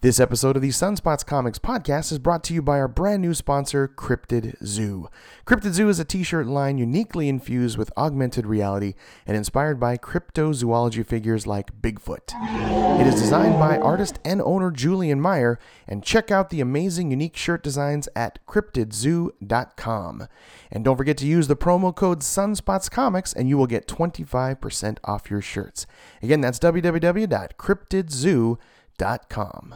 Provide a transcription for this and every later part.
This episode of the Sunspots Comics podcast is brought to you by our brand new sponsor, Cryptid Zoo. Cryptid Zoo is a t shirt line uniquely infused with augmented reality and inspired by cryptozoology figures like Bigfoot. It is designed by artist and owner Julian Meyer, and check out the amazing unique shirt designs at cryptidzoo.com. And don't forget to use the promo code SunspotsComics and you will get 25% off your shirts. Again, that's www.cryptidzoo.com.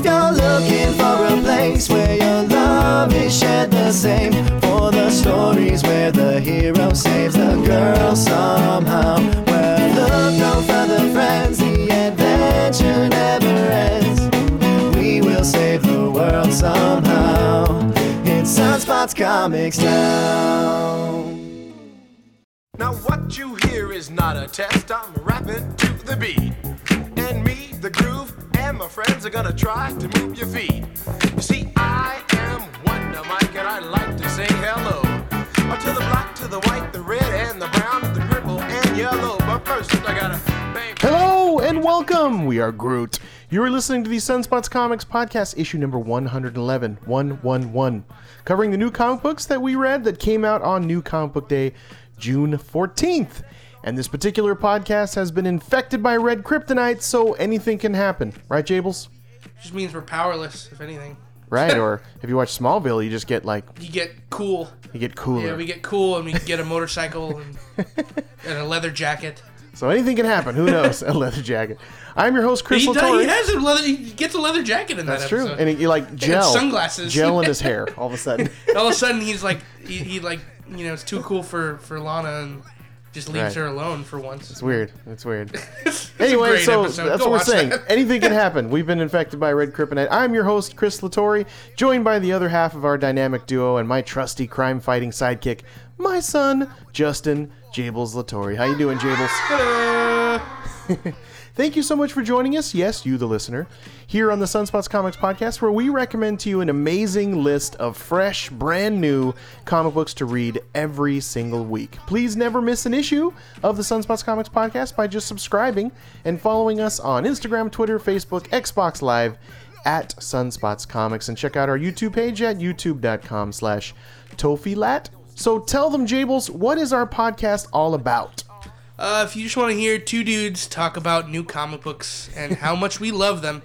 If you're looking for a place where your love is shared the same, for the stories where the hero saves the girl somehow, where look no further, friends, the adventure never ends. We will save the world somehow. It's Sunspots Comics now. Now what you hear is not a test. I'm rapping to the beat. And me, the groove, and my friends are gonna try to move your feet. You see, I am Wonder Mike, and I like to say hello. Uh, To the black, to the white, the red, and the brown, the purple, and yellow. But first, I gotta bang. Hello and welcome. We are Groot. You are listening to the Sunspots Comics podcast, issue number 111, 111, covering the new comic books that we read that came out on New Comic Book Day, June 14th. And this particular podcast has been infected by red kryptonite, so anything can happen. Right, Jables? Just means we're powerless, if anything. Right? or if you watch Smallville, you just get like, You get cool. you get cooler. Yeah, we get cool and we get a motorcycle and, and a leather jacket. so anything can happen. Who knows? a leather jacket. I'm your host, Chris He, Latore. he has a leather. He gets a leather jacket in That's that That's true. And he, like gel, sunglasses. gel in his hair. All of a sudden, all of a sudden, he's like, he, he like, you know, it's too cool for for Lana and just leaves Right. her alone for once. it's weird. It's weird. It's Anyway, so episode. that's Go what we're saying. that. Anything can happen. We've been infected by red kryptonite. I'm your host, Chris Latore, joined by the other half of our dynamic duo and my trusty crime-fighting sidekick, my son, Justin Jables Latore. How you doing, Jables? Thank you so much for joining us. Yes, you, the listener, here on the Sunspots Comics podcast, where we recommend to you an amazing list of fresh, brand new comic books to read every single week. Please never miss an issue of the Sunspots Comics podcast by just subscribing and following us on Instagram, Twitter, Facebook, Xbox Live at Sunspots Comics, and check out our YouTube page at youtube.com slash Tofilat. So tell them, Jables, what is our podcast all about? Uh, if you just want to hear two dudes talk about new comic books and how much we love them,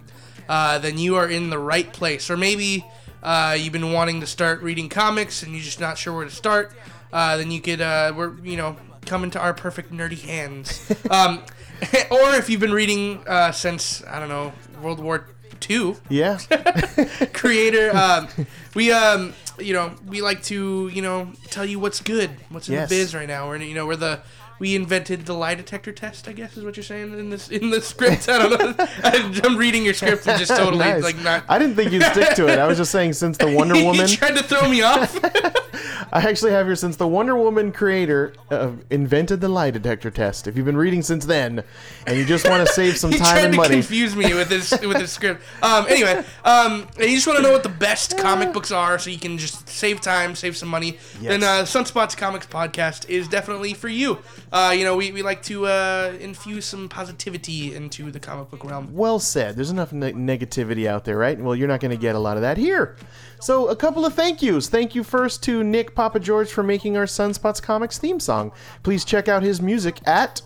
uh, then you are in the right place. Or maybe uh, you've been wanting to start reading comics and you're just not sure where to start. Uh, then you could, uh, we're you know, come into our perfect nerdy hands. um, or if you've been reading uh, since I don't know World War II, Yeah? creator. Um, we um, you know, we like to you know tell you what's good, what's in Yes. the biz right now. We're you know we're the we invented the lie detector test. I guess is what you're saying in this in the script. I don't know. I'm reading your script and just totally Nice. like not. I didn't think you'd stick to it. I was just saying, since the Wonder Woman, he tried to throw me off. I actually have here since the Wonder Woman creator uh, invented the lie detector test. If you've been reading since then, and you just want to save some he time tried and to money, confuse me with this with his script. Um, anyway, um, and you just want to know what the best comic books are, so you can just save time, save some money. Yes. Then uh, Sunspots Comics Podcast is definitely for you. Uh, you know, we, we like to uh, infuse some positivity into the comic book realm. well said. There's enough ne- negativity out there, right? Well, you're not going to get a lot of that here. So, a couple of thank yous. Thank you first to Nick Papa George for making our Sunspots Comics theme song. Please check out his music at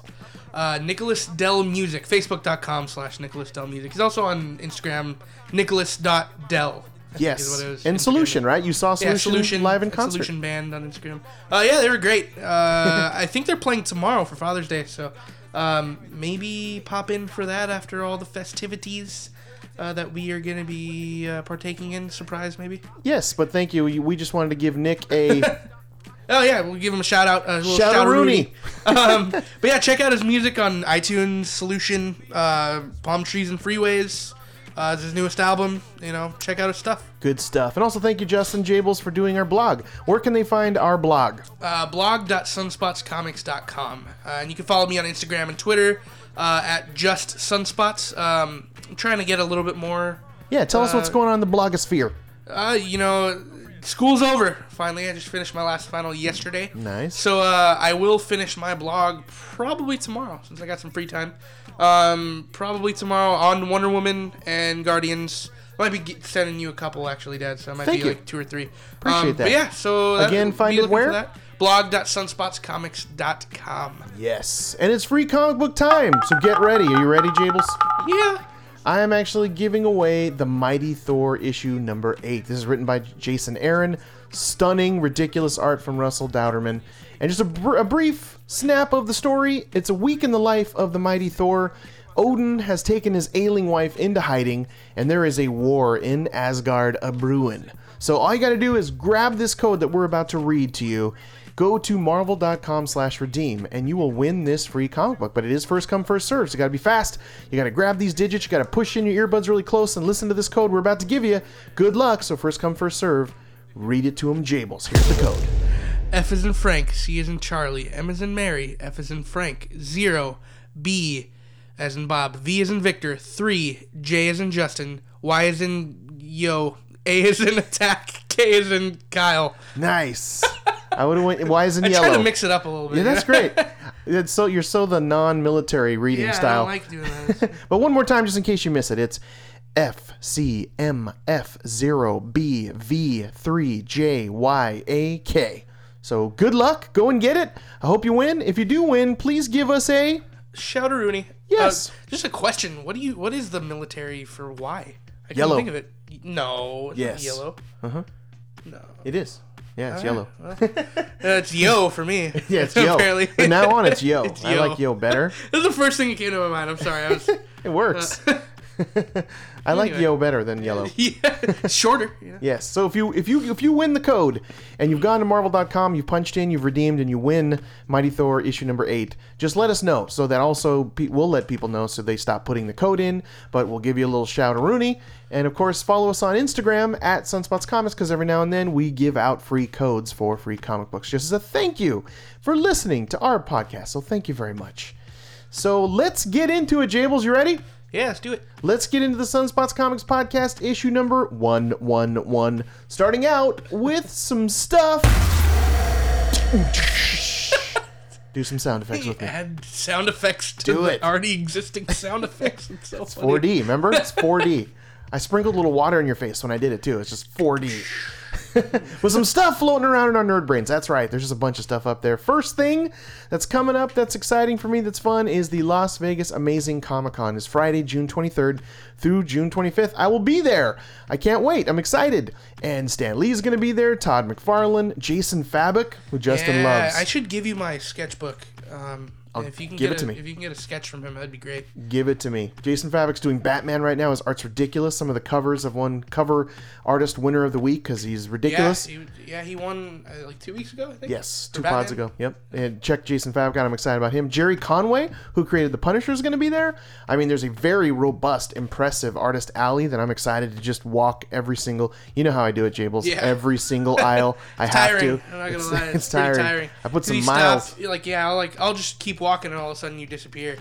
Uh, Nicholas Dell Music, Facebook.com slash Nicholas Dell Music. He's also on Instagram, Nicholas.Dell. Yes, is what it was. and Solution, right? You saw Solution, Yeah, Solution live in concert. Solution Band on Instagram. Uh, yeah, they were great. Uh, I think they're playing tomorrow for Father's Day, so um, maybe pop in for that after all the festivities uh, that we are going to be uh, partaking in. Surprise, maybe. Yes, but thank you. We just wanted to give Nick a Oh yeah, we'll give him a shout out. A little Shout out Rooney. um, but yeah, check out his music on iTunes, Solution, uh, Palm Trees and Freeways. Uh, it's his newest album. You know, check out his stuff. good stuff. And also thank you, Justin Jables, for doing our blog. Where can they find our blog? uh, blog.sunspotscomics.com. Uh, and you can follow me on Instagram and Twitter uh, at just sunspots. Um, I'm trying to get a little bit more, Yeah, tell us what's going on in the blogosphere. uh, you know, school's over. Finally, I just finished my last final yesterday. Nice. So uh, I will finish my blog probably tomorrow since I got some free time. Um, probably tomorrow on Wonder Woman and Guardians. I might be sending you a couple actually, Dad. So it might Thank be you. like two or three. Appreciate um, that. But yeah, so Again, find it where? that. blog.sunspotscomics.com. Yes, and it's free comic book time, so get ready. Are you ready, Jables? Yeah. I am actually giving away the Mighty Thor issue number eight. This is written by Jason Aaron. Stunning, ridiculous art from Russell Dauterman. And just a, br- a brief snap of the story. It's a week in the life of the Mighty Thor. Odin has taken his ailing wife into hiding, and there is a war in Asgard a brewing. So all you got to do is grab this code that we're about to read to you. Go to marvel.com slash redeem and you will win this free comic book. But it is first come, first serve So you gotta be fast. You gotta grab these digits, you gotta push in your earbuds really close and listen to this code we're about to give you. Good luck. So first come, first serve. Read it to him, Jables. Here's the code. F is in Frank, C is in Charlie, M is in Mary, F is in Frank, zero, B as in Bob, V is in Victor, three, J is in Justin, Y is in Yo, A is in Attack, K is in Kyle. Nice. I would have went. Why isn't I yellow? try to mix it up a little bit. yeah, that's great. It's so you're so the non-military reading Yeah, I style. don't like doing that. But one more time, just in case you miss it, it's F C M F zero B V three J Y A K. So good luck. Go and get it. I hope you win. If you do win, please give us a. Shout Rooney. Yes. Uh, just a question. What do you? What is the military for? Why? I Yellow. Can't think of it. No. Yes. Yellow. It is. Yeah, it's yellow. Uh, it's Yo for me. Yeah, it's yo. Apparently. From now on, it's yo. It's I like yo better. This is the first thing that came to my mind. I'm sorry. I was. It works. I like Anyway. yo better than yellow. yeah, shorter. You know? Yes. So if you if you if you win the code and you've gone to marvel.com, you've punched in, you've redeemed, and you win Mighty Thor issue number eight, just let us know so that also pe- we'll let people know so they stop putting the code in. But we'll give you a little shout of Rooney, and of course follow us on Instagram at Sunspots Comics because every now and then we give out free codes for free comic books just as a thank you for listening to our podcast. So thank you very much. So let's get into it, Jables. You ready? Yeah, let's do it. Let's get into the Sunspots Comics podcast, issue number 111. Starting out with some stuff. Do some sound effects with me. Add sound effects to Do the it. already existing sound effects. It's so funny. 4D, remember? It's 4D. I sprinkled a little water in your face when I did it too. It's just 4D. With some stuff floating around in our nerd brains. That's right. There's just a bunch of stuff up there. First thing that's coming up that's exciting for me, that's fun, is the Las Vegas Amazing Comic Con. It's Friday, June 23rd through June 25th. I will be there. I can't wait. I'm excited. And Stan Lee's going to be there. Todd McFarlane, Jason Fabok, who Justin yeah, loves. I should give you my sketchbook. Um, and if you can give get it to a, me. If you can get a sketch from him, that'd be great. Give it to me. Jason Fabok's doing Batman right now. His art's ridiculous. Some of the covers have won cover artist winner of the week because he's Yeah, ridiculous. he, yeah, he won uh, like two weeks ago. I think. Yes, two pods ago. Yep. And check Jason Favic out. I'm excited about him. Jerry Conway, who created The Punisher, is going to be there. I mean, there's a very robust, impressive artist alley that I'm excited to just walk every single. You know how I do it, Jables. Yeah. Every single aisle. I have tiring. to. I'm not gonna it's, lie. It's, it's tiring. tiring. I put some miles. Like, yeah, I'll like, I'll just keep walking, and all of a sudden you disappear.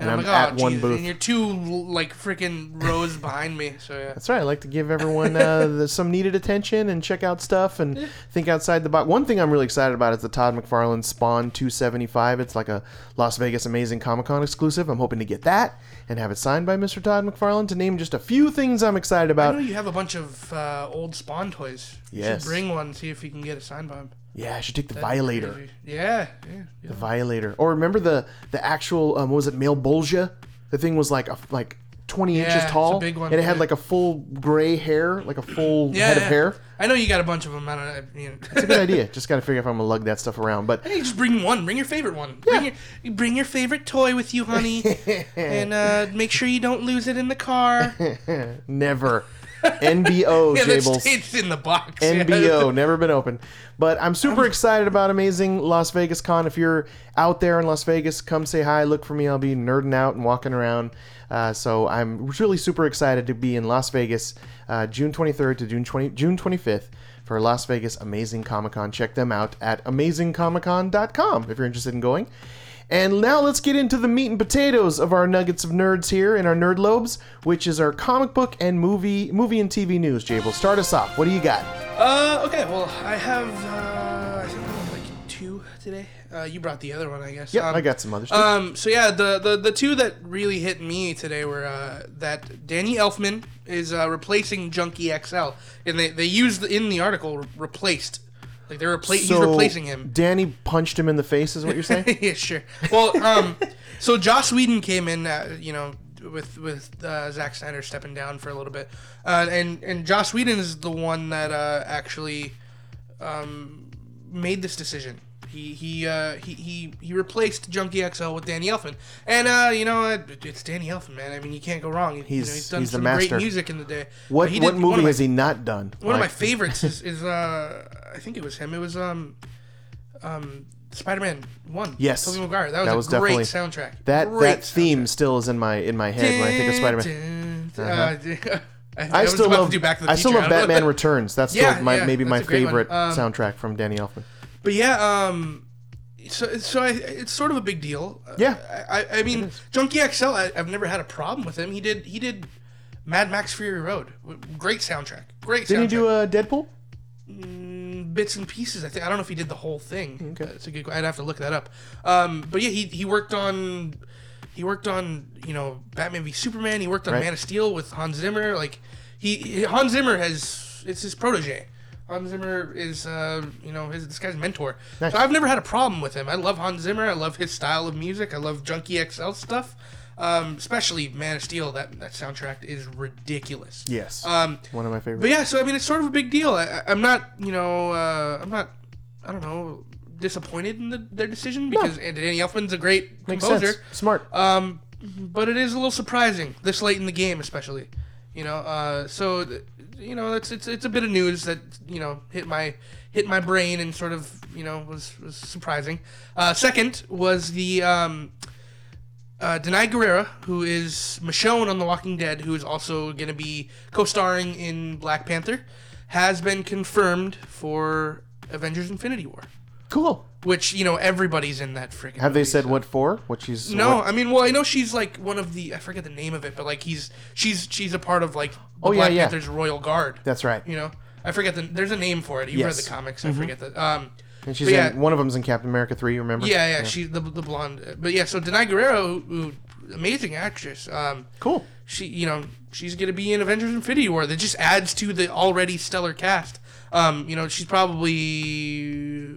And, And I'm, I'm like, at oh, one Jesus. booth. And you're two like freaking rows behind me. So yeah. That's right. I like to give everyone uh, the, some needed attention and check out stuff and think outside the box. One thing I'm really excited about is the Todd McFarlane Spawn 275. It's like a Las Vegas Amazing Comic Con exclusive. I'm hoping to get that and have it signed by Mr. Todd McFarlane. To name just a few things I'm excited I about. know you have a bunch of uh, old Spawn toys. You Yes. should bring one, see if you can get a signed by him. Yeah, I should take the Violator. Yeah, yeah. yeah. The Violator. Or remember the the actual um, what was it Malebolgia? The thing was like a like 20 Yeah, inches tall, big one, and it had like a full gray hair, like a full Yeah, head of hair. I know you got a bunch of them. I don't. You know. It's a good idea. Just got to figure out if I'm gonna lug that stuff around. But Hey, just bring one. Bring your favorite one. Bring, your, you bring your favorite toy with you, honey, and uh, make sure you don't lose it in the car. Never. NBO, yeah, Jables. stays in the box. NBO, never been open. But I'm super excited about Amazing Las Vegas Con. If you're out there in Las Vegas, come say hi. Look for me. I'll be nerding out and walking around. Uh, so I'm really super excited to be in Las Vegas, uh, June 23rd to June 20, June 25th for Las Vegas Amazing Comic Con. Check them out at amazingcomiccon.com if you're interested in going. And now let's get into the meat and potatoes of our nuggets of nerds here in our nerd lobes, which is our comic book and movie movie and TV news. Jable, start us off. What do you got? Uh, okay. Well, I have uh, I think I have like two today. Uh, you brought the other one, I guess. Yeah, Um, I got some other stuff. Um, so yeah, the, the the two that really hit me today were uh, that Danny Elfman is uh, replacing Junkie XL, and they they used in the article re- replaced, like they're repla- he's replacing him. Danny punched him in the face, is what you're saying? yeah, sure. Well, um, so Joss Whedon came in, uh, you know, with with uh, Zack Snyder stepping down for a little bit, uh, and and Joss Whedon is the one that uh, actually um, made this decision. He he, uh, he he he replaced Junkie XL with Danny Elfman, and uh, you know it, it's Danny Elfman, man. I mean, you can't go wrong. He's, you know, he's done he's some great music in the day. What what did- movie my- has he not done? one of my favorites is, is uh, I think it was him. It was um, um, Spider-Man One. Yes. Tobey Maguire. That was, That was a great soundtrack. That Great that theme still is in my in my head when I think of Spider-Man. Spider-Man. Uh, I, I, still love to do Back to the I still love. Batman Returns. That's Yeah, still my yeah, maybe my favorite Um, soundtrack from Danny Elfman. But yeah, um, so so I, it's sort of a big deal. Uh, Yeah. I, I, I mean, Junkie XL. I, I've never had a problem with him. He did he did Mad Max Fury Road. Great soundtrack. Great. Didn't he do a Deadpool? bits and pieces. I think I don't know if he did the whole thing. Okay. It's a good. I'd have to look that up. Um, but yeah, he he worked on he worked on you know Batman v Superman. He worked on Right. Man of Steel with Hans Zimmer. Like he Hans Zimmer has it's his protege. Hans Zimmer is uh, you know his this guy's mentor. Nice. So I've never had a problem with him. I love Hans Zimmer. I love his style of music. I love Junkie XL stuff. Um, especially Man of Steel. That that soundtrack is ridiculous. Yes. Um, One of my favorites. but yeah, so I mean, it's sort of a big deal. I, I'm not, you know, uh, I'm not, I don't know, disappointed in the, their decision because Danny Elfman's a great Makes composer. sense. Smart. Um, but it is a little surprising this late in the game, especially. You know, uh, so th- you know, it's it's it's a bit of news that you know hit my hit my brain and sort of you know was was surprising. Uh, second was the um, uh, Danai Gurira, who is Michonne on The Walking Dead, who is also going to be co-starring in Black Panther, has been confirmed for Avengers: Infinity War. cool. Which you know everybody's in that freaking. Have they movie, said so- what for? What she's no, what- I mean, well, I know she's like one of the I forget the name of it, but like he's she's she's a part of like the Oh, yeah, Black yeah. Panther's Royal Guard. That's right. You know, I forget the there's a name for it. You Yes. read the comics, I forget that. Um, And she's but yeah, in one of them's in Captain America three. You Remember? yeah, yeah, she's the the blonde. But yeah, so Danai Gurira, who, who amazing actress. Um, Cool. she you know she's gonna be in Avengers Infinity War. That just adds to the already stellar cast. Um, you know, she's probably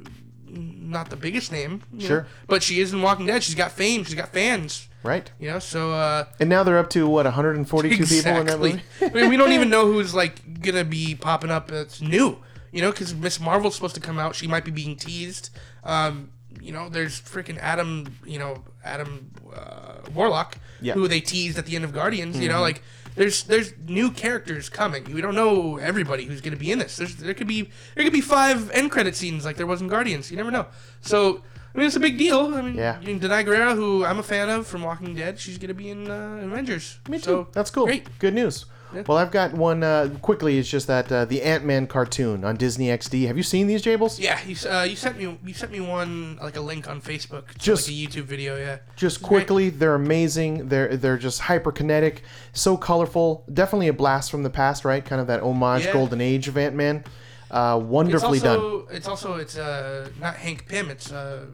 not the biggest name, you know, Sure. but she is in Walking Dead. She's got fame. She's got fans. Right. You know, so uh, And now they're up to what 142 people in that movie. I mean, we don't even know who's like gonna be popping up. That's new. You know, because Miss Marvel's supposed to come out. She might be being teased. Um, you know, there's freaking Adam. You know, Adam uh, Warlock, Yeah. who they teased at the end of Guardians. You Mm-hmm. know, like there's there's new characters coming. We don't know everybody who's gonna be in this. There's there could be there could be five end credit scenes like there was in Guardians. You never know. So. I mean, it's a big deal. I mean, Yeah. you know, Danai Gurira, who I'm a fan of from Walking Dead, she's gonna be in uh, Avengers. Me too. So, That's cool. Great. Good news. Yeah. Well, I've got one uh, quickly. It's just that uh, the Ant Man cartoon on Disney XD. Have you seen these, Jables? Yeah, you, uh, you sent me you sent me one like a link on Facebook, Just- like a YouTube video. Yeah, Just quickly, they're amazing. They're they're just hyperkinetic, so colorful. Definitely a blast from the past, right? Kind of that homage, Yeah. golden age of Ant Man. Uh, It's wonderfully done. it's also it's uh not Hank Pym. It's uh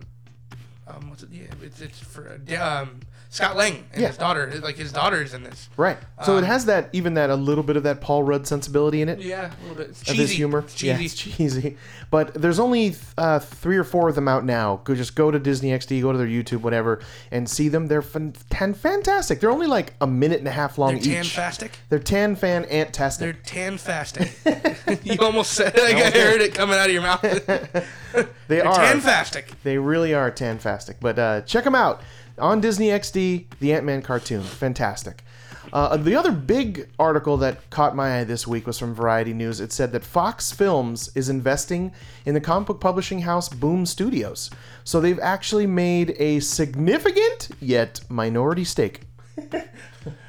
um what's it? Yeah, it's it's for uh, um Scott Lang and Yeah. his daughter. Like his daughter's in this. Right. So it Um, has that even that a little bit of that Paul Rudd sensibility in it. Yeah, a little bit. It's of cheesy. his humor. It's cheesy. Yeah, it's cheesy. But there's only uh, three or four of them out now. Go just go to Disney XD, go to their YouTube, whatever, and see them. They're fan- tan- fantastic. They're only like a minute and a half long They're each. tan-fastic. They're tan fan antastic. They're tan fasting. you almost said like I heard it coming out of your mouth. They're They are. tan fastic. They really are tantastic. But uh, check them out on Disney XD, the Ant Man cartoon. Fantastic. Uh, the other big article that caught my eye this week was from Variety News. It said that Fox Films is investing in the comic book publishing house Boom Studios. So they've actually made a significant yet minority stake.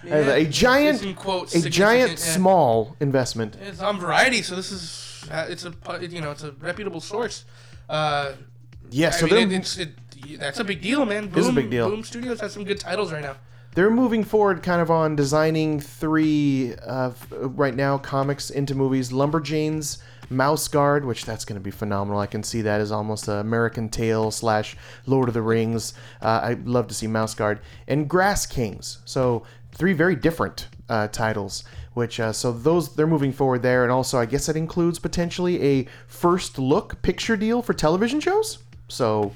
a giant, in quotes, a giant small investment. It's on Variety, so this is uh, it's a you know it's a reputable source. Uh, Yeah, so mean, they're it, it, that's a big deal, man. Boom, is a big deal. Boom Studios has some good titles right now. they're moving forward kind of on designing three uh, right now comics into movies. Lumberjanes mouse guard which that's going to be phenomenal. I can see that as almost an american tale slash lord of the rings. Uh, i'd love to see mouse guard. And grass kings. So three very different uh, titles which uh, so those they're moving forward there. And also i guess that includes potentially a first look picture deal for television shows. So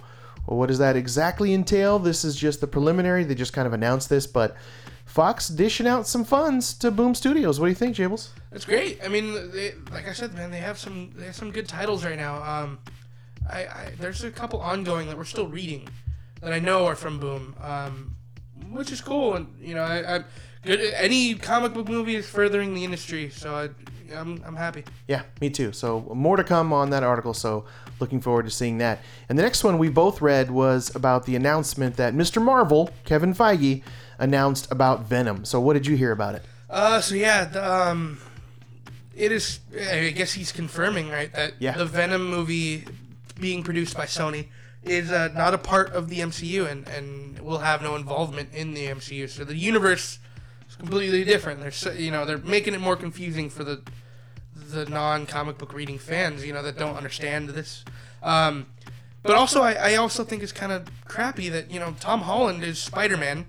well, what does that exactly entail? This is just the preliminary. They just kind of announced this, but Fox dishing out some funds to Boom Studios. What do you think, Jables? That's great. I mean, they, like I said, man, they have some they have some good titles right now. Um, I, I there's a couple ongoing that we're still reading that I know are from Boom, um, which is cool. And you know, I, I good. Any comic book movie is furthering the industry, so I, I'm I'm happy. Yeah, me too. So more to come on that article. So looking forward to seeing that. And the next one we both read was about the announcement that Mr. Marvel, Kevin Feige, announced about Venom. So what did you hear about it? Uh, so yeah, the, um, it is. I guess he's confirming, right, that Yeah. the Venom movie being produced by Sony is uh, not a part of the MCU and and will have no involvement in the MCU. So the universe is completely different. They're you know they're making it more confusing for the the non comic book reading fans, you know, that don't understand this. Um, but also, I, I also think it's kind of crappy that you know Tom Holland is Spider Man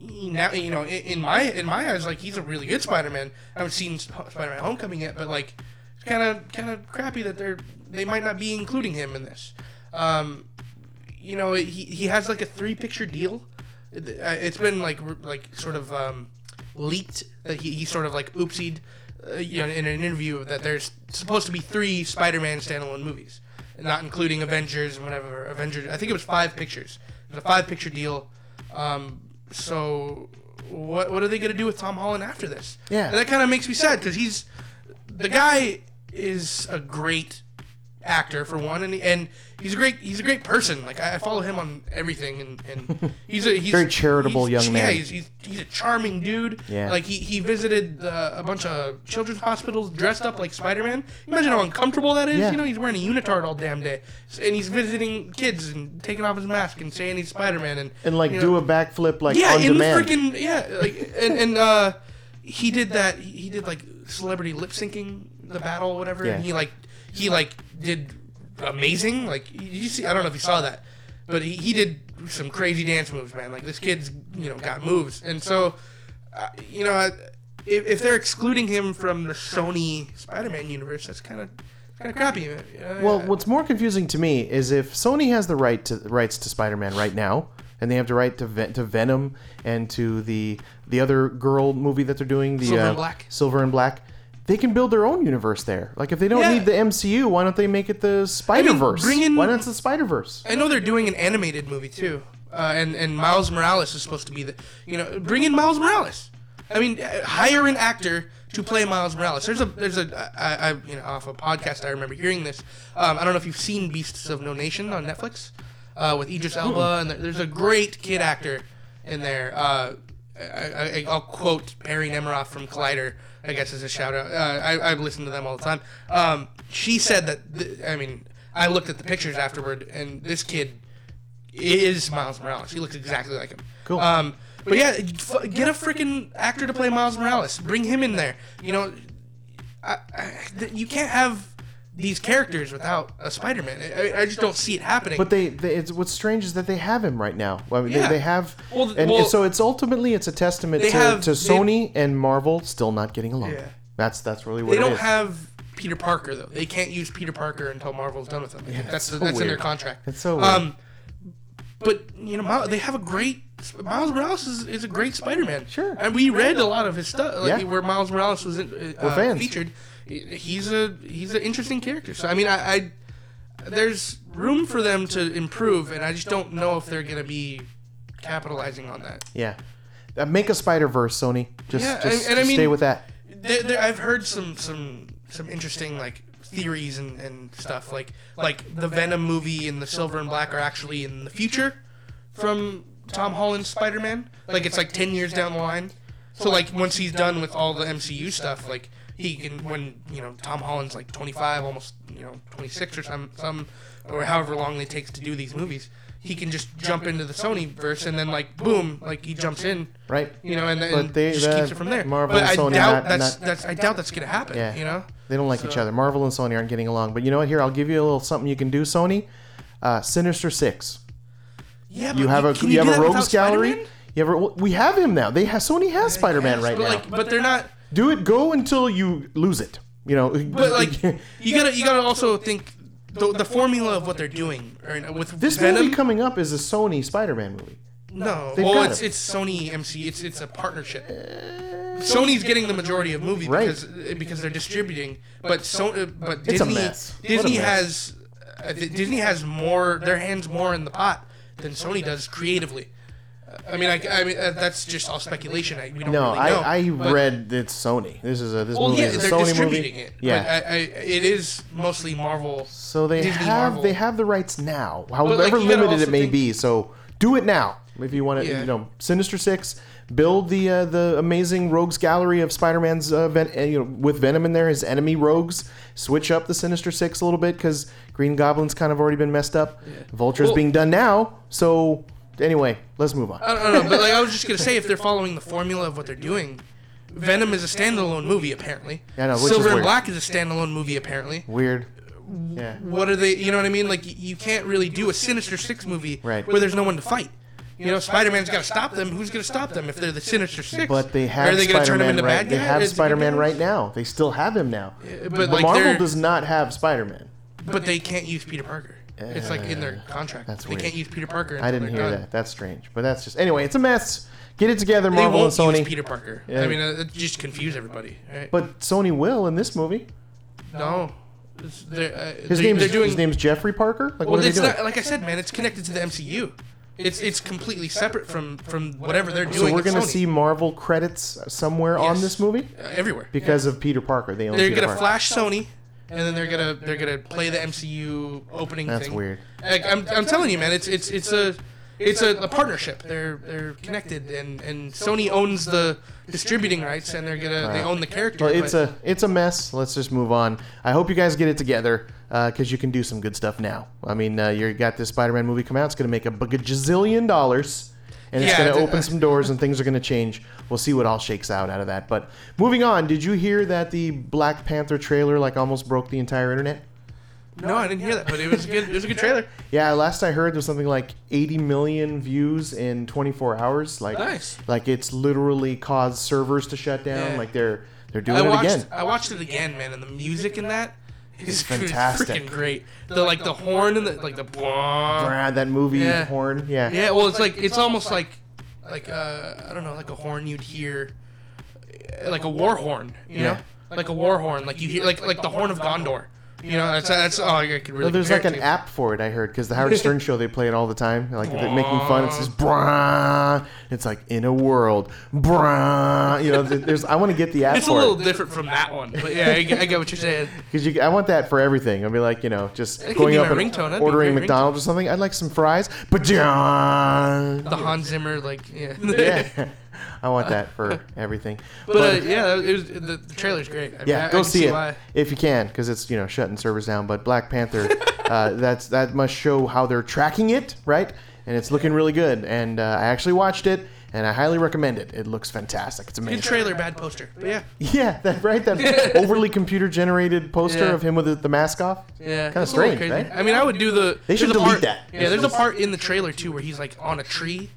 now you know in, in my in my eyes like he's a really good Spider-Man. I haven't seen Spider-Man Homecoming yet, but like it's kind of kind of crappy that they're they might not be including him in this. Um, you know he he has like a three picture deal. Uh, it's been like like sort of um, leaked that he, he sort of like oopsied uh, you know in an interview that there's supposed to be three Spider-Man standalone movies, not including Avengers and whatever Avengers. I think it was five pictures. It was a five picture deal. Um, so what what are they gonna do with Tom Holland after this? Yeah. and that kind of makes me sad because he's the guy is a great actor for one, and and he's a great he's a great person. Like I, I follow him on everything, and, and he's a he's Very charitable he's- young yeah, man. he's, he's he's a charming dude. Yeah. like he he visited uh, a bunch of children's hospitals dressed up like Spider Man. Imagine how uncomfortable that is. Yeah. You know, he's wearing a unitard all damn day, and he's visiting kids and taking off his mask and saying he's Spider Man and And like you do a backflip like yeah, on in demand. the freaking yeah, like and and uh, he did that. He he did like celebrity lip syncing the battle, or whatever. Yeah. And he like he like did amazing. Like you see, I don't know if you saw that, but he, he did some crazy dance moves, man. Like this kid's you know got moves, and so uh, you know if, if they're excluding him from the Sony Spider-Man universe, that's kind of kind of crappy. Uh, Well, what's more confusing to me is if Sony has the right to rights to Spider-Man right now, and they have the right to Ven- to Venom and to the the other girl movie that they're doing, the Silver uh, and Black. Silver and Black. They can build their own universe there. Like if they don't Yeah. need the MCU, why don't they make it the Spider Verse? bring in- why not the Spider Verse? I know they're doing an animated movie too, uh, and and Miles Morales is supposed to be the you know bring in Miles Morales. I mean, uh, hire an actor to play Miles Morales. There's a there's a I, I you know off a podcast I remember hearing this. Um, I don't know if you've seen Beasts of No Nation on Netflix uh, with Idris Elba, and there- there's a great kid actor in there. Uh, I, I, I'll quote Perry Nemiroff from Collider. I guess as a shout out. Uh, I, I listen to them all the time. Um, she said that. Th- I mean, I looked at the pictures afterward, and this kid is Miles Morales. He looks exactly like him. Cool. Um, but yeah, f- get a freaking actor to play Miles Morales. Bring him in there. You know, I, I, you can't have these characters without a Spider-Man. I- I, just don't see it happening. But they, they, it's what's strange is that they have him right now. I mean, Yeah. they, they have, Well, and, well- and so it's ultimately it's a testament to, have- to Sony and Marvel still not getting along. Yeah. That's that's really what they don't is. have Peter Parker though. They can't use Peter Parker until Marvel's done with them. I think that's so that's in their contract. It's so weird. Um, but you know, Miles, they have a great Miles Morales is, is a great Spider-Man. Sure. and we read a lot of his stuff, like Yeah. where Miles Morales was in, uh, featured. He's a he's an interesting character. So I mean, I, I there's room for them to improve, and I just don't know if they're gonna be capitalizing on that. Yeah. Uh, make a Spider Verse, Sony. Just, Yeah, just, and- and I mean- stay with that. there, there, I've heard some some some interesting like theories and, and stuff like like the Venom movie and the Silver and Black are actually in the future from Tom Holland's Spider-Man. Like it's like ten years down the line. So like once he's done with all the MCU stuff, like he can when you know Tom Holland's like 25, almost you know 26 or some some or however long it takes to do these movies. He can just jump into the Sony verse and then like boom, like he jumps in, Right. you know, and then But they- just that- keeps it from there. Marvel but and I Sony doubt not- that's not- that's I doubt that's gonna happen. Yeah. You know, They don't like each other. Marvel and Sony aren't getting along. But you know what? Here, I'll give you a little something you can do, Sony. Uh, Sinister Six. yeah. You but have a can you, have a that rogues gallery. Spider-Man? You have a, we have him now. They have Sony has Spider Man Yes, right but now. Like, but they're not. Do it. Go until you lose it. You know. But like, you gotta you gotta also think the, the formula of what they're doing. Or with this Venom, movie coming up is a Sony Spider Man movie. No, They've well, it's it. it's Sony MC. It's it's a partnership. Sony's getting the majority of movies Right. because because they're distributing, but so uh, but Disney mess. What a Disney has uh, Disney has more their hands more in the pot than Sony does creatively. I mean, I, I mean uh, that's just all speculation. I, we don't No, really know. I, I but- read it's Sony. This is a this Well, movie yeah, is a they're Sony distributing movie. it. Yeah. but I, I, it is mostly Marvel. So they Disney have Marvel. they have the rights now, like, however you gotta limited it also may think- be. So do it now if you want to. Yeah. You know, Sinister Six, build the uh, the amazing rogues gallery of Spider-Man's uh, ven- uh, you know with Venom in there, his enemy rogues. Switch up the Sinister Six a little bit because Green Goblin's kind of already been messed up. Vulture's Well- being done now. So anyway, let's move on. I don't know, but like I was just gonna say, if they're following the formula of what they're doing, Venom is a standalone movie apparently. Yeah, know, which is Silver and weird. Black is a standalone movie apparently. Weird. Yeah. What are they? You know what I mean? Like you can't really do a Sinister Six movie Right. where there's no one to fight. You know, Spider-Man's got to stop them. Who's going to stop them if they're the Sinister Six? But they are have they gonna turn him Spider-Man into right. bad They guy? have Is Spider-Man right now. They still have him now. but, But like, Marvel they're- does not have Spider-Man. But they can't use Peter Parker. It's like in their contract. that's they weird. can't use Peter Parker. I didn't hear done. that. That's strange. But that's just anyway. It's a mess. Get it together, Marvel and won't Sony. use Peter Parker. Yeah. I mean, uh, it just confuse everybody. Right? But Sony will in this movie. no, it's, they're, uh, His they, name's they're doing. his name's Jeffrey Parker. Like well, what are they it's doing? not like I said, man. It's connected to the MCU. It's it's completely separate from from whatever they're doing. so we're gonna Sony. see Marvel credits somewhere on this movie Uh, everywhere. because of Peter Parker. They own they're Peter gonna Parker. flash Sony, and then they're gonna they're gonna play the MCU opening. That's thing. weird. Like, I'm, I'm telling you, man, it's it's it's a it's a, a partnership. They're they're connected, and, and Sony owns the distributing rights, and they're gonna they own the character. Well, it's but- a it's a mess. Let's just move on. I hope you guys get it together because you can do some good stuff now. I mean, uh, you got this Spider-Man movie come out. It's going to make a gazillion dollars, and it's Yeah, going to open some doors, and things are going to change. We'll see what all shakes out out of that. But moving on, did you hear that the Black Panther trailer like almost broke the entire internet? no, I didn't hear that, but it was a good it was a good trailer. Yeah, last I heard, there was something like 80 million views in 24 hours. Like, Nice. like it's literally caused servers to shut down. Yeah. Like they're they're doing I it watched again. I watched it again, man, and the music in that is fantastic. freaking great. The like the horn and the like the Brad, that movie Yeah. horn. Yeah. Yeah, well, it's like it's almost like like uh, I don't know, like a horn you'd hear, uh, like a war horn, you know, like a war horn, like you hear like like the horn of Gondor. You know, that's that's oh, I could really. No, there's like an to. app for it. I heard because the Howard Stern show they play it all the time. Like they're making fun. It says "brah." It's like in a world, brah. You know, there's. I want to get the app It's a little it different from that one, but yeah, I, get- I get what you're saying. because you. I want that for everything. I'll be like, you know, just could going up and ringtone. That'd be a ordering great McDonald's or something. I'd like some fries. But The Hans Zimmer, like yeah. yeah, I want that for everything. But uh, yeah, it was the, the trailer's great. I mean, I- Yeah, I go can see it why. if you can, because it's you know shutting servers down. But Black Panther, uh, that's that must show how they're tracking it, right? And it's looking really good. And uh, I actually watched it, and I highly recommend it. It looks fantastic. It's amazing. Good trailer, bad poster. But yeah, Yeah, that right. That overly computer generated poster Yeah. of him with the, the mask off. yeah, a little strange, right? I mean, I would do the. They should delete part- that. Yeah, there's a part in the trailer too where he's like on a tree.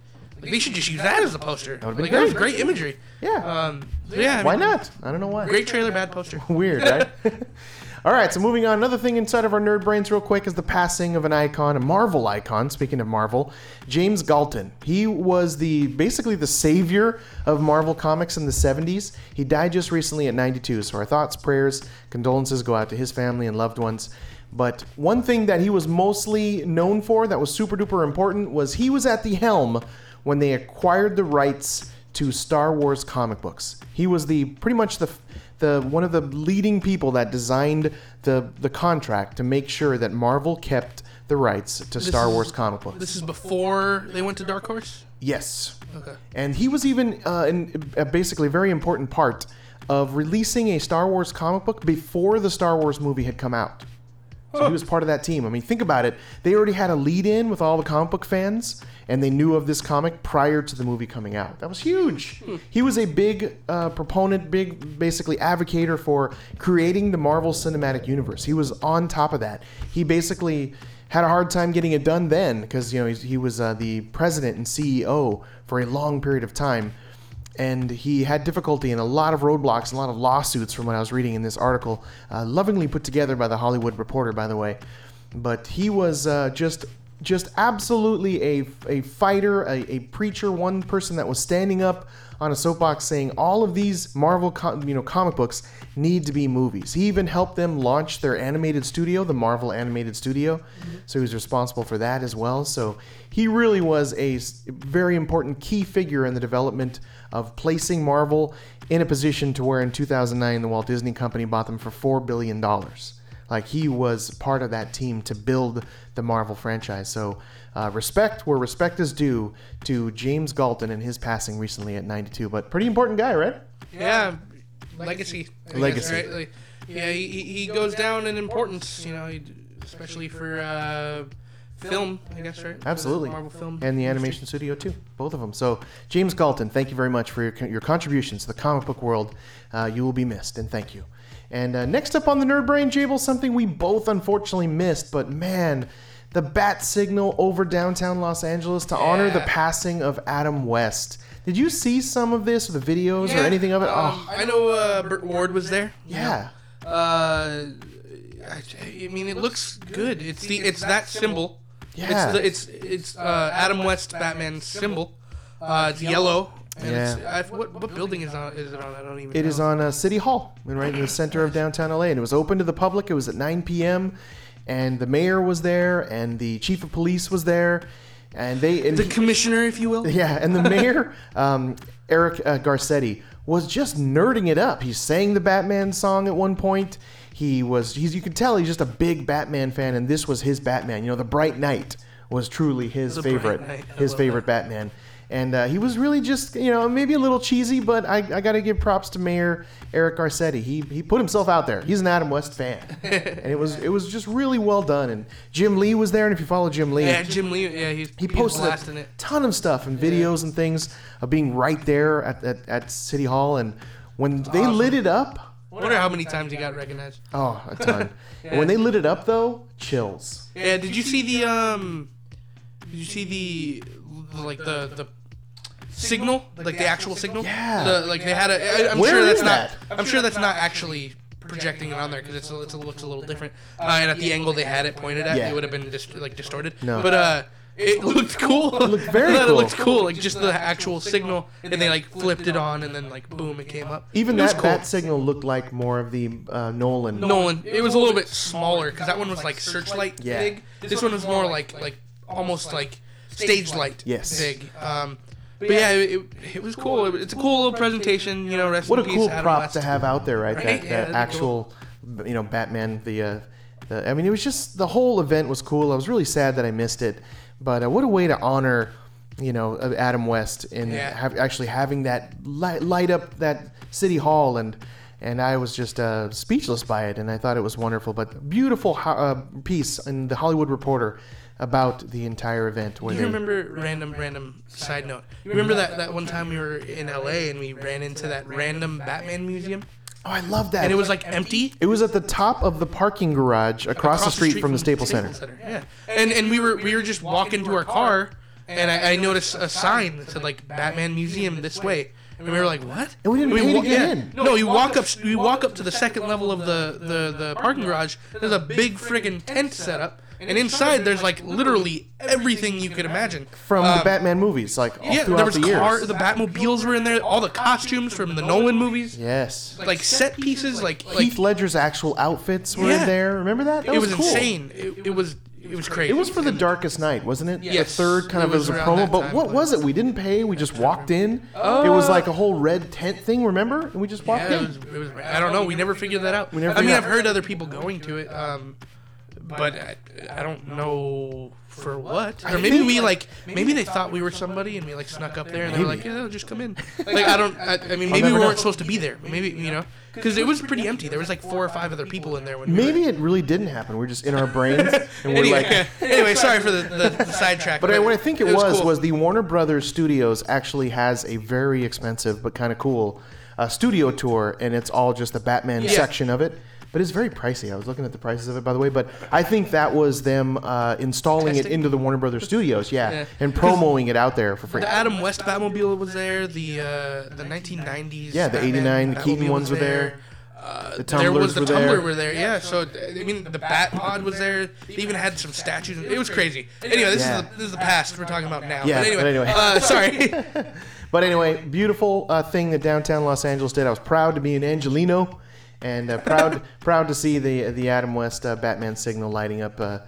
Like, they should just use that as the poster. That would've been like, That great. great imagery. Yeah. Um, yeah. I Why mean, not? I don't know why. Great trailer, bad poster. Weird, right? All right, so moving on. Another thing inside of our nerd brains, real quick, is the passing of an icon, a Marvel icon. Speaking of Marvel, James Galton. He was the basically the savior of Marvel comics in the '70s. He died just recently at 92. So our thoughts, prayers, condolences go out to his family and loved ones. But one thing that he was mostly known for, that was super duper important, was he was at the helm when they acquired the rights to Star Wars comic books. He was the pretty much the the one of the leading people that designed the the contract to make sure that Marvel kept the rights to Star is- Wars comic books. This is before they went to Dark Horse. yes. Okay. And he was even uh, in, uh, basically a very important part of releasing a Star Wars comic book before the Star Wars movie had come out. So he was part of that team. I mean, think about it. They already had a lead in with all the comic book fans, and they knew of this comic prior to the movie coming out. That was huge. He was a big uh, proponent, big, basically, advocator for creating the Marvel Cinematic Universe. He was on top of that. He basically had a hard time getting it done then because, you know, he was uh, the president and CEO for a long period of time and he had difficulty and a lot of roadblocks, and a lot of lawsuits from what I was reading in this article, uh, lovingly put together by the Hollywood Reporter, by the way. But he was uh, just just absolutely a, a fighter, a, a preacher, one person that was standing up on a soapbox saying all of these Marvel co- you know comic books need to be movies. He even helped them launch their animated studio, the Marvel Animated Studio. So he was responsible for that as well. So he really was a very important key figure in the development of placing Marvel in a position to where in 2009 the Walt Disney Company bought them for 4 billion dollars. Like he was part of that team to build the Marvel franchise. So uh, respect where respect is due to James Galton and his passing recently at 92. But pretty important guy, right? Yeah, legacy. I guess, Legacy. right? Like, yeah, he, he he goes down in importance. You know, especially for uh, film. I guess right. Absolutely. Marvel film. And the animation studio too, both of them. So James Galton, thank you very much for your, your contributions to the comic book world. Uh, you will be missed, and thank you. And uh, next up on the Nerd Brain, Jable, something we both unfortunately missed, but man, the bat signal over downtown Los Angeles to honor the passing of Adam West. Did you see some of this, or the videos, or anything of it? um, oh, I know uh, Burt Ward was there. yeah. Uh, I, I mean, it looks good. It's the it's that symbol. Yeah. It's the, it's it's uh, Adam West Batman symbol. Uh, it's yellow. And It's, Yeah. I, what what building is on is it on? I don't even. It know. is on uh, City Hall, and right in the center of downtown LA, and it was open to the public. It was at 9 p.m., and the mayor was there, and the chief of police was there, and they and the he- commissioner, if you will. yeah, and the mayor, um, Eric uh, Garcetti, was just nerding it up. He sang the Batman song at one point. He was, he's, you could tell he's just a big Batman fan, and this was his Batman. You know, the Bright Knight was truly his The favorite, his favorite Batman. And uh, he was really just, you know, maybe a little cheesy, but I, I got to give props to Mayor Eric Garcetti. He, he put himself out there. He's an Adam West fan, and it was it was just really well done. And Jim Lee was there, and if you follow Jim Lee, Yeah, Jim Lee. Yeah, he's he posted a ton of stuff and videos and things of being right there at, at, at City Hall. And when they lit it up, I Wonder how many times he got recognized. oh, a ton. And when they lit it up, though, chills. Yeah, did you see the um? Did you see the like the the signal, like the actual signal? Yeah. The, like they had a. I, I'm Where sure that's is not. that? I'm sure that's not actually projecting it on there because it's a, it's a, looks a little different. Uh, and at the angle they had it pointed at, Yeah. it would have been dis- like distorted. No. But uh. It looked cool. It looked very It looked cool, like just the actual signal, and they like flipped it on, and then like boom, it came up. Even it was that cool. bat signal looked like more of the uh, Nolan. Nolan. It was a little bit smaller because that one was like searchlight Yeah. big. This one was more like like almost like stage light Yes. big. Um, but yeah, it, it was cool. It- It's a cool little presentation. You know, rest What a in peace, cool Adam prop West. to have out there, right? Right? That, Yeah, that that'd be actual, you know, Batman. The, uh, the, I mean, it was just the whole event was cool. I was really sad that I missed it, but uh, what a way to honor, you know, uh, Adam West and Yeah. have, actually having that light, light up that city hall and. And I was just uh, speechless by it, and I thought it was wonderful. But beautiful ho- uh, piece in the Hollywood Reporter about the entire event. Where You they, remember random random side note? You remember that that one time we were in L.A. and we ran into that random Batman museum oh, I love that. and it was like empty. It was at the top of the parking garage across, the street, from the Staples Center. Yeah, and and we were we were just walking to our car, and I, I noticed a sign that said like Batman Museum this way, and we were like, what? And we didn't pay to wa- get yeah. in. No, you walk up you walk up to the second level of the the the parking garage. There's a big friggin' tent set up, and inside there's like literally everything you could imagine From the Um, Batman movies, like all Yeah, throughout there was the years. car, the Batmobiles were in there, all the costumes from the Nolan movies, yes. like set pieces, like like Heath Ledger's actual outfits were Yeah. in there. Remember that? That it was, cool. insane. It, it was it was crazy. It was for the Darkest Night, wasn't it? Yes. The third kind It of was as a around promo. that But time, what but- was it? We didn't pay. We just walked in. it was like a whole red tent thing. Remember? And we just walked Yeah, in. it was, it was, I don't know. We never figured that out. never I mean, figured I've out- heard other people going to it, um, but I, I don't know for what. Or maybe we like maybe they thought we were somebody and we like snuck up there and they were like, yeah, just come in. Like I don't. I, I mean, maybe we weren't supposed to be there. Maybe you know, because it was pretty empty. There was like four or five other people in there. When we were- Maybe it really didn't happen. We're just in our brains, and we're Anyway, like. anyway, sorry for the, the, the sidetrack. But I- what I think it, was cool. was the Warner Brothers Studios actually has a very expensive but kind of cool uh, studio tour, and it's all just the Batman Yeah. section of it. But it's very pricey. I was looking at the prices of it, by the way. But I think that was them uh, installing it into the Warner Brothers Studios, yeah, Yeah. and promoting it out there for free. The Adam West Batmobile was there. The uh, the 1990s. Yeah, the Batman 89 Keaton Batmobile ones was were there. Uh, The there was Tumblers the were Tumbler there. were there. Yeah, so I mean the Bat Pod was there. They even had some statues. It was crazy. Anyway, this Yeah. is the, this is the past we're talking about now. Yeah, but anyway, but anyway. Uh, sorry. But anyway, beautiful uh, thing that downtown Los Angeles did. I was proud to be an Angelino, and uh, proud proud to see the the Adam West uh, Batman signal lighting up uh,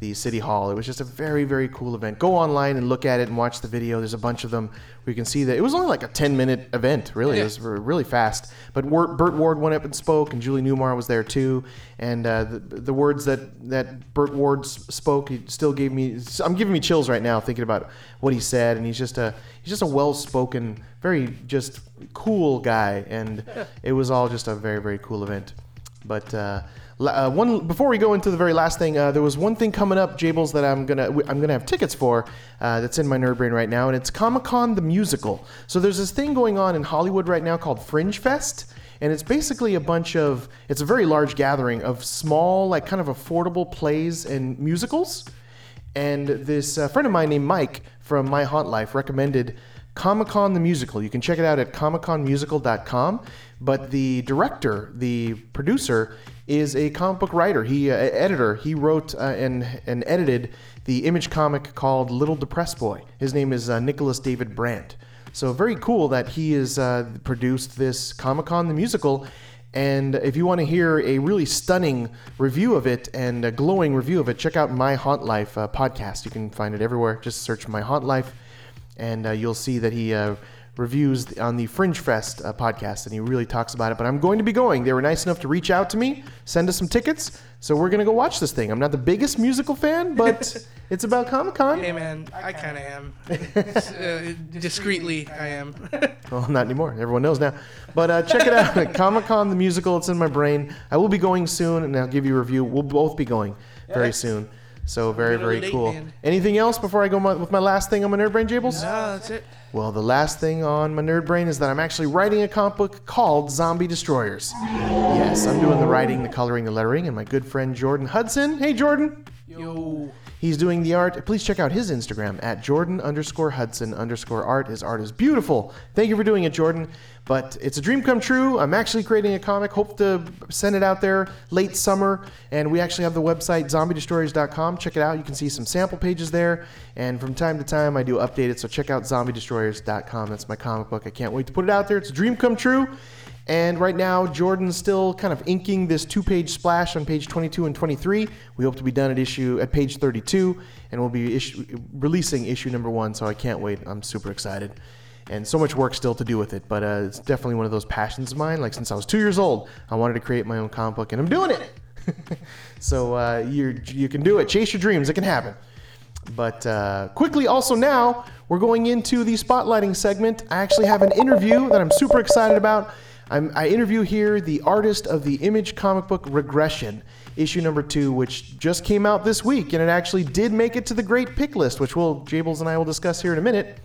the city hall. It was just a very very cool event. Go online and look at it and watch the video. There's a bunch of them where you can see that it was only like a 10 minute event. Really, it was really fast. But Burt Ward went up and spoke, and Julie Newmar was there too. And uh, the, the words that that Burt Ward spoke, he still gave me. I'm giving me chills right now thinking about what he said. And he's just a he's just a well spoken, very just cool guy. And it was all just a very very cool event. But uh, uh, one before we go into the very last thing, uh, there was one thing coming up, Jables, that I'm gonna I'm gonna have tickets for. Uh, that's in my nerd brain right now, and it's Comic Con the musical. So there's this thing going on in Hollywood right now called Fringe Fest. And it's basically a bunch of, it's a very large gathering of small, like kind of affordable plays and musicals. And this uh, friend of mine named Mike from My Haunt Life recommended Comic Con the Musical. You can check it out at comicconmusical.com. But the director, the producer, is a comic book writer. He uh, editor. He wrote uh, and and edited the image comic called Little Depressed Boy. His name is uh, Nicholas David Brandt. So very cool that he has uh, produced this Comic Con the musical. And if you want to hear a really stunning review of it and a glowing review of it, check out My Haunt Life uh, podcast. You can find it everywhere. Just search My Haunt Life, and uh, you'll see that he reviews on the Fringe Fest uh, podcast, and he really talks about it. But I'm going to be going. They were nice enough to reach out to me, send us some tickets, so we're going to go watch this thing. I'm not the biggest musical fan, but it's about Comic Con. hey man, I kind of am. uh, discreetly, I am. Well, not anymore. Everyone knows now. But uh, check it out. Comic Con the musical. It's in my brain. I will be going soon, and I'll give you a review. We'll both be going very soon. So very Get on the very date, cool. man. Anything else before I go my, with my last thing on my nerd brain, Jables? no, that's it. Well, the last thing on my nerd brain is that I'm actually writing a comic book called Zombie Destroyers. Yes, I'm doing the writing, the coloring, the lettering, and my good friend Jordan Hudson. Hey, Jordan. Yo. He's doing the art. Please check out his Instagram at Jordan underscore Hudson underscore art. His art is beautiful. Thank you for doing it, Jordan. But it's a dream come true. I'm actually creating a comic. Hope to send it out there late summer. And we actually have the website zombiedestroyers.com. Check it out. You can see some sample pages there. And from time to time, I do update it. So check out zombiedestroyers.com. That's my comic book. I can't wait to put it out there. It's a dream come true. And right now, Jordan's still kind of inking this two-page splash on page 22 and 23. We hope to be done at issue at page 32, and we'll be issue, releasing issue number one. So I can't wait. I'm super excited, and so much work still to do with it. But uh, it's definitely one of those passions of mine. Like since I was two years old, I wanted to create my own comic book, and I'm doing it. so uh, you you can do it. Chase your dreams. It can happen. But uh, quickly, also now, we're going into the spotlighting segment. I actually have an interview that I'm super excited about. I'm, I interview here the artist of the image comic book Regression, issue number two, which just came out this week, and it actually did make it to the great pick list, which we'll, Jables and I will discuss here in a minute.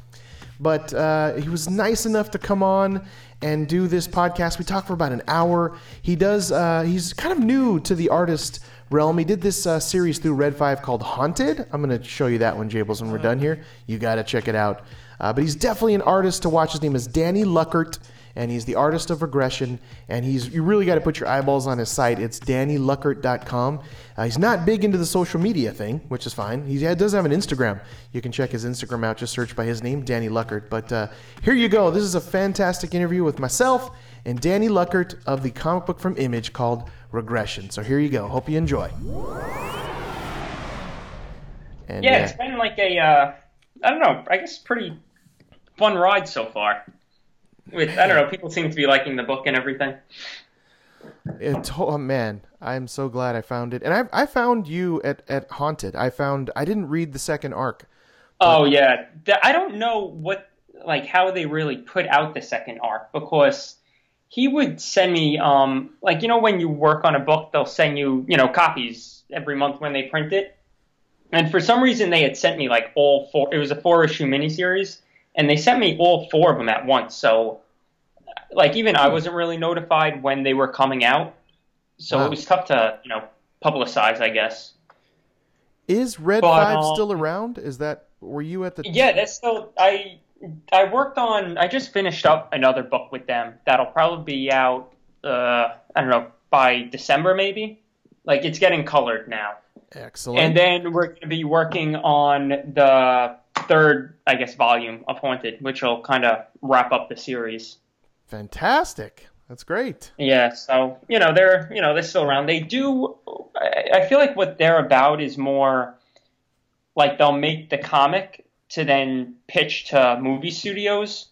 But uh, he was nice enough to come on and do this podcast. We talked for about an hour. He does. Uh, he's kind of new to the artist realm. He did this uh, series through Red Five called Haunted. I'm going to show you that one, Jables, when we're done here. You got to check it out. Uh, but he's definitely an artist to watch. His name is Danny Luckert, and he's the artist of regression. And he's you really got to put your eyeballs on his site. It's DannyLuckert.com. Uh, he's not big into the social media thing, which is fine. He does have an Instagram. You can check his Instagram out. Just search by his name, Danny Luckert. But uh, here you go. This is a fantastic interview with myself and Danny Luckert of the comic book from Image called Regression. So here you go. Hope you enjoy. And, Yeah, uh, it's been like a, uh, I don't know, I guess pretty fun ride so far. With I don't know, people seem to be liking the book and everything. It, oh man, I'm so glad I found it, and I I found you at at Haunted. I found I didn't read the second arc. Oh yeah, I don't know what like how they really put out the second arc because he would send me um like you know when you work on a book they'll send you you know copies every month when they print it, and for some reason they had sent me like all four. It was a four issue miniseries, and they sent me all four of them at once. So like even I wasn't really notified when they were coming out, so Wow. it was tough to you know publicize, I guess. Is Red But, Five um, still around? Is that were you at the? Yeah, that's still I I worked on I just finished up another book with them that'll probably be out uh I don't know by December maybe. Like it's getting colored now. Excellent. And then we're going to be working on the third I guess volume of Haunted, which will kind of wrap up the series. Fantastic. That's great. Yeah, so you know they're you know they're still around. They do. I I feel like what they're about is more like they'll make the comic to then pitch to movie studios.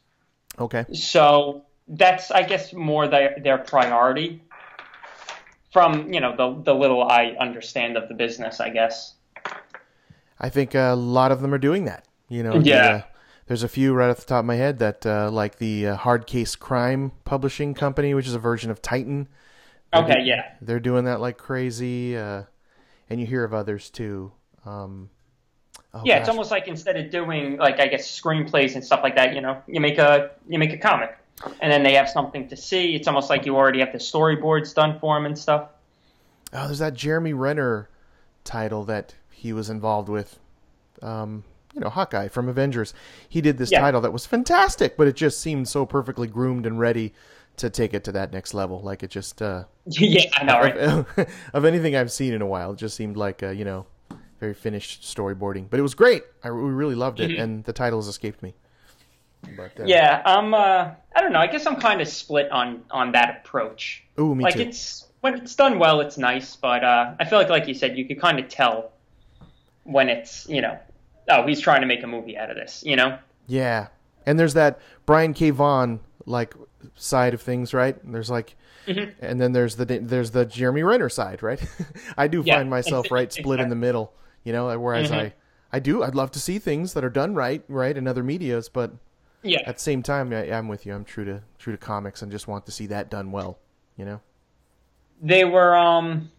Okay. So that's I guess more their their priority. From you know the the little I understand of the business, I guess. I think a lot of them are doing that. You know, the, Yeah. uh, there's a few right off the top of my head that, uh, like the uh, Hard Case Crime Publishing Company, which is a version of Titan. Okay, yeah, They're doing that like crazy, uh, and you hear of others too. Um, oh, yeah. It's almost like instead of doing like I guess screenplays and stuff like that, you know, you make a you make a comic, and then they have something to see. It's almost like you already have the storyboards done for them and stuff. Oh, there's that Jeremy Renner title that he was involved with. Um, you know, Hawkeye from Avengers. He did this Yeah. title that was fantastic, but it just seemed so perfectly groomed and ready to take it to that next level. Like it just, uh, yeah, I know, right? of, of anything I've seen in a while, it just seemed like, uh, you know, very finished storyboarding. But it was great. I we really loved it, and the titles escaped me. But, uh, Yeah, I'm. Uh, I don't know. I guess I'm kind of split on on that approach. Ooh, me too. like too. it's when it's done well, it's nice, but uh, I feel like, like you said, you could kind of tell when it's you know, oh, he's trying to make a movie out of this. You know? Yeah, and there's that Brian K. Vaughan like side of things, right? And There's like, Mm-hmm. and then there's the there's the Jeremy Renner side, right? I do Yeah. find myself right split in the middle, you know. Whereas Mm-hmm. I I do I'd love to see things that are done right, right in other media's, but Yeah. at the same time, I, I'm with you. I'm true to true to comics and just want to see that done well, you know. They were. Um,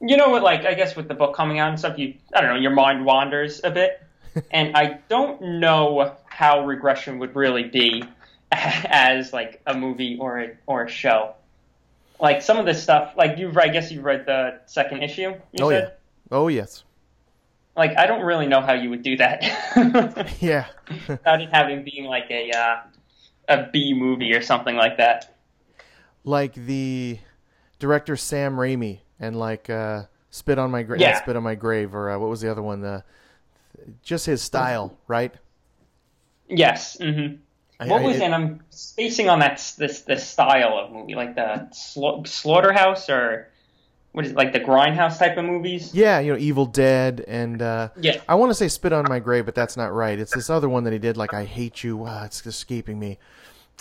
you know what? Like I guess with the book coming out and stuff, you I don't know, your mind wanders a bit, and I don't know how regression would really be as like a movie or a or a show. Like some of this stuff, like you've I guess you've read the second issue. You Oh said? yeah, oh yes, Like I don't really know how you would do that yeah. without it having being like a uh, a B movie or something like that. like the director Sam Raimi and like uh, Spit on My Grave, Yeah. Spit on My Grave, or uh, what was the other one? The just his style, right? Yes. Mm-hmm. I- What I- was it- and I'm spacing on that this this style of movie, like the sla- slaughterhouse or what is it, like the grindhouse type of movies? Yeah, you know, Evil Dead, and uh, Yeah. I want to say Spit on My Grave, but that's not right. It's this other one that he did, like I Hate You. Wow, it's escaping me.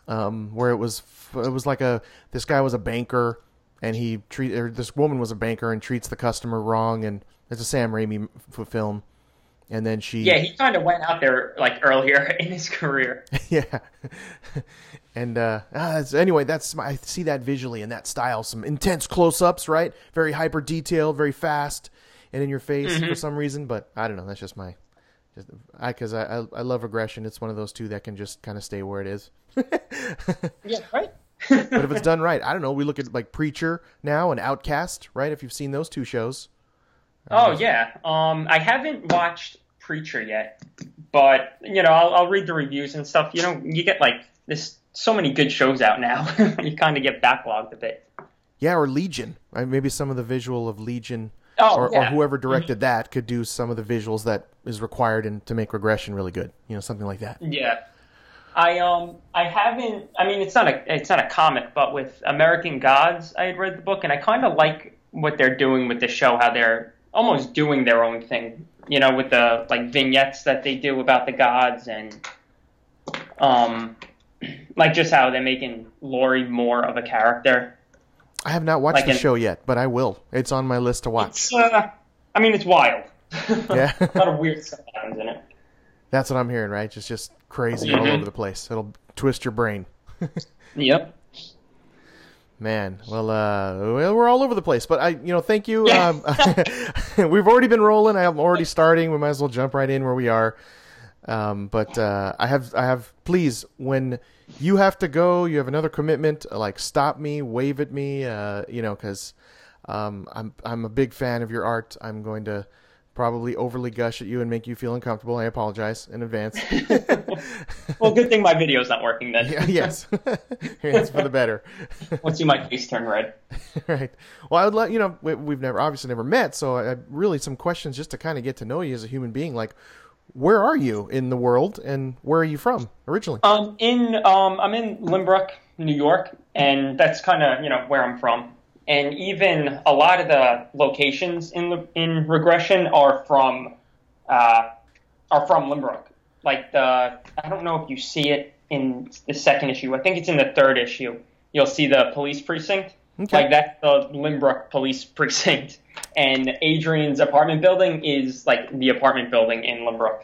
Um, where it was, it was like a this guy was a banker, and he treat or this woman was a banker and treats the customer wrong, and it's a Sam Raimi f- film. And then she, Yeah, he kind of went out there like earlier in his career. yeah. and uh, ah, anyway, that's my, I see that visually in that style. Some intense close-ups, right? Very hyper detailed, very fast, and in your face for some reason. But I don't know. That's just my, just I because I, I I love aggression. It's one of those two that can just kind of stay where it is. Yeah, right. But if it's done right, I don't know. We look at like Preacher now and Outcast, right? If you've seen those two shows, Oh yeah. Um, I haven't watched Preacher yet, but you know, I'll, I'll read the reviews and stuff. You know, you get like this so many good shows out now. you kind of get backlogged a bit. yeah, or Legion. Right? Maybe some of the visual of Legion. Oh, or, or whoever directed that could do some of the visuals that is required in, to make regression really good. You know, something like that. Yeah. I um I haven't I mean it's not a it's not a comic, but with American Gods I had read the book and I kinda like what they're doing with the show, how they're almost doing their own thing. You know, with the like vignettes that they do about the gods and um like just how they're making Lori more of a character. I have not watched Like the show yet, but I will. It's on my list to watch. It's, uh, I mean, it's wild. Yeah. a lot of weird stuff happens in it. That's what I'm hearing, right? Just just crazy all Mhm. over the place. It'll twist your brain. Yep. Man, well, uh, well, we're all over the place, but I, you know, thank you. Yeah. Um, we've already been rolling. I'm already starting. We might as well jump right in where we are. Um, but uh, I have, I have. Please, when you have to go, you have another commitment. Like, stop me, wave at me. Uh, you know, because um, I'm, I'm a big fan of your art. I'm going to probably overly gush at you and make you feel uncomfortable. I apologize in advance. Well, good thing my video's not working then. Yeah, yes, it's for the better. Once see my face turn red. right. Well, I would let you know we, we've never obviously never met, so I, really some questions just to kind of get to know you as a human being. Like, where are you in the world, and where are you from originally? Um, in um, I'm in Lynbrook, New York, and that's kind of you know where I'm from. And even a lot of the locations in the- in regression are from uh, are from Lynbrook. Like the I don't know if you see it in the second issue. I think it's in the third issue. You'll see the police precinct. Okay. Like that's the Lynbrook police precinct. And Adrian's apartment building is like the apartment building in Lynbrook.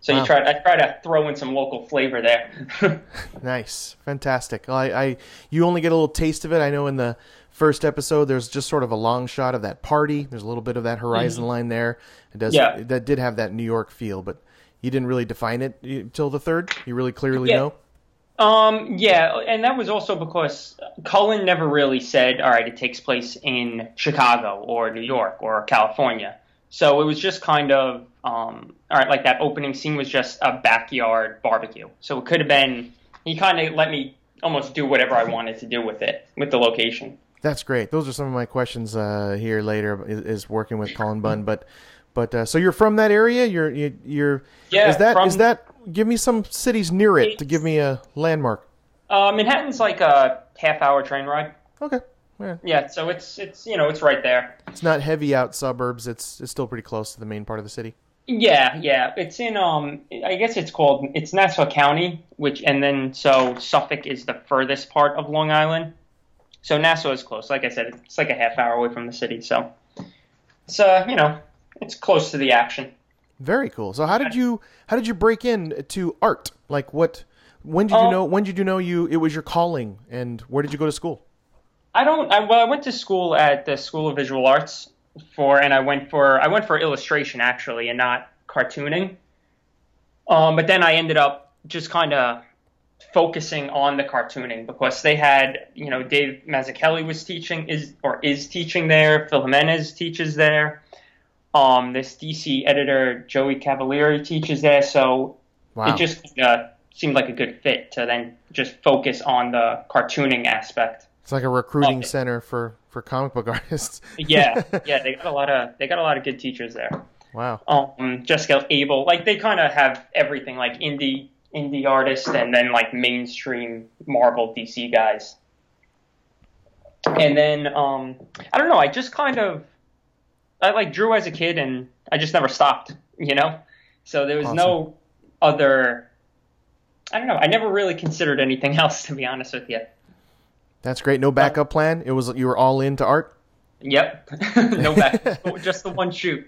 So Wow. you try I try to throw in some local flavor there. Nice, fantastic. Well, I, I you only get a little taste of it. I know in the first episode there's just sort of a long shot of that party. There's a little bit of that horizon line there. It does Mm-hmm. Yeah. that did have that New York feel, but you didn't really define it until the third. You really clearly Yeah. know. Um, yeah, and that was also because Cullen never really said, all right, it takes place in Chicago or New York or California. So it was just kind of, um, all right, like that opening scene was just a backyard barbecue. So it could have been, he kind of let me almost do whatever I wanted to do with it, with the location. That's great. Those are some of my questions uh, here later. Is, is working with Cullen Bunn, but but uh, so you're from that area. You're you, you're Yeah, Is that from- is that? Give me some cities near it to give me a landmark. Uh, Manhattan's like a half hour train ride. Okay, yeah. Yeah, so it's, it's, you know, it's right there. it's not heavy out suburbs. It's it's still pretty close to the main part of the city. Yeah, yeah. It's in um I guess it's called it's Nassau County, which and then so Suffolk is the furthest part of Long Island. So Nassau is close. Like I said, it's like a half hour away from the city, so it's uh, you know, it's close to the action. Very cool. So how did you how did you break in to art? Like what? When did you Um, know? When did you know you it was your calling? And where did you go to school? I don't I well I went to school at the School of Visual Arts for and I went for I went for illustration actually and not cartooning. Um but then I ended up just kind of focusing on the cartooning because they had, you know, Dave Mazzucchelli was teaching is or is teaching there, Phil Jimenez teaches there. Um this DC editor Joey Cavalieri teaches there, so Wow. it just uh, seemed like a good fit to then just focus on the cartooning aspect. it's like a recruiting center for for comic book artists. Yeah, yeah, they got a lot of they got a lot of good teachers there. wow. Um, Jessica Abel, like they kind of have everything, like indie indie artists and then like mainstream Marvel DC guys. And then um, I don't know, I just kind of I like drew as a kid and I just never stopped, you know. So there was no other. I don't know. I never really considered anything else, to be honest with you. That's great. No backup plan. It was you were all into art. Yep. no back. just the one shoot.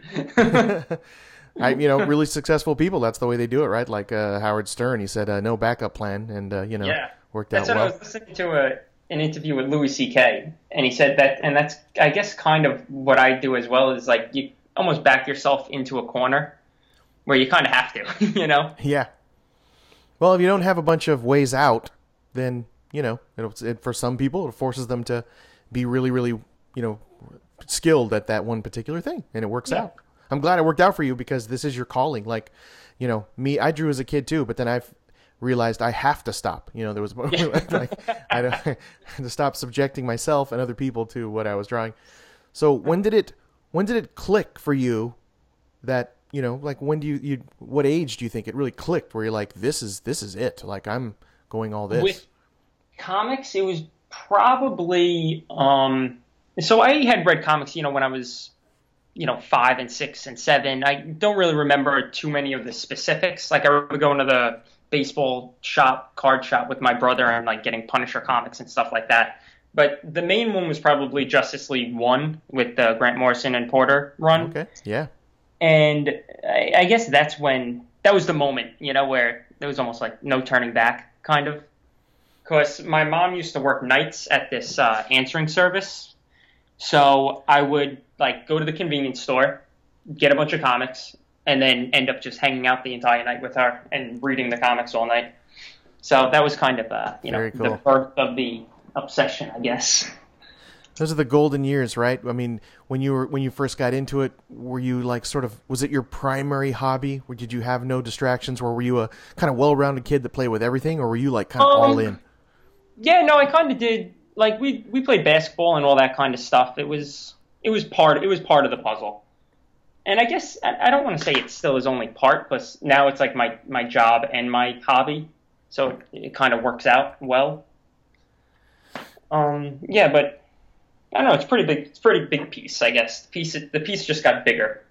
I, you know, really successful people. That's the way they do it, right? Like uh, Howard Stern, he said, uh, "No backup plan," and uh, you know, Yeah. worked That's out what I was listening to a, an interview with Louis C.K. and he said that, and that's I guess kind of what I do as well is like you almost back yourself into a corner where you kind of have to, you know. Yeah. Well, if you don't have a bunch of ways out, then you know, it'll, it, for some people, it forces them to be really, really, you know, skilled at that one particular thing, and it works Yeah. out. I'm glad it worked out for you because this is your calling. Like, you know, me, I drew as a kid too, but then I've realized I have to stop. You know, there was like I don't I had to stop subjecting myself and other people to what I was drawing. So when did it when did it click for you that you know like when do you, you what age do you think it really clicked where you're like this is this is it like I'm going all this With comics, it was probably um. So I had read comics, you know, when I was, you know, five and six and seven. I don't really remember too many of the specifics. Like I remember going to the baseball shop, card shop with my brother, and like getting Punisher comics and stuff like that. but the main one was probably Justice League One with the Grant Morrison and Porter run. Okay. Yeah. And I, I guess that's when that was the moment, you know, where there was almost like no turning back, kind of. Because my mom used to work nights at this uh, answering service, so I would like go to the convenience store, get a bunch of comics, and then end up just hanging out the entire night with her and reading the comics all night. So that was kind of uh, you know Very the birth of the obsession, I guess. Those are the golden years, right? I mean, when you were when you first got into it, were you like sort of was it your primary hobby? Or did you have no distractions? Or were you a kind of well-rounded kid that played with everything, or were you like kind of all Um, in? Yeah, no, I kind of did. Like we we played basketball and all that kind of stuff. It was it was part it was part of the puzzle. And I guess I, I don't want to say it still is only part, because now it's like my my job and my hobby, so it, it kind of works out well. Um, yeah, but I don't know. It's pretty big. It's pretty big piece, I guess. The piece the piece just got bigger.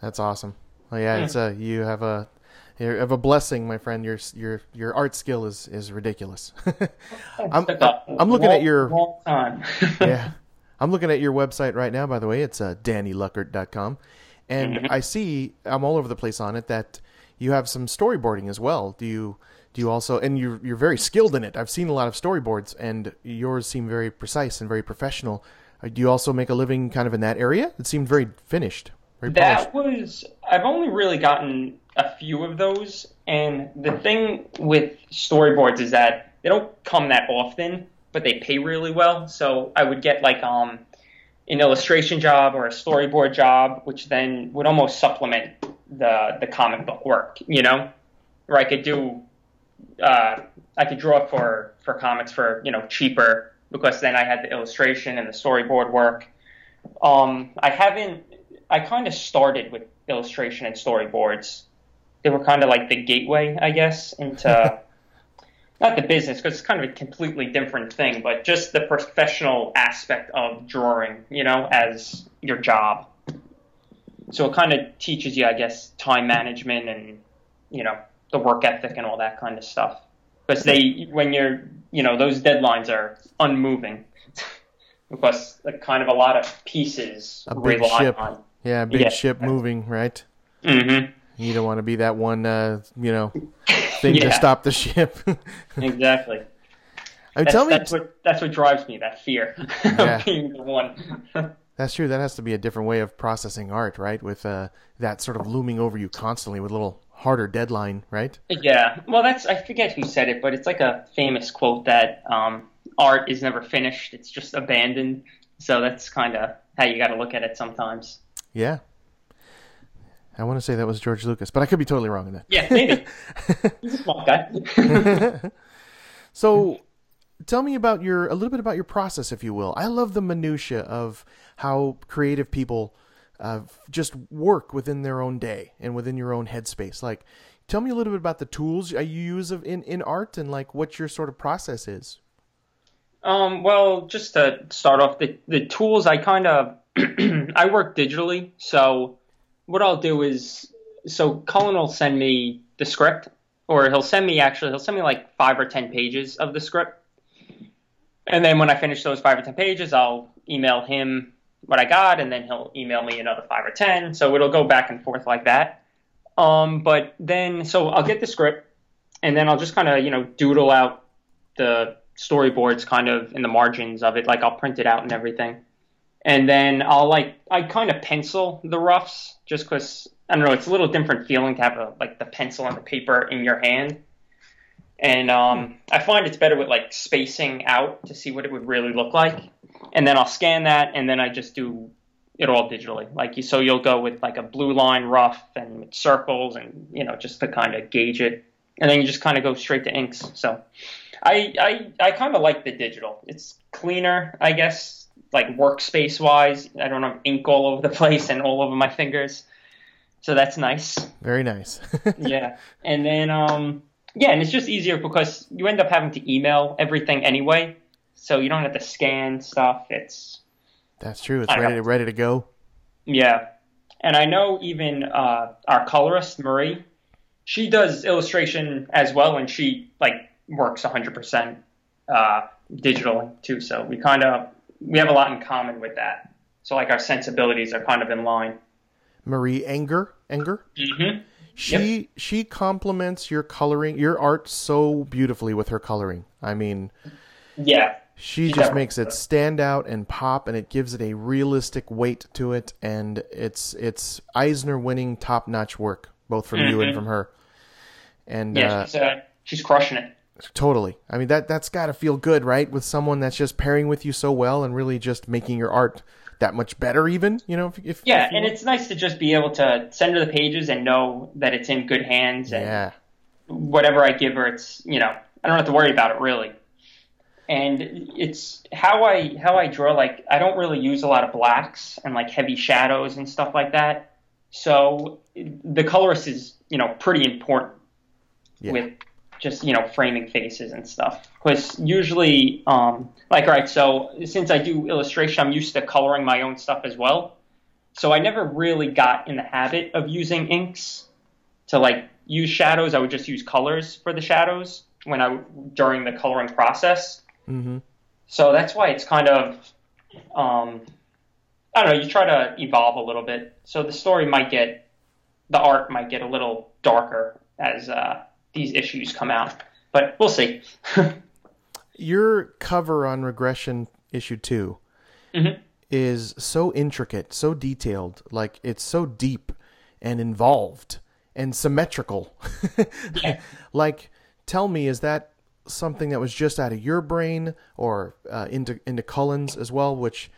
That's awesome. Oh yeah, it's a you have a you have a blessing, my friend. Your your your art skill is is ridiculous. I'm I'm looking long, at your yeah. I'm looking at your website right now, by the way. It's uh, DannyLuckert.com. And Mm-hmm. I see, I'm all over the place on it, that you have some storyboarding as well. Do you do you also, and you're, you're very skilled in it. I've seen a lot of storyboards, and yours seem very precise and very professional. Uh, do you also make a living kind of in that area? It seemed very finished, very polished. That was I've only really gotten a few of those, and the thing with storyboards is that they don't come that often, but they pay really well. So I would get like um an illustration job or a storyboard job, which then would almost supplement the the comic book work, you know, where I could do uh, I could draw for for comics for you know cheaper because then I had the illustration and the storyboard work. Um, I haven't. I kind of started with illustration and storyboards. They were kind of like the gateway, I guess, into not the business because it's kind of a completely different thing, but just the professional aspect of drawing, you know, as your job. So it kind of teaches you, I guess, time management and you know the work ethic and all that kind of stuff. Because they, when you're, you know, those deadlines are unmoving. because like, kind of a lot of pieces A big rely ship. on. Yeah, big Yeah. ship moving, right? Mm-hmm. You don't want to be that one, uh, you know, thing to stop the ship. Exactly. I mean, That's, tell me, that's what that's what drives me. That fear Yeah. of being the one. That's true. That has to be a different way of processing art, right? With uh, that sort of looming over you constantly with a little harder deadline, right? yeah. Well, that's I forget who said it, but it's like a famous quote that um, art is never finished; it's just abandoned. So that's kind of how you got to look at it sometimes. Yeah. I want to say that was George Lucas, but I could be totally wrong in that. Yeah, maybe. He's a smart guy. So, tell me about your a little bit about your process, if you will. I love the minutia of how creative people uh, just work within their own day and within your own headspace. Like, tell me a little bit about the tools you use of in in art and like what your sort of process is. Um, well, just to start off, the the tools I kind of I work digitally, so what I'll do is so Cullen will send me the script, or he'll send me actually he'll send me like five or ten pages of the script, and then when I finish those five or ten pages, I'll email him what I got, and then he'll email me another five or ten. So it'll go back and forth like that. Um, but then so I'll get the script, and then I'll just kind of you know doodle out the storyboards kind of in the margins of it like i'll print it out and everything and then i'll like i kind of pencil the roughs just because i don't know it's a little different feeling to have a, like the pencil and the paper in your hand. And um, i find it's better with like spacing out to see what it would really look like. And then i'll scan that and then i just do it all digitally. Like you so you'll go with like a blue line rough and circles and you know just to kind of gauge it. And then you just kind of go straight to inks. So I I, I kind of like the digital. It's cleaner, I guess, like workspace wise. I don't have ink all over the place and all over my fingers, so that's nice. Very nice. yeah, and then um yeah, and it's just easier because you end up having to email everything anyway, so you don't have to scan stuff. It's That's true. It's ready know. to ready to go. Yeah, and I know even uh, our colorist Marie, she does illustration as well, and she like works hundred percent uh, digitally too. So we kind of we have a lot in common with that. So like our sensibilities are kind of in line. Marie Enger, Enger. Mm-hmm. She she complements your coloring, your art so beautifully with her coloring. I mean, Yeah. she just makes it stand out and pop, and it gives it a realistic weight to it, and it's it's Eisner winning top notch work, both from you and from her. And Yeah. uh, she's, uh, she's crushing it. Totally. I mean that that's got to feel good, right? With someone that's just pairing with you so well and really just making your art that much better, even you know. If, if Yeah, if and want. it's nice to just be able to send her the pages and know that it's in good hands and yeah, whatever I give her, it's you know I don't have to worry about it really. And it's how I how I draw. Like I don't really use a lot of blacks and like heavy shadows and stuff like that. So the colorist is you know pretty important yeah, with just you know framing faces and stuff. Because usually, um, like all right, so since I do illustration, I'm used to coloring my own stuff as well. So I never really got in the habit of using inks to like use shadows. I would just use colors for the shadows when I during the coloring process. hmm So that's why it's kind of, um, I don't know. You try to evolve a little bit, so the story might get, the art might get a little darker as uh, these issues come out. But we'll see. Your cover on Regression issue 2 Mhm. is so intricate, so detailed, like it's so deep and involved and symmetrical. Yeah. like, tell me, is that something that was just out of your brain or uh, into into Cullen's as well? Which,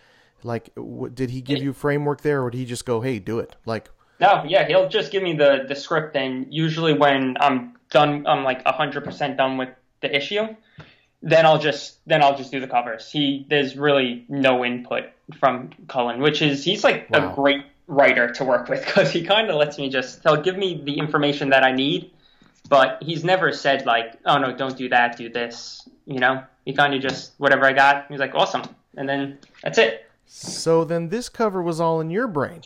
like, w- did he give you framework there, or did he just go, "Hey, do it"? Like, No, yeah, he'll just give me the the script, and usually when I'm done, I'm like hundred percent done with the issue. Then I'll just then I'll just do the covers. He there's really no input from Cullen, which is he's like Wow. a great writer to work with because he kind of lets me just he'll give me the information that I need, but he's never said like oh no don't do that do this you know he kind of just whatever I got he's like awesome and then that's it. So then this cover was all in your brain.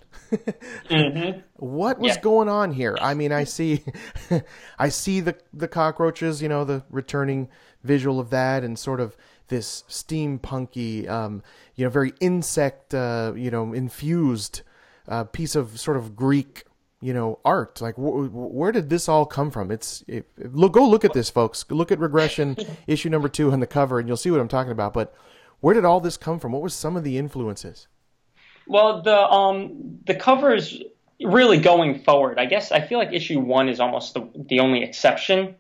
hmm What was Yeah. going on here? I mean, I see, I see the the cockroaches. You know, the returning visual of that, and sort of this steampunky, um, you know, very insect, uh, you know, infused uh, piece of sort of Greek, you know, art. Like, wh- where did this all come from? It's it, look, go look at this, folks. Look at Regression issue number two on the cover, and you'll see what I'm talking about. But where did all this come from? What was some of the influences? Well, the um the covers really going forward. I guess I feel like issue one is almost the the only exception,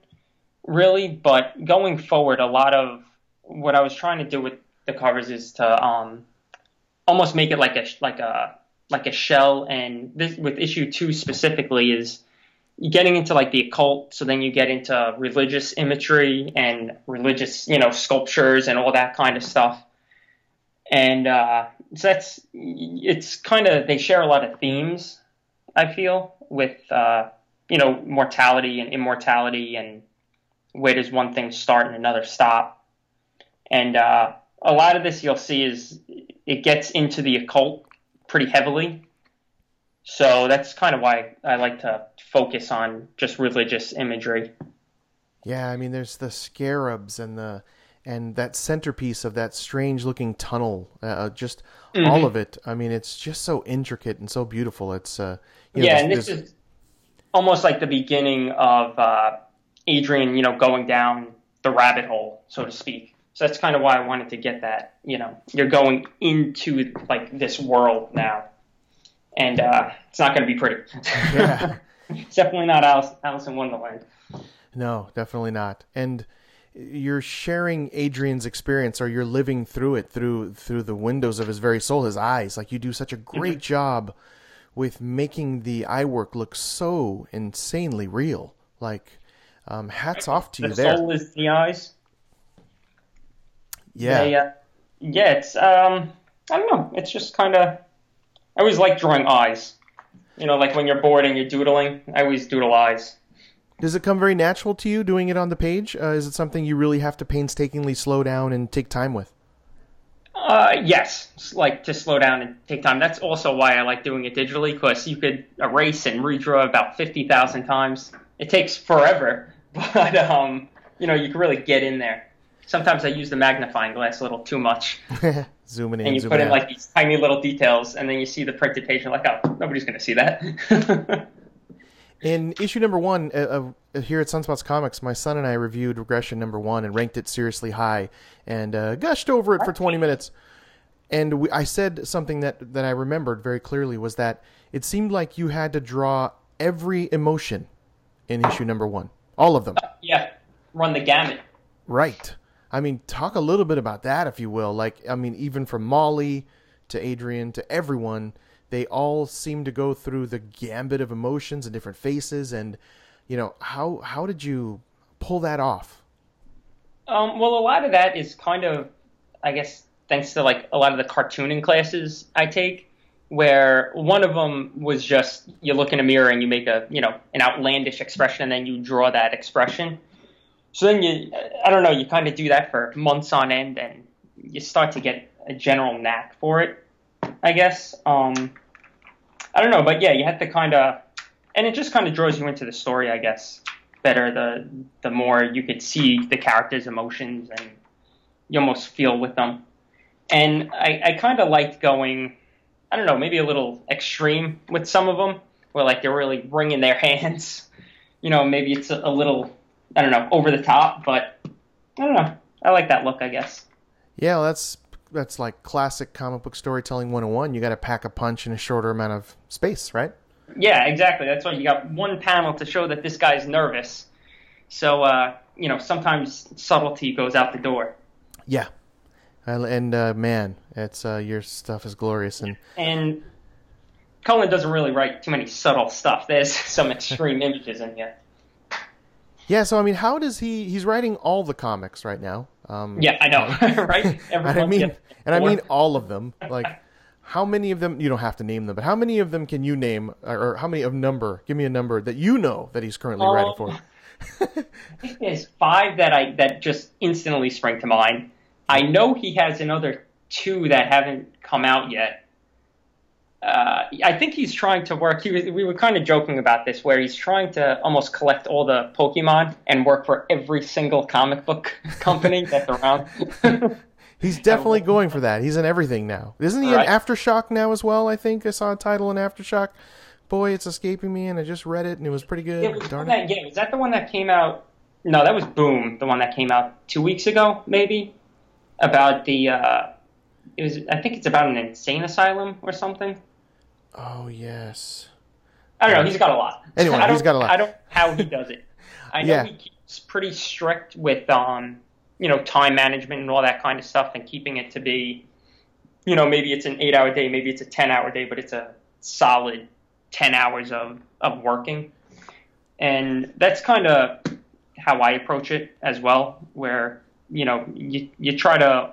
really. But going forward, a lot of what I was trying to do with the covers is to um almost make it like a like a like a shell. And this with issue two specifically is getting into like the occult. So then you get into religious imagery and religious you know sculptures and all that kind of stuff and uh, so that's it's kind of they share a lot of themes i feel with uh, you know mortality and immortality and where does one thing start and another stop. And uh, a lot of this you'll see is it gets into the occult pretty heavily. So that's kind of why i like to focus on just religious imagery. Yeah, I mean, there's the scarabs and the and that centerpiece of that strange looking tunnel. Uh, just Mm-hmm. all of it. I mean, it's just so intricate and so beautiful. It's uh, you know, yeah, and this this- is almost like the beginning of uh, Adrian, you know, going down the rabbit hole, so to speak. So that's kind of why I wanted to get that. You know, you're going into like this world now, and uh, it's not going to be pretty. yeah. it's definitely not Alice, Alice in Wonderland. No, definitely not. And you're sharing Adrian's experience, or you're living through it through through the windows of his very soul, his eyes. Like you do such a great job with making the eye work look so insanely real. Like, um, hats off to The you there. The soul is the eyes. Yeah. They, uh, yeah, it's um, I don't know. It's just kind of. I always like drawing eyes. You know, like when you're bored and you're doodling, I always doodle eyes. Does it come very natural to you doing it on the page? Uh, is it something you really have to painstakingly slow down and take time with? Uh, yes, like to slow down and take time. That's also why I like doing it digitally, because you could erase and redraw about fifty thousand times. It takes forever, but um, you know, you can really get in there. sometimes I use the magnifying glass a little too much, zooming in, and you put in out. like these tiny little details, and then you see the printed page, and you're like, oh, nobody's gonna see that. In issue number one uh, uh, here at Sunspots Comics, my son and I reviewed Regression number one and ranked it seriously high and uh, gushed over it for 20 minutes. And we, I said something that, that I remembered very clearly was that it seemed like you had to draw every emotion in issue number one, all of them. yeah, run the gamut. Right. I mean, talk a little bit about that, if you will. Like, I mean, even from Molly to Adrian to everyone, they all seem to go through the gambit of emotions and different faces. And, you know, how how did you pull that off? Um, well, a lot of that is kind of, I guess, thanks to like a lot of the cartooning classes I take, where one of them was just you look in a mirror and you make a you know an outlandish expression and then you draw that expression. So then you, I don't know, you kind of do that for months on end and you start to get a general knack for it, I guess. Um, I don't know, but yeah, you have to kind of, and it just kind of draws you into the story, I guess better the the more you could see the characters' emotions and you almost feel with them. And I, I kind of liked going, I don't know, maybe a little extreme with some of them, where like they're really wringing their hands. You know, maybe it's a, a little, I don't know, over the top, but I don't know. I like that look, I guess. Yeah, well, that's that's like classic comic book storytelling 101. You got to pack a punch in a shorter amount of space, right? Yeah, exactly. That's why you got one panel to show that this guy's nervous. So, uh, you know, sometimes subtlety goes out the door. Yeah. And, and uh, man, it's uh, your stuff is glorious and And Cullen doesn't really write too many subtle stuff. There's some extreme images in here. Yeah. So I mean, how does he? He's writing all the comics right now. Um, Yeah, I know, right? and I mean, and I mean all of them. Like, how many of them? You don't have to name them, but how many of them can you name, or, or how many of number? Give me a number that you know that he's currently writing for. Um, I think there's five that I that just instantly spring to mind. I know he has another two that haven't come out yet. Uh, I think he's trying to work. He was, we were kind of joking about this, where he's trying to almost collect all the Pokemon and work for every single comic book company that's around. He's definitely going for that. He's in everything now. Isn't he Right. in Aftershock now as well? I think I saw a title in Aftershock. Boy, it's escaping me, and I just read it, and it was pretty good. Yeah, was Darn that, it. yeah, was that the one that came out? No, that was Boom, the one that came out two weeks ago, maybe. About the, uh, it was. I think it's about an insane asylum or something. Oh yes. I don't know. He's got a lot. Anyway, I don't, he's got a lot. I don't know how he does it. I know Yeah. he keeps pretty strict with, um, you know, time management and all that kind of stuff, and keeping it to be, you know, maybe it's an eight-hour day, maybe it's a ten-hour day, but it's a solid ten hours of of working, and that's kind of how I approach it as well. Where you know you you try to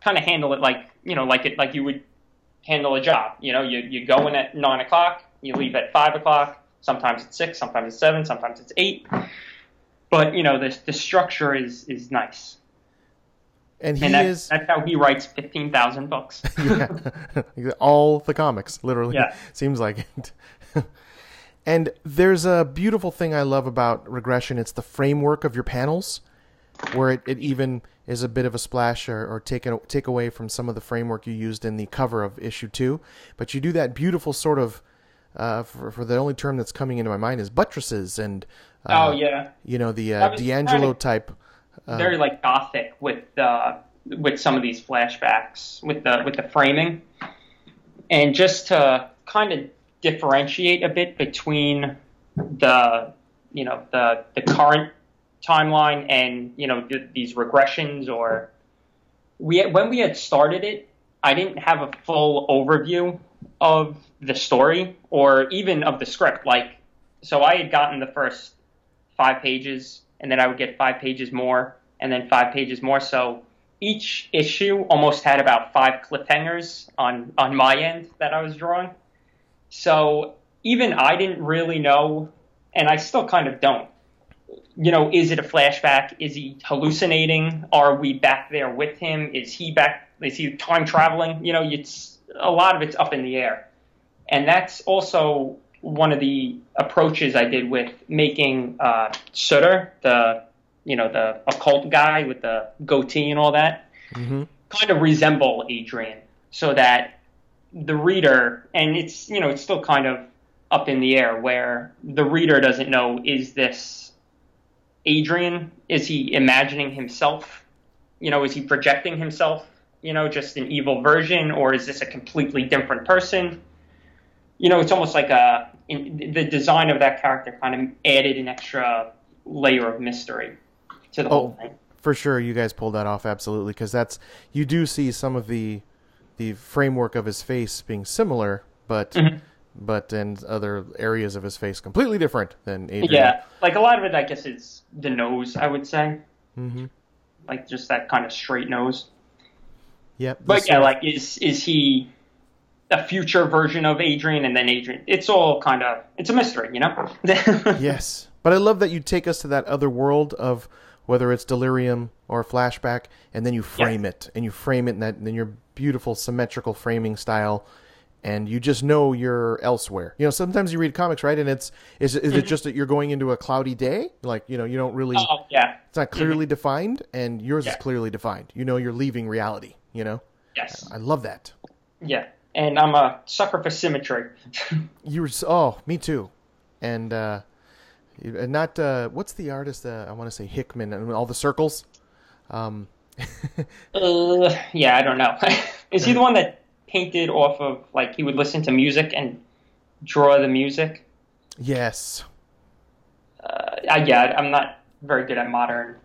kind of handle it like you know like it like you would handle a job. You know, you, you go in at nine o'clock, you leave at five o'clock. Sometimes it's six, sometimes it's seven, sometimes it's eight. But you know, the the structure is is nice, And he and that's, is that's how he writes fifteen thousand books. yeah. all the comics, literally. Yeah. Seems like it. and there's a beautiful thing I love about regression. It's the framework of your panels, where it, it even is a bit of a splash or, or take, a, take away from some of the framework you used in the cover of issue two. But you do that beautiful sort of, uh, for, for the only term that's coming into my mind is buttresses and, uh, oh yeah, you know, the uh, D'Angelo to- type. Uh, very like gothic with uh, with some of these flashbacks with the with the framing, and just to kind of differentiate a bit between the you know the the current timeline and you know th- these regressions or we when we had started it i didn't have a full overview of the story or even of the script. Like so i had gotten the first five pages and then i would get five pages more and then five pages more. So each issue almost had about five cliffhangers on on my end that i was drawing. So even i didn't really know and i still kind of don't you know, is it a flashback? Is he hallucinating? Are we back there with him? Is he back? Is he time traveling? You know, it's a lot of it's up in the air, and that's also one of the approaches I did with making uh, Sutter, the you know, the occult guy with the goatee and all that, kind of resemble Adrian, so that the reader, and it's you know, it's still kind of up in the air where the reader doesn't know is this Adrian? Is he imagining himself? You know, is he projecting himself? You know, just an evil version, or is this a completely different person? You know, it's almost like a in, the design of that character kind of added an extra layer of mystery to the whole Oh, thing. for sure, you guys pulled that off absolutely because that's you do see some of the the framework of his face being similar, but Mm-hmm. But in other areas of his face completely different than Adrian. Yeah, like a lot of it, I guess, is the nose. I would say, mm-hmm. like just that kind of straight nose. Yep. But yeah, of- like is is he a future version of Adrian and then Adrian? It's all kind of it's a mystery, you know. Yes. But I love that you take us to that other world of whether it's delirium or flashback, and then you frame it, and you frame it in that in your beautiful symmetrical framing style, and you just know you're elsewhere. You know, sometimes you read comics, right? And it's is is it just that you're going into a cloudy day? Like you know, you don't really oh yeah, it's not clearly defined, and yours is clearly defined. You know, you're leaving reality. You know, yes, I love that. yeah. And I'm a sucker for symmetry. You were s- oh, me too, and uh, and not uh, what's the artist? Uh, I want to say Hickman and all the circles. Um, uh, yeah, I don't know. is he the one that painted off of like he would listen to music and draw the music? yes, Uh, I, yeah, I'm not very good at modern,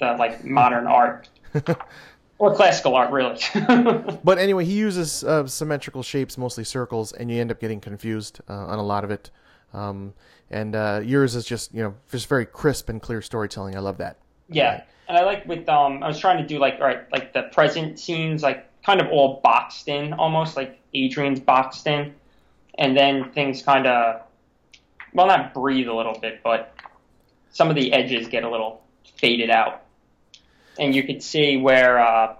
the like modern art or classical art, really. but anyway, he uses uh, symmetrical shapes, mostly circles, and you end up getting confused uh, on a lot of it. Um, and uh, yours is just you know just very crisp and clear storytelling. I love that. Yeah, and I like with um, I was trying to do like all right, like the present scenes, like kind of all boxed in, almost like Adrian's boxed in, and then things kind of, well, not breathe a little bit, but some of the edges get a little faded out, and you could see where uh,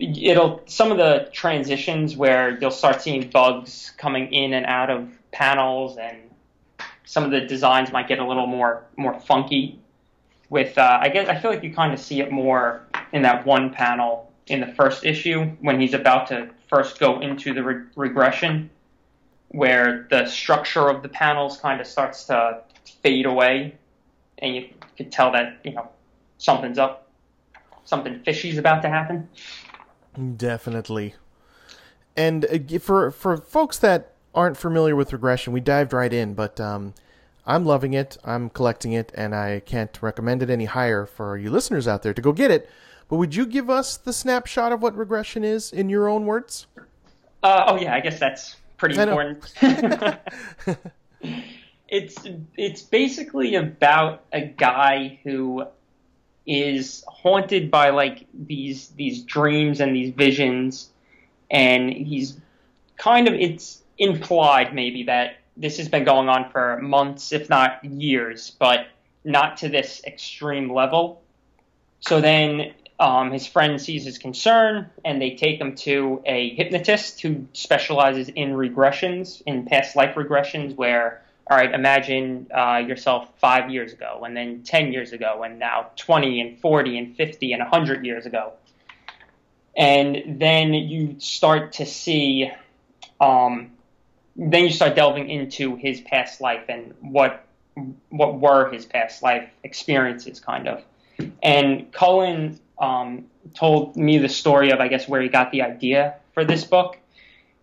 it'll some of the transitions where you'll start seeing bugs coming in and out of panels, and some of the designs might get a little more more funky with uh, I guess I feel like you kind of see it more in that one panel in the first issue when he's about to first go into the re- regression, where the structure of the panels kind of starts to fade away, and you could tell that you know something's up, something fishy's about to happen. Definitely. And uh, for for folks that aren't familiar with regression, we dived right in, but um, I'm loving it. I'm collecting it, and I can't recommend it any higher for you listeners out there to go get it. But would you give us the snapshot of what regression is in your own words? Uh, oh yeah, I guess that's pretty important. it's it's basically about a guy who is haunted by like these these dreams and these visions, and he's kind of it's implied maybe that this has been going on for months, if not years, but not to this extreme level. So then um, his friend sees his concern and they take him to a hypnotist who specializes in regressions, in past life regressions, where, all right, imagine uh, yourself five years ago and then 10 years ago and now 20 and 40 and 50 and 100 years ago. And then you start to see, um, then you start delving into his past life and what what were his past life experiences, kind of. And Cullen um, told me the story of, I guess, where he got the idea for this book.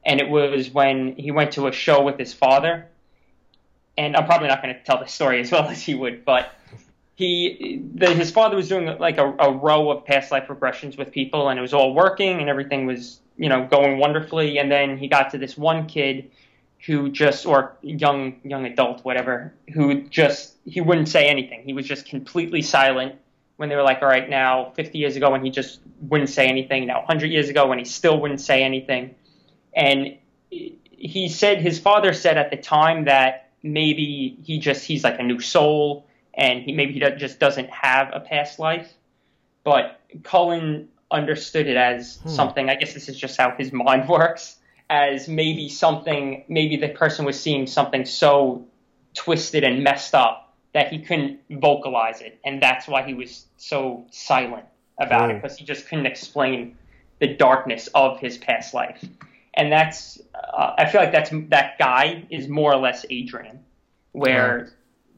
And it was when he went to a show with his father. And I'm probably not going to tell the story as well as he would, but he, the, his father was doing like a, a row of past life regressions with people, and it was all working, and everything was, you know, going wonderfully. And then he got to this one kid who just or young young adult whatever who just he wouldn't say anything he was just completely silent when they were like all right now 50 years ago when he just wouldn't say anything now 100 years ago when he still wouldn't say anything. And he said his father said at the time that maybe he just he's like a new soul and he maybe he just doesn't have a past life. But Cullen understood it as hmm. something I guess this is just how his mind works as maybe something, maybe the person was seeing something so twisted and messed up that he couldn't vocalize it, and that's why he was so silent about it Oh. because he just couldn't explain the darkness of his past life. And that's uh, I feel like that's that guy is more or less Adrian, where Right.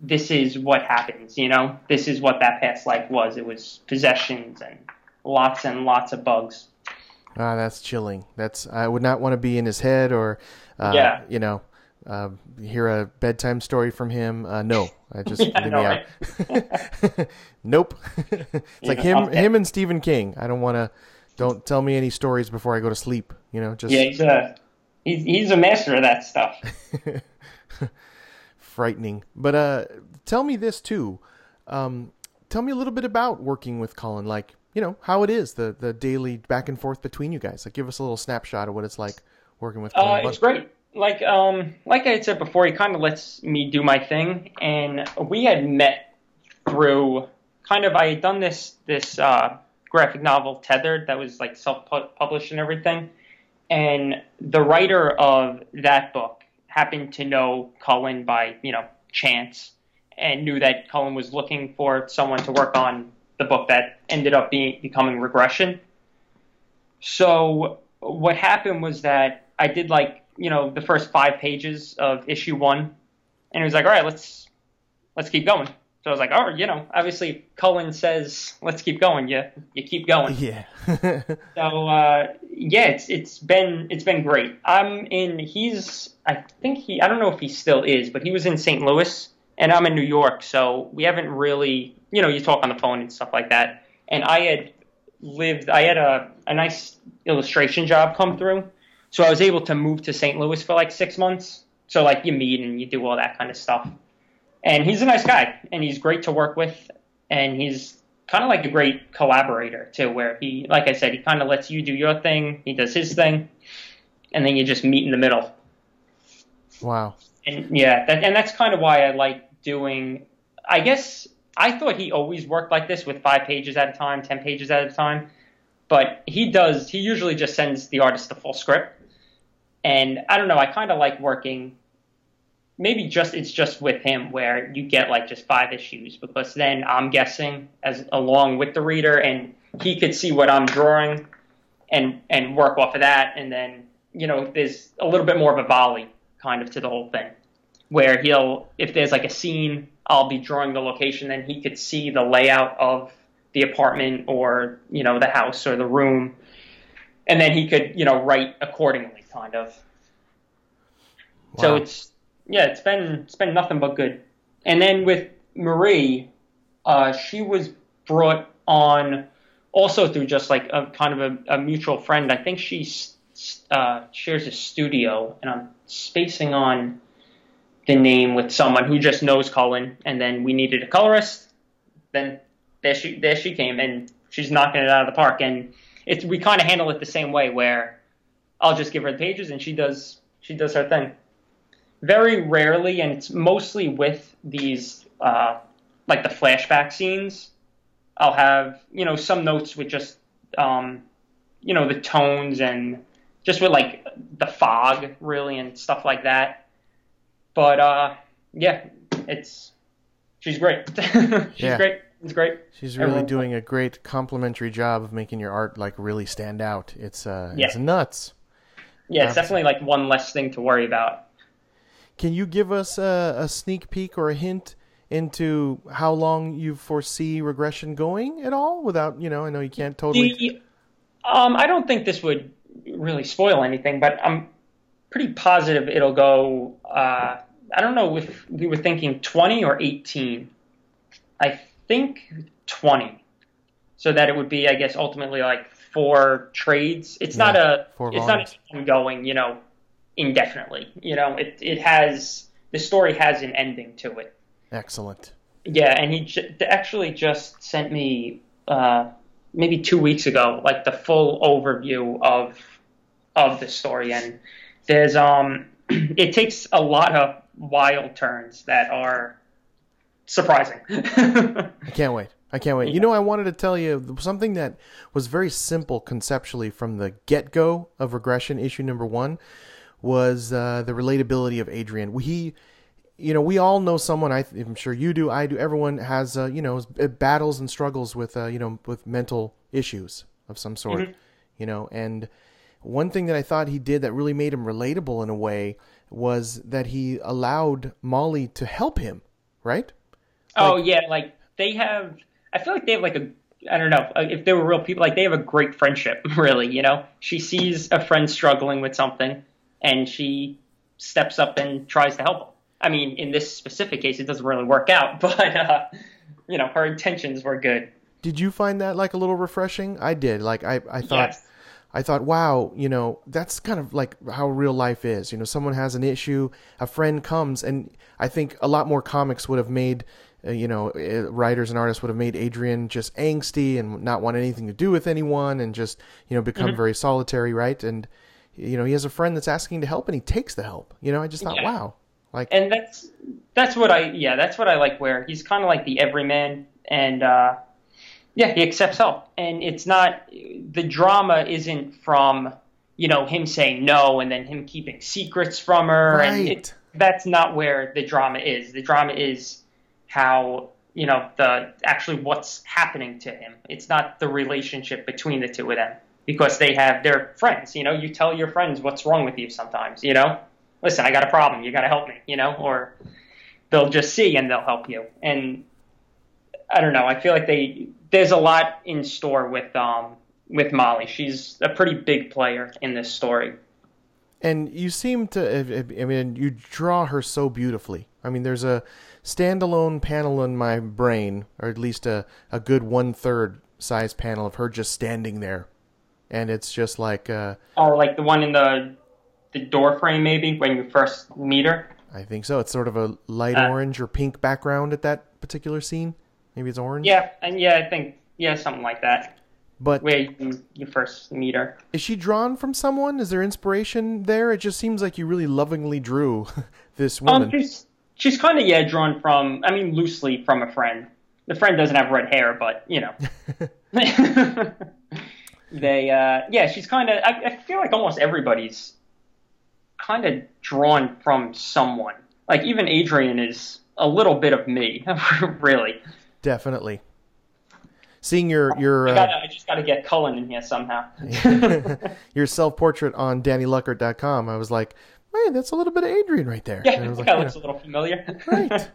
this is what happens. You know, this is what that past life was. It was possessions and lots and lots of bugs. Ah, that's chilling. That's I would not want to be in his head or, uh, Yeah. you know, uh, hear a bedtime story from him. Uh, no, I just Yeah, I leave know, me out. nope. it's like him, okay. him and Stephen King. I don't want to. Don't tell me any stories before I go to sleep. You know, just Yeah, he's a he's, he's a master of that stuff. frightening. But uh, tell me this too. Um, tell me a little bit about working with Cullen. Like, you know, how it is the the daily back and forth between you guys. Like, give us a little snapshot of what it's like working with. Uh, Cullen it's great. Like um, like I had said before, he kind of lets me do my thing, and we had met through kind of I had done this this uh, graphic novel Tethered that was like self published and everything, and the writer of that book happened to know Cullen by you know chance, and knew that Cullen was looking for someone to work on the book that ended up being becoming Regression. So what happened was that I did like you know the first five pages of issue one, and it was like, all right, let's let's keep going. So I was like, oh, you know, obviously Cullen says let's keep going. You you keep going. Yeah. So uh, yeah, it's it's been it's been great. I'm in. He's I think he I don't know if he still is, but he was in St. Louis, and I'm in New York. So we haven't really you know you talk on the phone and stuff like that. And I had lived. I had a a nice illustration job come through, so I was able to move to St. Louis for like six months. So like you meet and you do all that kind of stuff. And he's a nice guy, and he's great to work with, and he's kind of like a great collaborator too, where he, like I said, he kind of lets you do your thing, he does his thing, and then you just meet in the middle. wow. And yeah, that, and that's kind of why I like doing. I guess I thought he always worked like this with five pages at a time, ten pages at a time, but he does. He usually just sends the artist the full script, and I don't know. I kind of like working. Maybe just it's just with him where you get like just five issues because then I'm guessing as along with the reader and he could see what I'm drawing and and work off of that and then you know there's a little bit more of a volley kind of to the whole thing where he'll if there's like a scene I'll be drawing the location then he could see the layout of the apartment or you know the house or the room and then he could you know write accordingly kind of so it's yeah it's been it's been nothing but good and then with Marie uh, she was brought on also through just like a kind of a, a mutual friend. I think she uh, shares a studio, and I'm spacing on the name with someone who just knows Cullen. And then we needed a colorist. Then there she there she came, and she's knocking it out of the park. And it's we kind of handle it the same way, where I'll just give her the pages, and she does she does her thing. Very rarely, and it's mostly with these uh, like the flashback scenes. I'll have you know some notes with just um, you know the tones and just with like the fog really and stuff like that. But uh, yeah, it's she's great. she's Yeah. great. It's great. She's really Everyone- doing a great complimentary job of making your art like really stand out. It's uh, Yeah. it's nuts. Yeah, it's Um, definitely like one less thing to worry about. Can you give us a, a sneak peek or a hint into how long you foresee regression going at all? Without you know, I know you can't totally. The, um, I don't think this would really spoil anything, but I'm pretty positive it'll go. Uh, I don't know if we were thinking 20 or 18. I think 20, so that it would be, I guess, ultimately like four trades. It's not a. four it's volumes. not ongoing, you know, indefinitely. You know, it it has the story has an ending to it. Excellent. Yeah, and he j- actually just sent me uh, maybe two weeks ago, like the full overview of of the story, and there's um, it takes a lot of wild turns that are surprising. I can't wait. I can't wait. You know, I wanted to tell you something that was very simple conceptually from the get go of regression issue number one was uh, the relatability of Adrian. He you know, we all know someone. I, I'm sure you do. I do. Everyone has, uh, you know, battles and struggles with, uh, you know, with mental issues of some sort. You know, and one thing that I thought he did that really made him relatable in a way was that he allowed Molly to help him. Right? Oh yeah, like they have. I feel like they have like a. I don't know uh, if they were real people. Like they have a great friendship. Really, you know. She sees a friend struggling with something, and she steps up and tries to help him. I mean, in this specific case, it doesn't really work out, but uh, you know, her intentions were good. Did you find that like a little refreshing? I did. Like I, I thought. Yes. I thought, wow, you know, that's kind of like how real life is. You know, someone has an issue, a friend comes, and I think a lot more comics would have made, you know, uh, writers and artists would have made Adrian just angsty and not want anything to do with anyone and just, you know, become very solitary, right? And, you know, he has a friend that's asking to help and he takes the help. You know, I just thought, Yeah. wow. Like, and that's that's what I yeah that's what I like where he's kind of like the everyman and uh, yeah he accepts help and it's not the drama isn't from you know him saying no and then him keeping secrets from her and it, that's not where the drama is the drama is how you know the actually what's happening to him it's not the relationship between the two of them because they have their friends you know you tell your friends what's wrong with you sometimes you know listen, I got a problem. You got to help me, you know, or they'll just see and they'll help you. And I don't know. I feel like they there's a lot in store with um with Molly. She's a pretty big player in this story. And you seem to, I mean, you draw her so beautifully. I mean, there's a standalone panel in my brain, or at least a, a good one third size panel of her just standing there. And it's just like, uh, Oh, like the one in the the door frame, maybe when you first meet her. I think so. It's sort of a light Uh, orange or pink background at that particular scene. Maybe it's orange. Yeah, and yeah, I think yeah, something like that. But Where you, you first meet her. is she drawn from someone? Is there inspiration there? It just seems like you really lovingly drew this woman. Um, she's she's kind of yeah drawn from. I mean, loosely from a friend. The friend doesn't have red hair, but you know. they uh, yeah, she's kind of. I, I feel like almost everybody's kind of drawn from someone. Like even Adrian is a little bit of me, really. Definitely. Seeing your your I, uh, gotta, I just got to get Cullen in here somehow. your self portrait on DannyLuckert.com, I was like, man, that's a little bit of Adrian right there. yeah, And I was like, that yeah, looks a little familiar. right.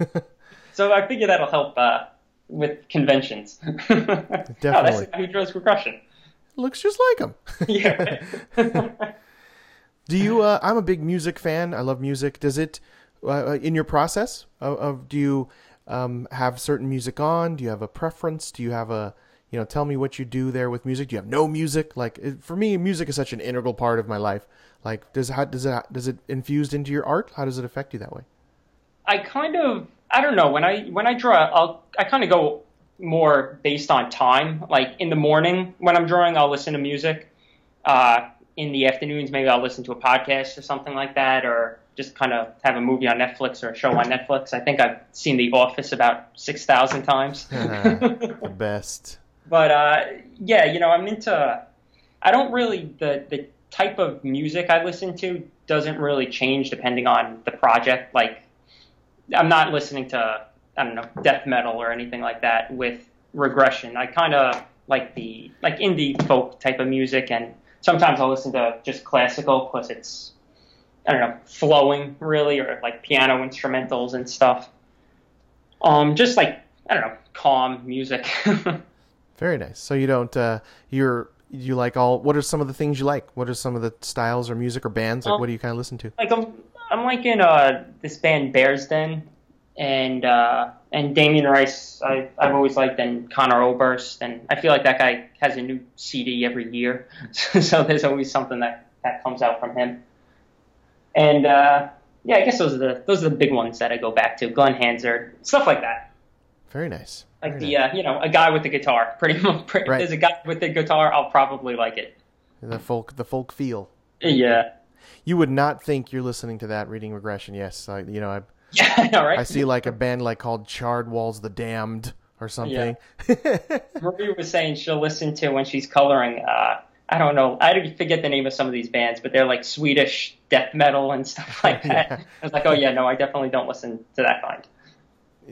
so I figure that'll help uh, with conventions. Oh, that's Definitely. guy who draws regression. Looks just like him. Yeah. Do you? Uh, I'm a big music fan. I love music. Does it uh, in your process of, of do you um, have certain music on? Do you have a preference? Do you have a you know? Tell me what you do there with music. Do you have no music? Like it, for me, music is such an integral part of my life. Like does how does it does it infused into your art? How does it affect you that way? I kind of I don't know when I when I draw I'll I kind of go more based on time. Like in the morning when I'm drawing, I'll listen to music. Uh, in the afternoons, maybe I'll listen to a podcast or something like that, or just kind of have a movie on Netflix or a show on Netflix. I think I've seen The Office about six thousand times. the best. but uh, yeah, you know, I'm into. I don't really the the type of music I listen to doesn't really change depending on the project. Like, I'm not listening to I don't know death metal or anything like that with regression. I kind of like the like indie folk type of music, and sometimes I'll listen to just classical because it's I don't know flowing really, or like piano instrumentals and stuff. Um, just like I don't know calm music. Very nice. So you don't uh you're you like all what are some of the things you like? What are some of the styles or music or bands? Like Um, what do you kind of listen to? like I'm I'm like in uh this band Bears Den and uh and Damien Rice I I've always liked and Conor Oberst and I feel like that guy has a new CD every year so there's always something that that comes out from him and uh yeah I guess those are the those are the big ones that I go back to Glen Hansard stuff like that Very nice. like Very the uh, you know a guy with the guitar pretty much pretty, Right. there's a guy with the guitar I'll probably like it The folk the folk feel. yeah You would not think you're listening to that reading regression. Yes, I, you know, I yeah all right I see like a band like called Charred Walls the Damned or something. Marie was saying she'll listen to when she's coloring. Uh, I don't know. I forget the name of some of these bands, but they're like Swedish death metal and stuff like that. Yeah. I was like, oh yeah, no, I definitely don't listen to that kind.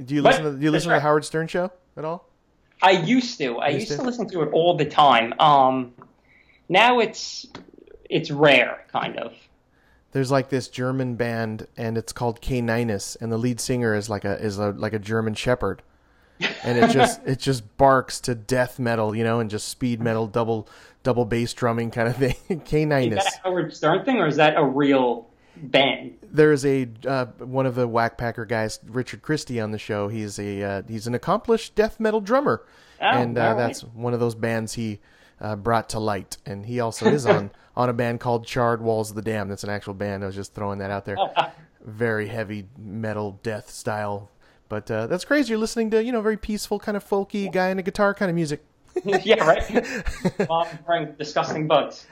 Do you But- listen to do you listen to the. Howard Stern show at all? I used to. I Used used to? to listen to it all the time. Um, now it's it's rare, kind of. There's like this German band, and it's called Caninus, and the lead singer is like a is a like a German Shepherd, and it just it just barks to death metal, you know, and just speed metal, double double bass drumming kind of thing. K Is that a Howard Stern thing, or is that a real band? There is a uh, one of the Whackpacker guys, Richard Christie, on the show. He's a uh, he's an accomplished death metal drummer, Oh, and uh, right. that's one of those bands he uh, brought to light. And he also is on on a band called Charred Walls of the Damned. That's an actual band. I was just throwing that out there. Oh, Very heavy metal death style. But uh, that's crazy. You're listening to you know very peaceful kind of folky guy and a guitar kind of music. yeah, right. I'm wearing disgusting bugs.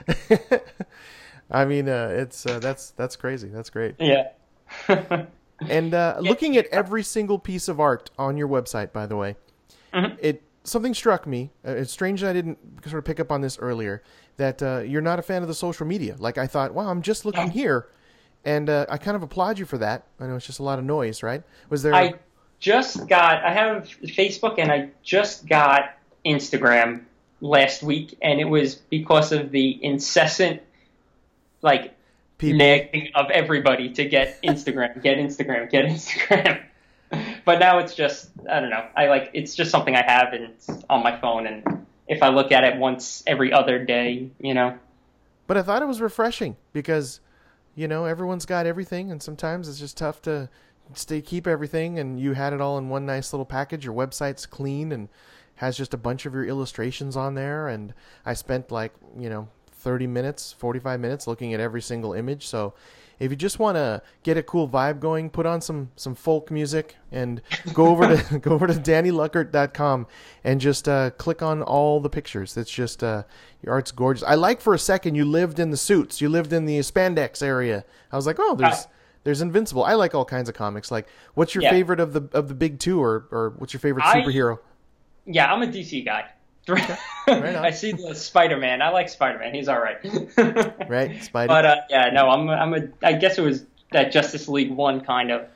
I mean, uh, it's uh, that's that's crazy. That's great. Yeah. And uh, looking at every single piece of art on your website, by the way, Mm-hmm. it something struck me. Uh, it's strange that I didn't sort of pick up on this earlier. That uh, you're not a fan of the social media. Like I thought, wow, I'm just looking here, and uh, I kind of applaud you for that. I know it's just a lot of noise, right? Was there? I just got. I have Facebook, and I just got Instagram last week, and it was because of the incessant, like, People- nagging of everybody to get Instagram, get Instagram, get Instagram. but now it's just I don't know. I like it's just something I have and it's on my phone, and if I look at it once every other day, you know. But I thought it was refreshing because, you know, everyone's got everything, and sometimes it's just tough to stay keep everything. And you had it all in one nice little package. Your website's clean and has just a bunch of your illustrations on there. And I spent like you know thirty minutes, forty five minutes looking at every single image. So. If you just want to get a cool vibe going, put on some, some folk music and go over to go over to DannyLuckert.com and just uh, click on all the pictures. It's just uh, your art's gorgeous. I like for a second you lived in the suits. You lived in the spandex area. I was like, oh, there's there's Invincible. I like all kinds of comics. Like, what's your Yeah. favorite of the of the big two, or or what's your favorite I- superhero? Yeah, I'm a DC guy. I see the Spider Man. I like Spider Man. He's all right. Right, Spidey. But uh, yeah, no, I'm I'm a I guess it was that Justice League one kind of.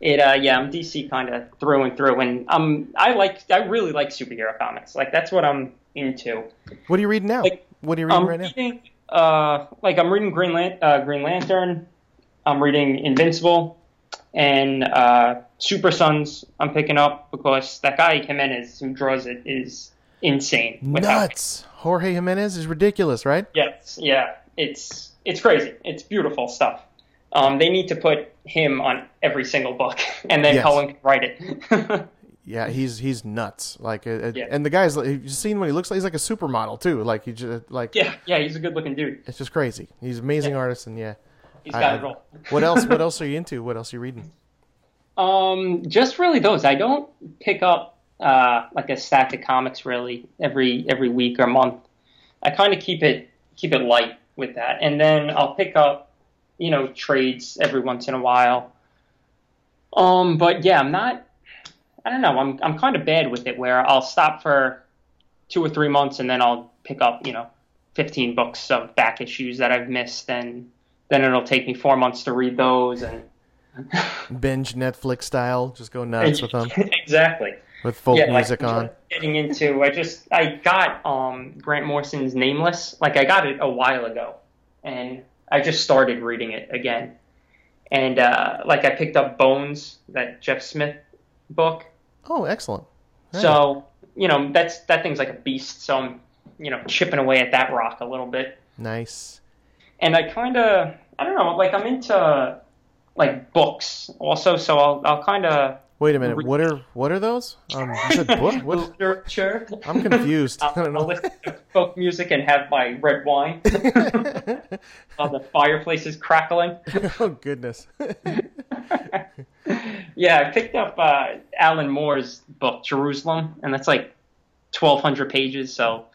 It uh yeah, I'm DC kind of through and through, and um I like I really like superhero comics. Like that's what I'm into. what are you reading now? like, what are you reading I'm right now? uh like I'm reading Green Lan- uh, Green Lantern. I'm reading Invincible and uh, Super Sons. I'm picking up because that guy Jimenez who draws it is insane. Nuts. Jorge Jimenez is ridiculous, right? Yes, yeah, it's it's crazy. It's beautiful stuff. Um, they need to put him on every single book, and then Yes. Cohen can write it. Yeah, he's he's nuts. Like, uh, uh, Yeah. and the guy's like, you've seen what he looks like. He's like a supermodel too. Like he just like yeah, yeah, he's a good-looking dude. it's just crazy. He's an amazing artist, and yeah. He's got I- it all. What else? What else are you into? What else are you reading? Um, just really those. I don't pick up uh, like a stack of comics really every every week or month. I kind of keep it keep it light with that, and then I'll pick up you know trades every once in a while. Um, but yeah, I'm not. I don't know. I'm I'm kind of bad with it where I'll stop for two or three months and then I'll pick up you know 15 books of back issues that I've missed, and then it'll take me four months to read those and. Binge Netflix style, just go nuts with them exactly. with folk yeah, music like, on. Getting into, I just I got um Grant Morrison's Nameless. Like I got it a while ago, and I just started reading it again. And uh, like I picked up Bones, that Jeff Smith book. Oh, excellent. Right. So you know that's that thing's like a beast. So I'm you know chipping away at that rock a little bit. Nice. And I kind of I don't know like I'm into like books also. So I'll I'll kind of Wait a minute. What are what are those? Um, book. What? literature. I'm confused. I don't I'll know. listen to folk music and have my red wine while the fireplace is crackling. oh goodness. Yeah, I picked up uh, Alan Moore's book Jerusalem, and that's like 1,200 pages, so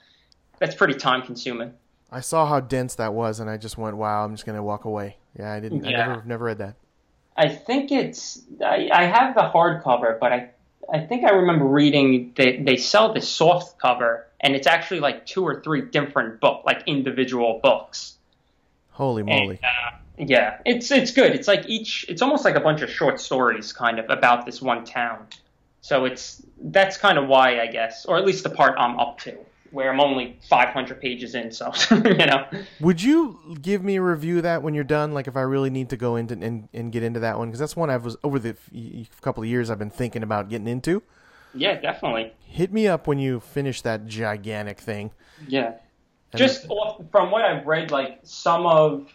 that's pretty time consuming. I saw how dense that was, and I just went, "Wow, I'm just gonna walk away." Yeah, I didn't. I Yeah. never never read that. I think it's I, I have the hardcover, but I I think I remember reading they they sell the soft cover, and it's actually like two or three different book, like individual books. Holy moly! And, uh, yeah, it's it's good. It's like each. It's almost like a bunch of short stories, kind of about this one town. So it's that's kind of why I guess, or at least the part I'm up to, where I'm only 500 pages in. So you know. Would you give me a review of that when you're done? Like if I really need to go into and, and get into that one because that's one I've was over the f- couple of years I've been thinking about getting into. Yeah, definitely. Hit me up when you finish that gigantic thing. Yeah. Just off, from what I've read, like some of,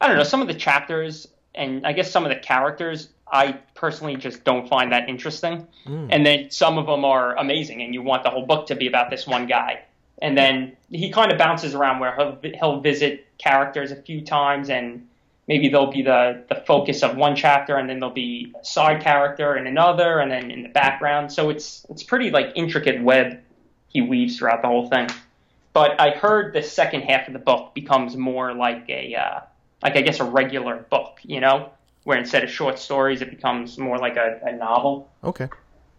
I don't know, some of the chapters and I guess some of the characters, I personally just don't find that interesting. And then some of them are amazing, and you want the whole book to be about this one guy. And then he kind of bounces around where he'll he'll visit characters a few times, and maybe they'll be the the focus of one chapter, and then there'll be a side character in another, and then in the background. So it's it's pretty like intricate web he weaves throughout the whole thing. But I heard the second half of the book becomes more like a uh, like I guess a regular book, you know, where instead of short stories, it becomes more like a, a novel. Okay,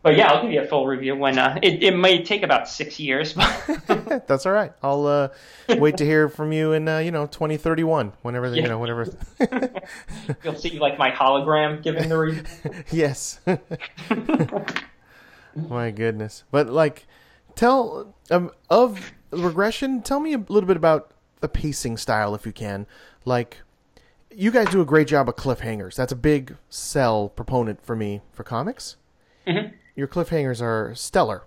But yeah, I'll give you a full review when uh, it, it may take about six years. But that's all right. I'll uh, wait to hear from you in uh, you know 2031, whenever the, you Yeah. know whenever. you'll see like my hologram giving the review. yes. My goodness. But like tell um, of regression, tell me a little bit about the pacing style if you can. Like you guys do a great job of cliffhangers. That's a big sell proponent for me for comics. Your cliffhangers are stellar.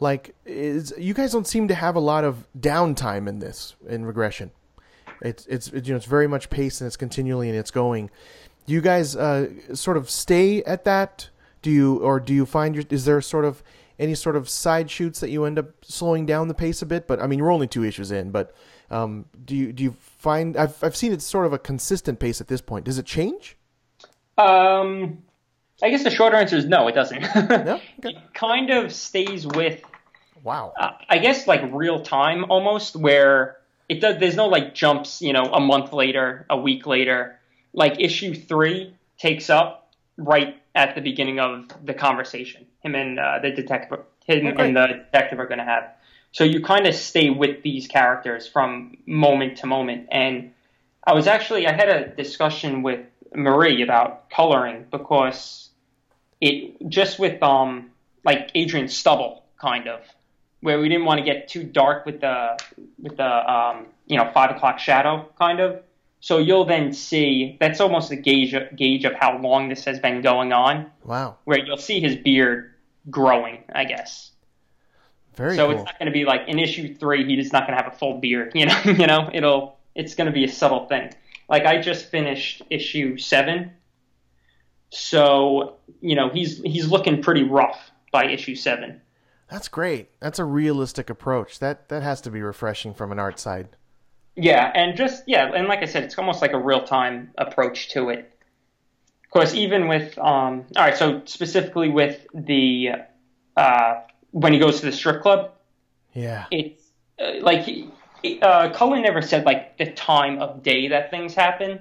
Like is you guys don't seem to have a lot of downtime in this in regression. It's it's you know it's very much paced and it's continually and it's going. Do you guys uh, sort of stay at that? Do you or do you find your is there sort of any sort of side shoots that you end up slowing down the pace a bit? But I mean, we're only two issues in, but um, do you do you find I've I've seen it's sort of a consistent pace at this point. Does it change? Um, I guess the short answer is no, it doesn't. No? Okay. It kind of stays with Wow. uh, I guess like real time almost, where it does. There's no like jumps, you know, a month later, a week later. Like issue three takes up right at the beginning of the conversation. Him and uh, the detective, him Okay. and the detective are going to have. So you kind of stay with these characters from moment to moment. And I was actually I had a discussion with Marie about coloring because it just with um like Adrian Stubble kind of where we didn't want to get too dark with the with the um, you know five o'clock shadow kind of. So you'll then see that's almost a gauge gauge of how long this has been going on, Wow. where you'll see his beard growing, I guess. Very so cool. it's not going to be like in issue three, he's not going to have a full beard. You know, you know, it'll it's going to be a subtle thing. Like I just finished issue seven, so you know he's he's looking pretty rough by issue seven. That's great. That's a realistic approach. That that has to be refreshing from an art side. Yeah, and just yeah, and like I said, it's almost like a real time approach to it. Of course, even with um, all right, so specifically with the uh, when he goes to the strip club, Yeah. it's uh, like uh, Cullen never said like the time of day that things happen.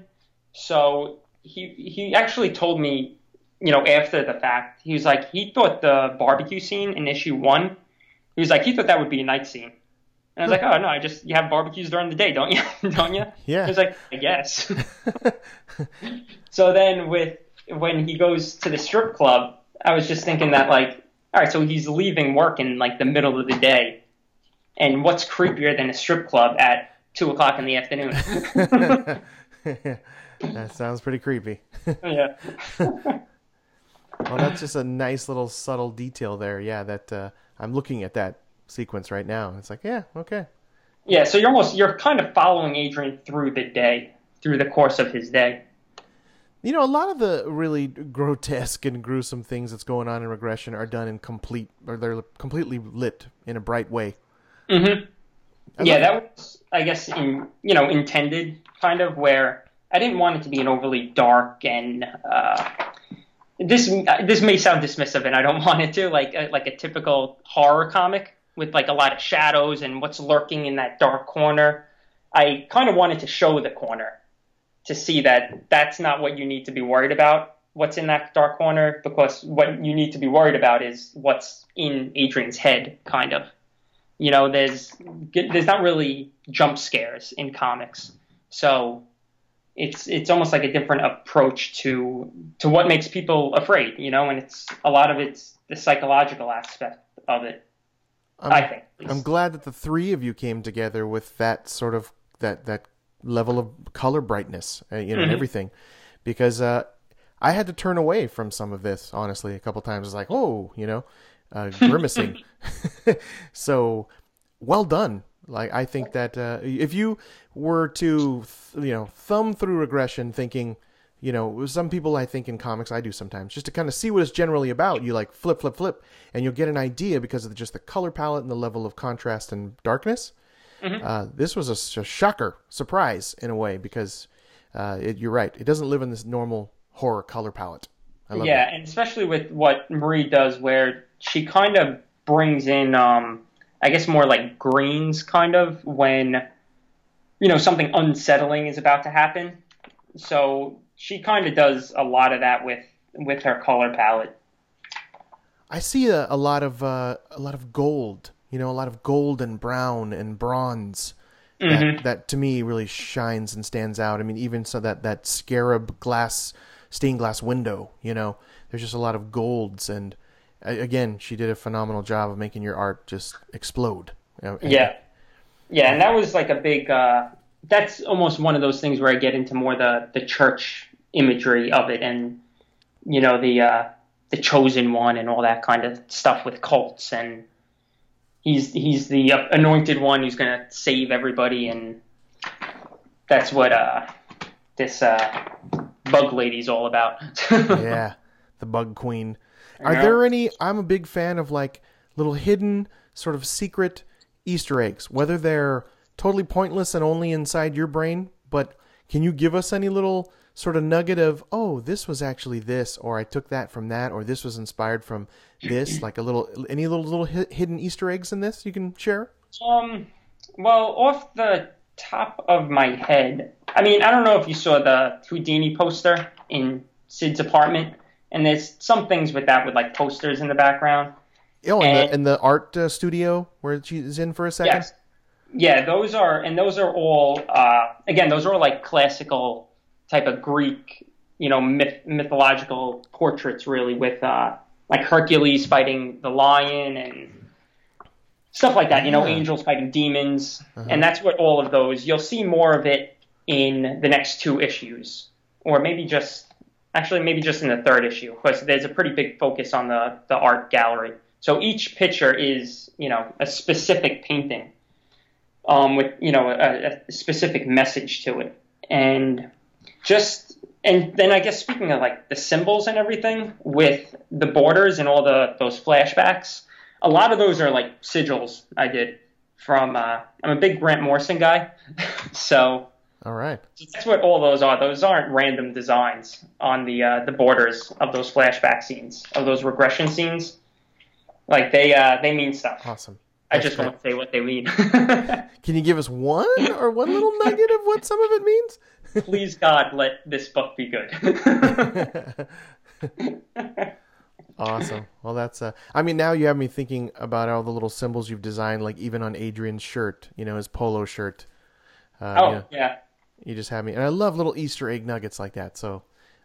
So he he actually told me, you know, after the fact, he was like he thought the barbecue scene in issue one, he was like he thought that would be a night scene. And I was like, oh no, I just you have barbecues during the day, don't you? don't you? Yeah. He was like, I guess. so then with when he goes to the strip club, I was just thinking that like, all right, so he's leaving work in like the middle of the day, and what's creepier than a strip club at two o'clock in the afternoon? that sounds pretty creepy. yeah. Well, that's just a nice little subtle detail there. Yeah, that uh, I'm looking at that sequence right now. It's like, yeah, okay. Yeah, so you're almost you're kind of following Adrian through the day, through the course of his day. You know, a lot of the really grotesque and gruesome things that's going on in regression are done in complete, or they're completely lit in a bright way. Mm-hmm. Yeah, love that was I guess in you know intended kind of where I didn't want it to be an overly dark and uh, this this may sound dismissive and I don't want it to like a, like a typical horror comic with like a lot of shadows and what's lurking in that dark corner. I kind of wanted to show the corner to see that that's not what you need to be worried about. what's in that dark corner because what you need to be worried about is what's in Adrian's head, kind of. You know, there's there's not really jump scares in comics, so it's it's almost like a different approach to to what makes people afraid. You know, and it's a lot of it's the psychological aspect of it. i think. I'm glad that the three of you came together with that sort of that that level of color brightness, uh, you know, and everything, because uh, I had to turn away from some of this honestly a couple times. It's like, oh, you know, uh, grimacing. so, well done. Like I think that uh, if you were to, you know, thumb through regression, thinking, you know, some people I think in comics I do sometimes just to kind of see what it's generally about. You like flip, flip, flip, and you'll get an idea because of just the color palette and the level of contrast and darkness. Uh, this was a shocker, surprise in a way because uh, it, you're right. It doesn't live in this normal horror color palette. I love yeah, that. and especially with what Marie does, where she kind of brings in, um, I guess, more like greens, kind of when you know something unsettling is about to happen. So she kind of does a lot of that with with her color palette. I see a, a lot of uh, a lot of gold. You know, a lot of gold and brown and bronze. That, that to me really shines and stands out. I mean, even so that that scarab glass, stained glass window. You know, there's just a lot of golds, and again, she did a phenomenal job of making your art just explode. And- Yeah, yeah, and that was like a big. Uh, that's almost one of those things where I get into more the the church imagery of it, and you know the uh, the chosen one and all that kind of stuff with cults, and he's he's the anointed one who's gonna save everybody, and that's what uh, this uh, bug lady's all about. yeah, the Bug Queen. Are there any? I'm a big fan of like little hidden, sort of secret Easter eggs, whether they're totally pointless and only inside your brain. But can you give us any little sort of nugget of, oh, this was actually this, or I took that from that, or this was inspired from this? Like a little, any little little hidden Easter eggs in this you can share? Um, well, off the top of my head, I mean, I don't know if you saw the Houdini poster in Sid's apartment, and there's some things with that with like posters in the background. Oh, in And- the in the art uh, studio where she's in for a second. Yes. Yeah, those are, and those are all, uh, again, those are all like classical type of Greek, you know, myth, mythological portraits, really, with uh, like Hercules fighting the lion and stuff like that. You know, Yeah. angels fighting demons, and that's what all of those. You'll see more of it in the next two issues, or maybe just, actually, maybe just in the third issue, because there's a pretty big focus on the the art gallery. So each picture is, you know, a specific painting um, with you know a, a specific message to it, and just and then I guess speaking of like the symbols and everything with the borders and all the those flashbacks, a lot of those are like sigils I did from. Uh, I'm a big Grant Morrison guy, so All right. that's what all those are. Those aren't random designs on the uh, the borders of those flashback scenes of those regression scenes. Like they uh, they mean stuff. Awesome. I just great. won't say what they mean. Can you give us one or one little nugget of what some of it means? Please God, let this book be good. Awesome. Well, that's. Uh, I mean, now you have me thinking about all the little symbols you've designed, like even on Adrian's shirt, you know, his polo shirt. Uh, oh you, know, yeah, you just have me, and I love little Easter egg nuggets like that. So,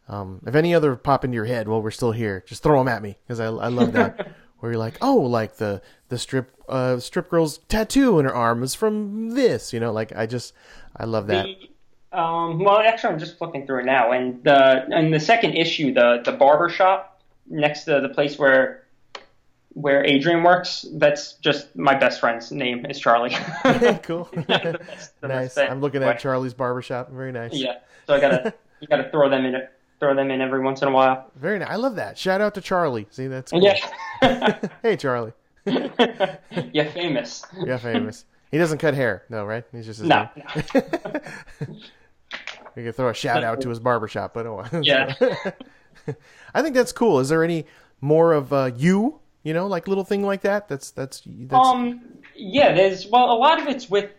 um, if any other pop into your head while we're still here, just throw them at me because I, I love that. Where you're like, oh, like the the strip uh, strip girl's tattoo in her arm is from this, you know, like I just I love that. The, um, well, actually, I'm just looking through it now, and the and the second issue, the the barber shop next to the place where where Adrian works, that's just my best friend's name is Charlie. cool. The best- the nice. I'm looking at Charlie's barbershop. Very nice. Yeah, so I gotta you gotta throw them in throw them in every once in a while. Very nice. I love that. Shout out to Charlie. See, that's cool. Yeah, Hey, Charlie. you're famous. Yeah, famous. He doesn't cut hair, no, right? He's just his No, name. no. We could throw a shout out to his barbershop, but oh, yeah. I think that's cool. Is there any more of uh, you? You know, like little thing like that. That's that's that's. Um, yeah, there's well, a lot of it's with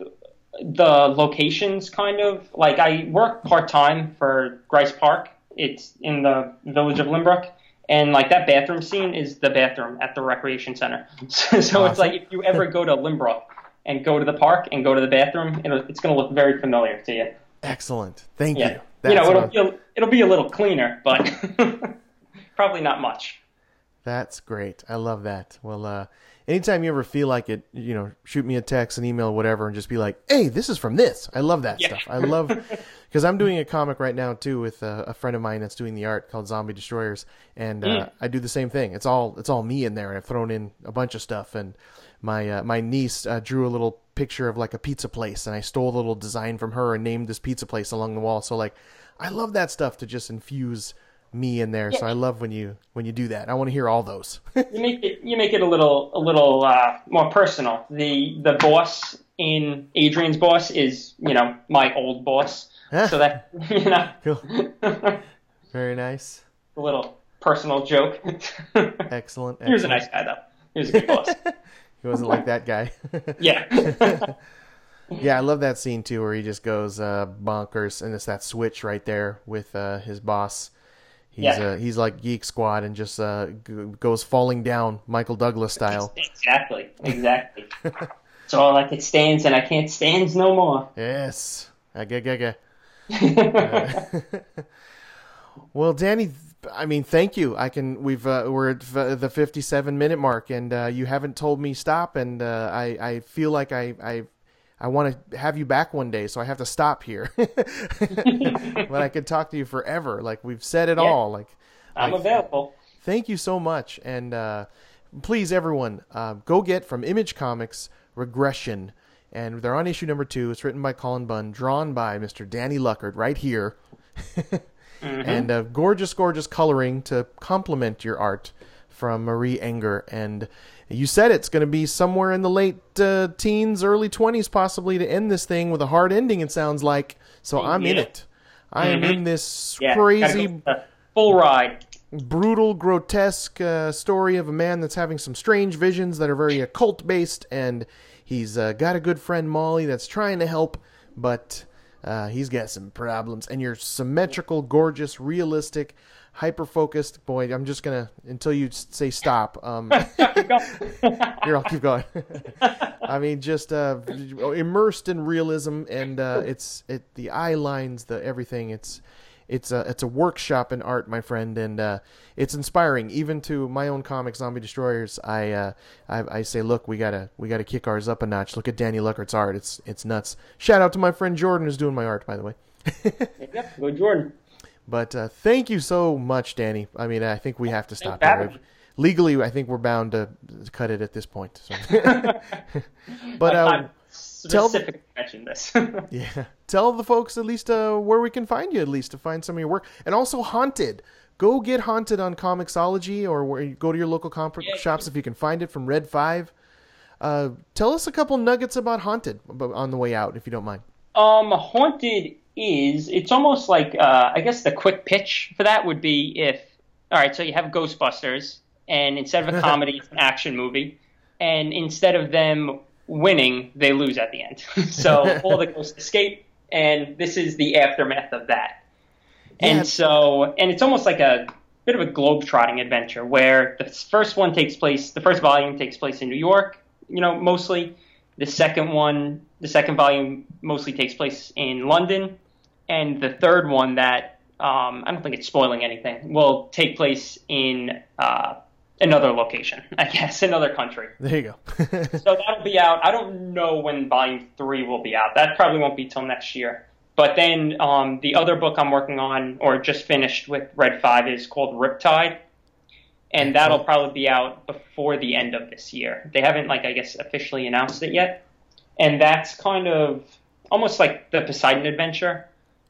the locations, kind of. Like I work part time for Greis Park, It's in the village of Lynbrook. And like that bathroom scene is the bathroom at the recreation center. So, so it's like if you ever go to Lynbrook and go to the park and go to the bathroom, it's going to look very familiar to you. Excellent. Thank Yeah. you. you know, it'll be a, it'll be a little cleaner, but probably not much. That's great. I love that. Well, uh, anytime you ever feel like it, you know, shoot me a text, an email, whatever, and just be like, "Hey, this is from this." I love that Yeah. stuff. I love because I'm doing a comic right now too with a, a friend of mine that's doing the art called Zombie Destroyers, and uh, Mm. I do the same thing. It's all it's all me in there. I've thrown in a bunch of stuff, and my uh, my niece uh, drew a little picture of like a pizza place, and I stole a little design from her and named this pizza place along the wall. So like, I love that stuff to just infuse me in there. So I love when you when you do that. I want to hear all those. You make it you make it a little a little uh, more personal. The the boss in Adrian's boss is you know my old boss, so that you know Cool. Very nice. a little personal joke. Excellent. he was a nice guy though. He was a good boss. He wasn't like that guy. Yeah. yeah, I love that scene too, where he just goes uh, bonkers, and it's that switch right there with uh, his boss. He's Yeah. uh, he's like Geek Squad and just uh, g- goes falling down, Michael Douglas style. exactly. Exactly. It's all I could stands and I can't stands no more. Yes. Aga, aga. Well, Danny, I mean, thank you. I can. We've uh, we're at f- the fifty-seven minute mark, and uh, you haven't told me stop, and uh, I I feel like I I I want to have you back one day, so I have to stop here. but I could talk to you forever. Like we've said it Yeah. all. Like I'm like, available. thank you so much and uh, please everyone uh, go get from image comics regression and they're on issue number two it's written by Cullen Bunn drawn by mr danny Luckert right here and uh, gorgeous gorgeous coloring to complement your art from marie enger. And you said it's going to be somewhere in the late uh, teens early 20s possibly to end this thing with a hard ending it sounds like. So i'm in it. I am in this Yeah. crazy go full ride. brutal, grotesque uh, story of a man that's having some strange visions that are very occult based, and he's uh, got a good friend Molly that's trying to help, but uh, he's got some problems. And you're symmetrical, gorgeous, realistic, hyper focused. Boy, I'm just gonna until you say stop. Um, here, I'll keep going. I mean, just uh, immersed in realism, and uh, it's it the eye lines, the everything. It's it's a it's a workshop in art, my friend, and uh, it's inspiring. Even to my own comic, Zombie Destroyers, I, uh, I I say, look, we gotta we gotta kick ours up a notch. Look at Danny Luckert's art; it's it's nuts. Shout out to my friend Jordan who's doing my art, by the way. Yep, go Jordan. But uh, thank you so much, Danny. I mean, I think we have to stop for here. me. Legally, I think we're bound to cut it at this point. So. but the- specific mention this. yeah, tell the folks at least uh, where we can find you, at least to find some of your work, and also Haunted. Go get Haunted on Comixology, or where you go to your local comic Yeah. shops if you can find it from Red Five. Uh, tell us a couple nuggets about Haunted on the way out, if you don't mind. Um, Haunted is it's almost like uh, I guess the quick pitch for that would be if all right, so you have Ghostbusters, and instead of a comedy, it's an action movie, and instead of them winning, they lose at the end. so all the ghosts escape, and this is the aftermath of that. Yeah. And so, and it's almost like a bit of a globe-trotting adventure where the first one takes place, the first volume takes place in New York, you know, mostly. The second one, the second volume mostly takes place in London, and the third one that um, I don't think it's spoiling anything will take place in uh, another location, I guess, another country. There you go. So that'll be out. I don't know when volume three will be out. That probably won't be till next year. But then um, the other book I'm working on, or just finished with Red Five, is called Riptide, and that'll probably be out before the end of this year. They haven't, like, I guess, officially announced it yet, and that's kind of almost like the Poseidon Adventure,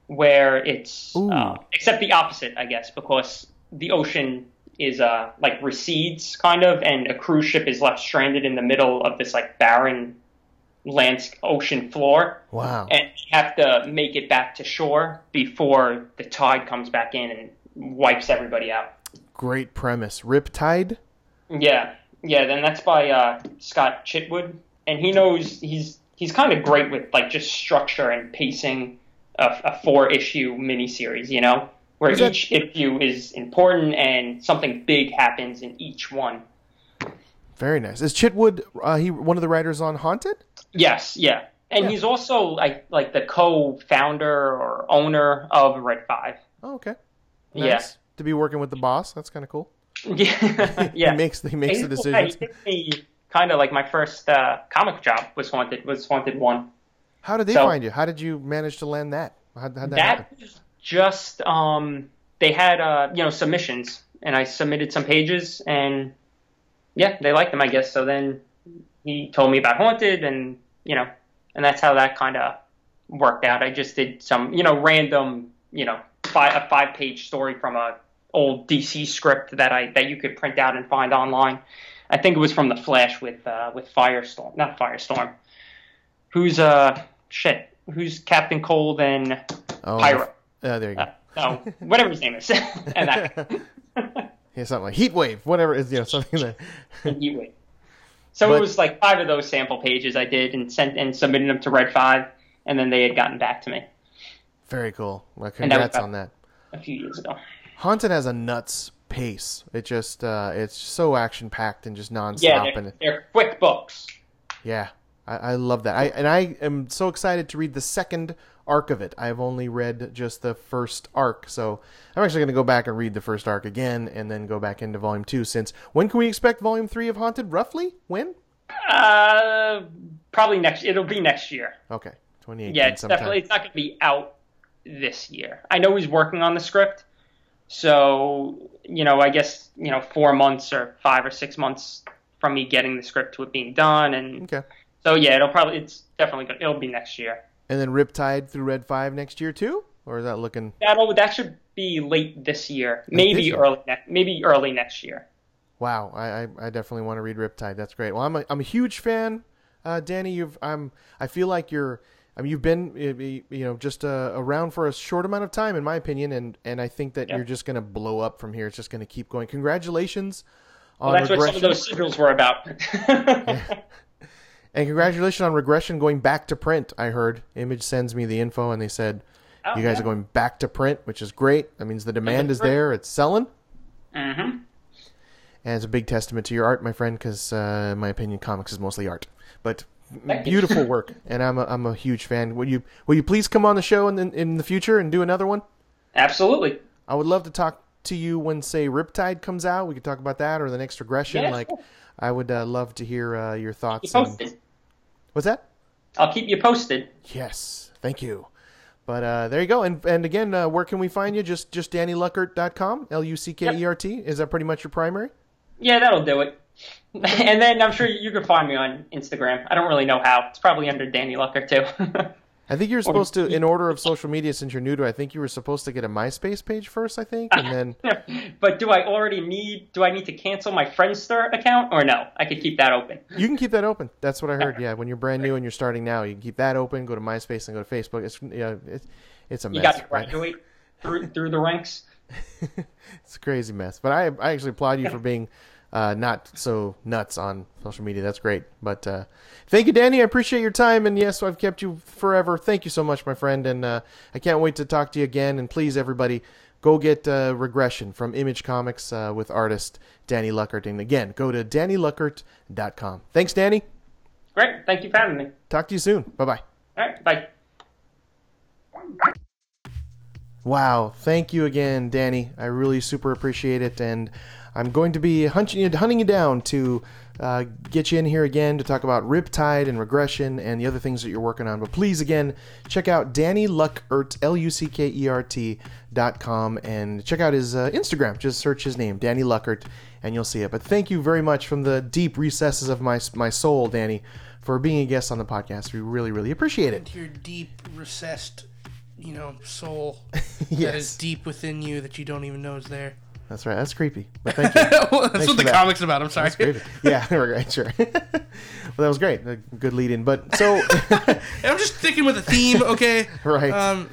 where it's uh, except the opposite, I guess, because the ocean is uh like recedes kind of, and a cruise ship is left stranded in the middle of this like barren lands ocean floor, wow. and you have to make it back to shore before the tide comes back in and wipes everybody out. Great premise. Riptide? Yeah, yeah. Then that's by uh, Scott Chitwood, and he knows he's he's kind of great with like just structure and pacing a, a four issue miniseries. You know, where that- each issue is important and something big happens in each one. Very nice. Is Chitwood uh, he one of the writers on Haunted? Yes, yeah. And he's also like like the co-founder or owner of Red Five. Oh, okay. Yeah. Nice. To be working with the boss, that's kind of cool. Yeah, yeah. He makes he makes the He's- decisions. He kind of like my first uh, comic job was haunted was haunted one. How did they So- find you? How did you manage to land that? How that, That just um, they had uh, you know submissions, and I submitted some pages, and yeah, they liked them, I guess. So then he told me about haunted, and you know, and that's how that kind of worked out. I just did some you know random you know five, a five page story from a old DC script that I that you could print out and find online. I think it was from the Flash with uh, with Firestorm, not Firestorm. Who's uh shit? Who's Captain Cold and Oh, Pyro? Uh, there you go. Uh, no, whatever his name is, and that Yeah, something like Heat Wave, whatever is you know, something that. and you wait. So But- it was like five of those sample pages I did and sent and submitted them to Red Five, and then they had gotten back to me Very cool. Well, And that on that. a few years ago. Haunted has a nuts pace. It just uh, it's so action packed and just nonstop. Yeah, and they're, they're quick books. Yeah, I, I love that. I and I am so excited to read the second arc of it. I've only read just the first arc, so I'm actually going to go back and read the first arc again, and then go back into volume two. Since when can we expect volume three of Haunted? Roughly when? Uh, probably next. It'll be next year. Okay, 2018. Yeah, it's sometime. definitely it's not going to be out this year. I know he's working on the script, so you know, I guess you know, four months or five or six months from me getting the script to it being done, and Okay, so yeah, it'll probably it's definitely it'll be next year. And then Riptide through Red Five next year too, or is that looking? That'll that should be late this year, maybe year? early next, maybe early next year. Wow, I, I, I definitely want to read Riptide. That's great. Well, I'm a, I'm a huge fan, uh, Danny. You've I'm I feel like you're I mean you've been you know just uh, around for a short amount of time in my opinion, and and I think that Yeah. you're just gonna blow up from here. It's just gonna keep going. Congratulations on Well, that's what some of those sigils were about. and congratulations on regression going back to print. I heard Image sends me the info, and they said Oh, you guys yeah. are going back to print, which is great. That means the demand is there. It's selling. hmm And it's a big testament to your art, my friend, because uh, in my opinion, comics is mostly art. But Thank beautiful work, and I'm a, I'm a huge fan. Will you will you please come on the show in the, in the future and do another one? Absolutely. I would love to talk to you when say Riptide comes out. We could talk about that or the next regression. Yeah, like, sure. I would uh, love to hear uh, your You thoughts. on- posted. What's that? I'll keep you posted. Yes, thank you. But uh, there you go. And and again, uh, where can we find you? Just just DannyLuckert.com, L U C K E R T. Is that pretty much your primary? Yeah, that'll do it. and then I'm sure you can find me on Instagram. I don't really know how. It's probably under Danny Luckert too. I think you're supposed to, in order of social media, since you're new to it, I think you were supposed to get a MySpace page first, I think, and then but do I already need? Do I need to cancel my Friendster account or no? I could keep that open. you can keep that open. That's what I heard. Yeah, when you're brand new and you're starting now, you can keep that open. Go to MySpace and go to Facebook. It's yeah, it's it's a mess. You got to right? graduate through through the ranks. It's a crazy mess. But I I actually applaud you for being uh, not so nuts on social media. That's great. But uh, thank you, Danny. I appreciate your time. And yes, I've kept you forever. Thank you so much, my friend. And uh, I can't wait to talk to you again. And please, everybody, go get uh, Regression from Image Comics uh, with artist Danny Luckert. And again, go to dannyluckert.com. Thanks, Danny. Great. Thank you for having me. Talk to you soon. Bye bye. All right. Bye. Wow, thank you again, Danny. I really super appreciate it, and I'm going to be hunting you, hunting you down to uh, get you in here again to talk about Riptide and regression and the other things that you're working on. But please, again, check out Danny Luckert, L U C K E R T dot com, and check out his uh, Instagram. Just search his name, Danny Luckert, and you'll see it. But thank you very much from the deep recesses of my my soul, Danny, for being a guest on the podcast. We really, really appreciate it. your deep recessed, you know, soul that Yes. is deep within you that you don't even know is there. That's right. That's creepy. But thank you. well, that's what the that. comic's about. I'm sorry. Great. Yeah, right, sure. well, that was great. A good lead in. But so, I'm just sticking with the theme, okay? right. Um,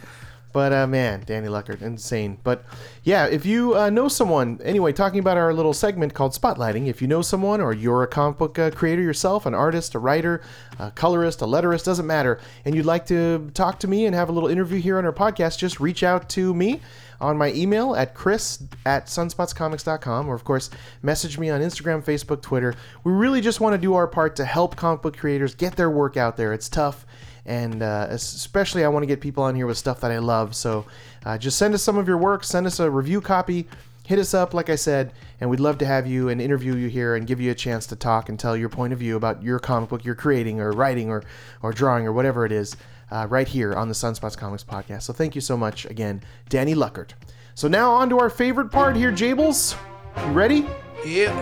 But uh, man, Danny Luckert, insane. But yeah, if you uh, know someone, anyway, talking about our little segment called Spotlighting, if you know someone or you're a comic book uh, creator yourself, an artist, a writer, a colorist, a letterist, doesn't matter, and you'd like to talk to me and have a little interview here on our podcast, just reach out to me on my email at chris at sunspotscomics.com or of course message me on instagram facebook twitter. We really just want to do our part to help comic book creators get their work out there. It's tough and uh, especially I want to get people on here with stuff that I love. So uh, just send us some of your work, send us a review copy, hit us up, like I said, and we'd love to have you and interview you here and give you a chance to talk and tell your point of view about your comic book you're creating or writing or, or drawing or whatever it is uh, right here on the Sunspots Comics podcast. So thank you so much again, Danny Luckert. So now on to our favorite part here, Jables. You ready? Yeah.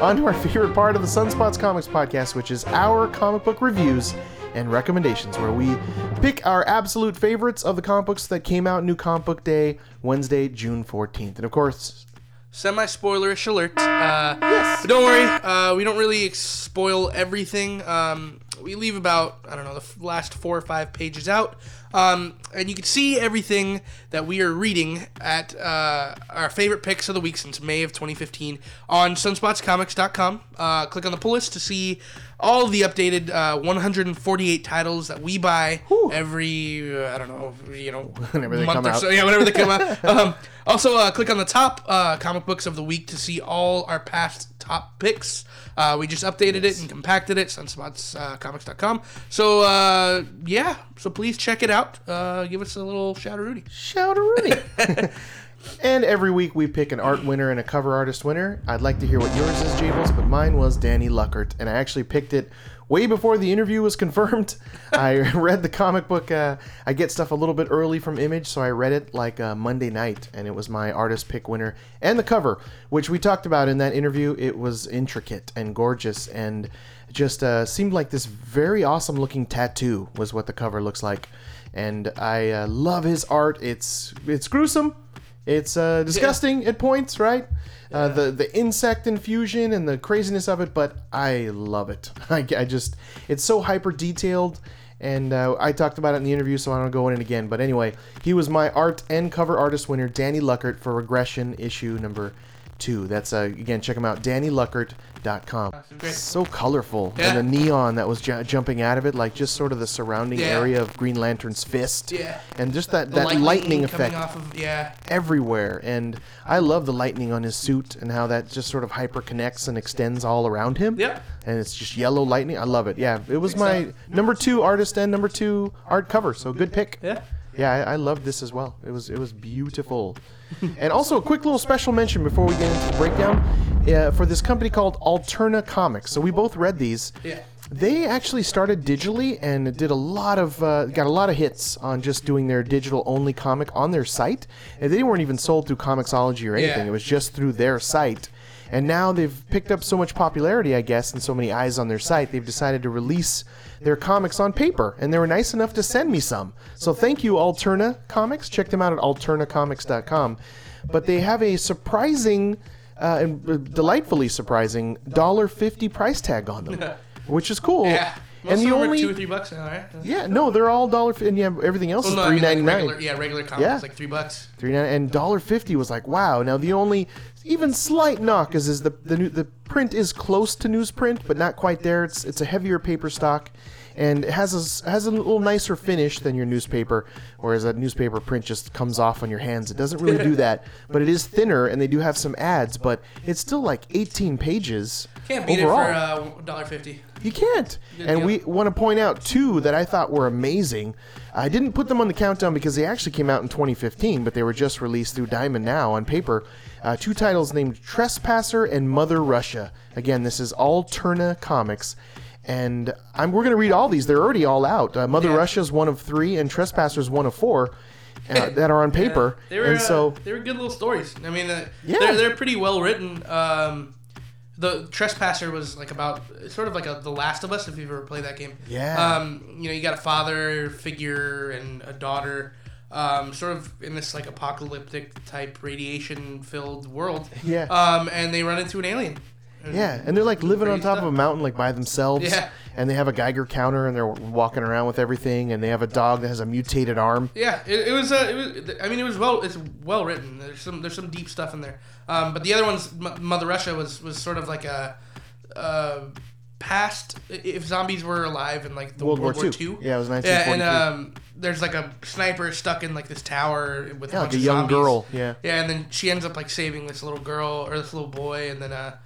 on to our favorite part of the Sunspots Comics podcast, which is our comic book reviews and recommendations, where we pick our absolute favorites of the comic books that came out New Comic Book Day, Wednesday, June 14th. And of course, Semi spoilerish alert. Uh, yes. But don't worry, uh, we don't really spoil everything. Um, we leave about, I don't know, the last four or five pages out. Um, and you can see everything that we are reading at uh, our favorite picks of the week since May of 2015 on sunspotscomics.com. Uh, click on the pull list to see all the updated uh, 148 titles that we buy every uh, I don't know you know Whenever they month come or out. so yeah whenever they come out. Um, also, uh, click on the top uh, comic books of the week to see all our past top picks. Uh, we just updated it and compacted it, sunspotscomics.com. So, uh, yeah, so please check it out. Uh, give us a little shout out, Rudy. shout out, Rudy. and every week we pick an art winner and a cover artist winner. I'd like to hear what yours is, Jables, but mine was Danny Luckert, and I actually picked it way before the interview was confirmed. I read the comic book. Uh, I get stuff a little bit early from Image, so I read it like uh, Monday night, and it was my artist pick winner and the cover, which we talked about in that interview. It was intricate and gorgeous, and just uh, seemed like this very awesome looking tattoo was what the cover looks like. And I uh, love his art. It's it's gruesome. It's uh, disgusting at points, right? Uh, the the insect infusion and the craziness of it, but I love it. I, I just it's so hyper detailed, and uh, I talked about it in the interview, so I don't go in it again. But anyway, he was my art and cover artist winner, Danny Luckert, for Regression issue number two. That's uh, again, check him out, DannyLuckert.com. So colorful, Yeah. and the neon that was ju- jumping out of it, like just sort of the surrounding Yeah. area of Green Lantern's fist, Yeah. and just that The that lightning, coming effect off of yeah. everywhere and i love the lightning on his suit and how that just sort of hyper connects and extends all around him Yeah, and it's just yellow lightning i love it yeah it was my number two artist and number two art cover so good pick Yeah. yeah i, I loved this as well it was it was beautiful and also a quick little special mention before we get into the breakdown uh, for this company called alterna comics so we both read these Yeah. they actually started digitally and did a lot of uh, got a lot of hits on just doing their digital only comic on their site. And they weren't even sold through Comixology or anything. Yeah. It was just through their site. And now they've picked up so much popularity, I guess, and so many eyes on their site. They've decided to release their comics on paper, and they were nice enough to send me some. So thank you, Alterna Comics. Check them out at alternacomics.com. But they have a surprising uh, and uh, delightfully surprising $1.50 price tag on them, which is cool. Yeah. Most and the only two or three bucks now, right? yeah, no, they're all dollar and yeah, everything else Well, is no, I three mean, like ninety nine. regular, yeah, regular comics, Yeah. like three bucks. Three ninety and dollar fifty was like wow. Now the only even slight knock is is the the new, the print is close to newsprint, but not quite there. It's it's a heavier paper stock, and it has a has a little nicer finish than your newspaper. Whereas a newspaper print just comes off on your hands. It doesn't really do that, but it is thinner, and they do have some ads, but it's still like eighteen pages Can't beat overall. it for uh, dollar fifty. You can't. Good and deal. we want to point out two that I thought were amazing. I didn't put them on the countdown because they actually came out in 2015, but they were just released through Diamond Now on paper. Uh, two titles named Trespasser and Mother Russia. Again, this is Alterna Comics. And I'm, we're going to read all these. They're already all out. Uh, Mother Yeah. Russia is one of three, and Trespasser is one of four uh, that are on paper. They were, and uh, so, they were good little stories. I mean, uh, Yeah. they're, they're pretty well written. Um, the Trespasser was like about sort of like a The Last of Us if you've ever played that game. Yeah. Um, you know, you got a father figure and a daughter. Um, sort of in this like apocalyptic type radiation filled world. Yeah. Um, and they run into an alien, and Yeah, and they're like living on top of a mountain like by themselves. Yeah. And they have a Geiger counter and they're walking around with everything and they have a dog that has a mutated arm. Yeah, it, it was. Uh, it was. I mean, it was well. It's well written. There's some. There's some deep stuff in there. Um, but the other ones, M- Mother Russia was was sort of like a, uh, past if zombies were alive in like the World World, War War II. Yeah, it was 1942. Yeah, and um, there's like a sniper stuck in like this tower with Yeah, a like a of young zombies. girl, yeah. Yeah, and then she ends up like saving this little girl or this little boy, and then uh,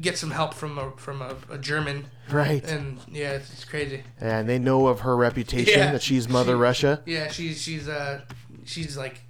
get some help from a from a, a German. Right. And yeah, it's, it's crazy. And they know of her reputation Yeah. that she's Mother She- Russia. Yeah, she's she's uh she's like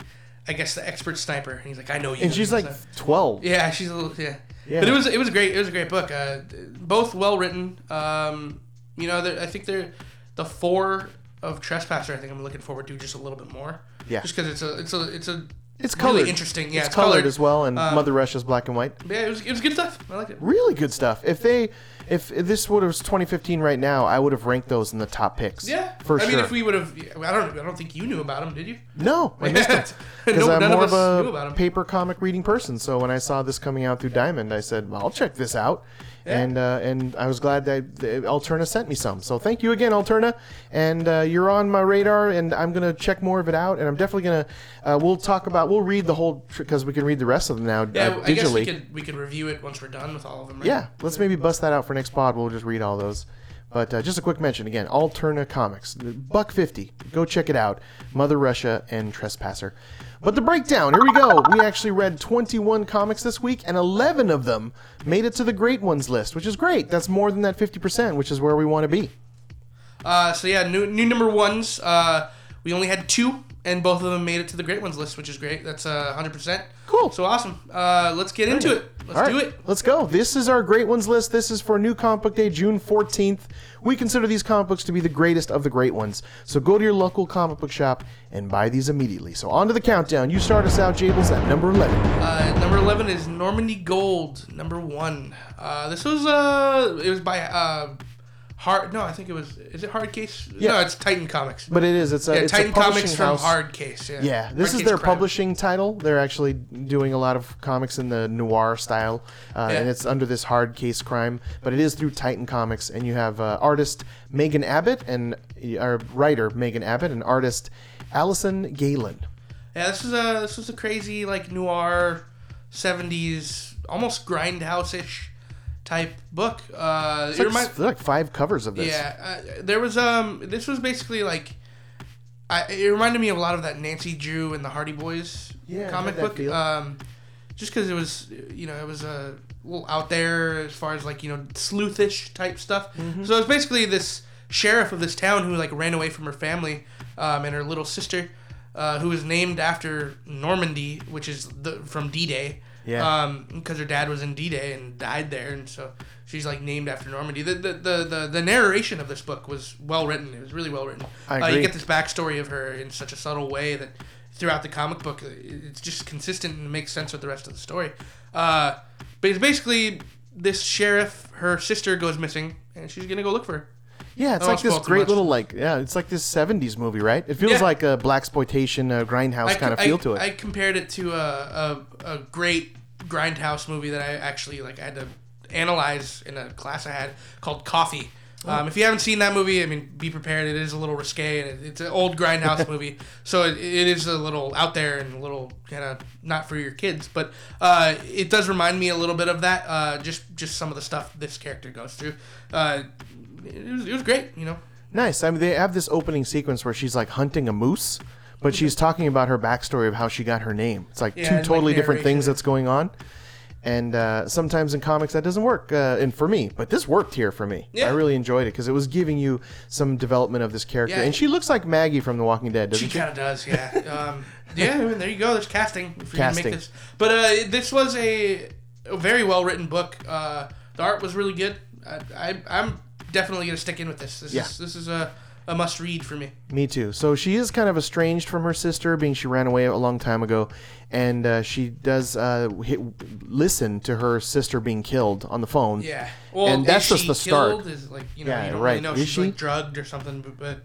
I guess the expert sniper, and he's like, I know you. And she's like So- 12. yeah, she's a little yeah. Yeah. But it was it was great. It was a great book. Uh, both well written. Um, you know, I think they're the four of Trespasser. I think I'm looking forward to just a little bit more. Yeah. Just because it's a it's a it's a It's really colored. interesting. Yeah, it's, colored, as well, and Um, Mother Russia's black and white. Yeah, it was it was good stuff. I like it. Really good stuff. If they, if this would have was 2015 right now, I would have ranked those in the top picks. Yeah, for I sure. mean, if we would have, I don't, I don't think you knew about them, did you? No, I missed it. Because No, I'm more of of, us knew about a paper comic reading person. So when I saw this coming out through Diamond, I said, well, I'll check this out. And uh, and I was glad that that Alterna sent me some. So thank you again, Alterna. And uh, you're on my radar, and I'm gonna check more of it out. And I'm definitely gonna. Uh, we'll talk about. We'll read the whole because we can read the rest of them now Yeah, uh, I guess we could we could review it once we're done with all of them. Right? Yeah, let's maybe bust that out for next pod. We'll just read all those. But uh, just a quick mention again: Alterna Comics, buck fifty. Go check it out. Mother Russia and Trespasser. But the breakdown. Here we go. We actually read 21 comics this week, and 11 of them made it to the great ones list, which is great. That's more than that 50%, which is where we want to be. Uh, so yeah, new new number ones. Uh, we only had two, and both of them made it to the great ones list, which is great. That's uh, hundred percent. Cool. So awesome. Uh, let's get into it. Let's All right, do it. Let's go. This is our great ones list. This is for New Comic Book Day, June 14th. We consider these comic books to be the greatest of the great ones. So go to your local comic book shop and buy these immediately. So on to the countdown. You start us out, Jables, at number 11. Uh, number eleven is Normandy Gold. Number one. Uh, this was uh, it was by uh, Hard. No, I think it was. Is it Hard Case? Yeah. No, it's Titan Comics. But it is. It's a, yeah, it's Titan a Comics from house. Hard Case. Yeah. Yeah, this Hard is their Crime. publishing title. They're actually doing a lot of comics in the noir style, uh, Yeah. and it's under this hard case crime. But it is through Titan Comics, and you have uh, artist Megan Abbott and uh, writer Megan Abbott and artist Alison Gaylin. Yeah, this is a this was a crazy like noir, seventies almost grindhouse ish type book. Uh, It's like, like five covers of this. yeah, uh, there was um this was basically like. I, it reminded me of a lot of that Nancy Drew and the Hardy Boys Yeah, comic book. feel. Um, just because it was, you know, it was a little out there as far as like you know sleuthish type stuff. Mm-hmm. So it's basically this sheriff of this town who like ran away from her family um, and her little sister, uh, who was named after Normandy, which is the from D Yeah. Um, because her dad was in D Day and died there, and so she's like named after Normandy. The the, the, the, the narration of this book was well written. It was really well written. I Uh, you get this backstory of her in such a subtle way that throughout the comic book, it's just consistent and makes sense with the rest of the story. Uh, but it's basically this sheriff, her sister goes missing, and she's gonna go look for her. Yeah, it's like this great little like yeah, it's like this '70s movie, right? It feels Yeah. like a blaxploitation, uh, grindhouse I, kind of I- feel to it. I compared it to a, a, a great grindhouse movie that I actually like. I had to analyze in a class I had called Coffy. Oh. Um, if you haven't seen that movie, I mean, be prepared. It is a little risque, and it, it's an old grindhouse movie, so it, it is a little out there and a little kind of not for your kids. But uh, it does remind me a little bit of that. Uh, just just some of the stuff this character goes through. Uh, it was, it was great, you know. Nice. I mean, they have this opening sequence where she's like hunting a moose, but she's talking about her backstory of how she got her name. It's like Yeah, two and, like, totally different things narration. that's going on. And uh, sometimes in comics that doesn't work, uh, and for me, but this worked here for me. Yeah. I really enjoyed it because it was giving you some development of this character, Yeah. and she looks like Maggie from The Walking Dead, doesn't She she? kind of does, yeah. Um, yeah, I mean, there you go. There's casting. If you're Casting. make this, but uh, this was a, a very well written book. Uh, the art was really good. I, I, I'm definitely gonna stick in with this. This Yeah. is this is a, a must read for me. Me too. So she is kind of estranged from her sister, being she ran away a long time ago, and uh, she does uh, hit, listen to her sister being killed on the phone. Yeah. Well, and that's just the start. Killed? Is like you know Yeah, you don't right. really know Is she's she? like drugged or something, but, but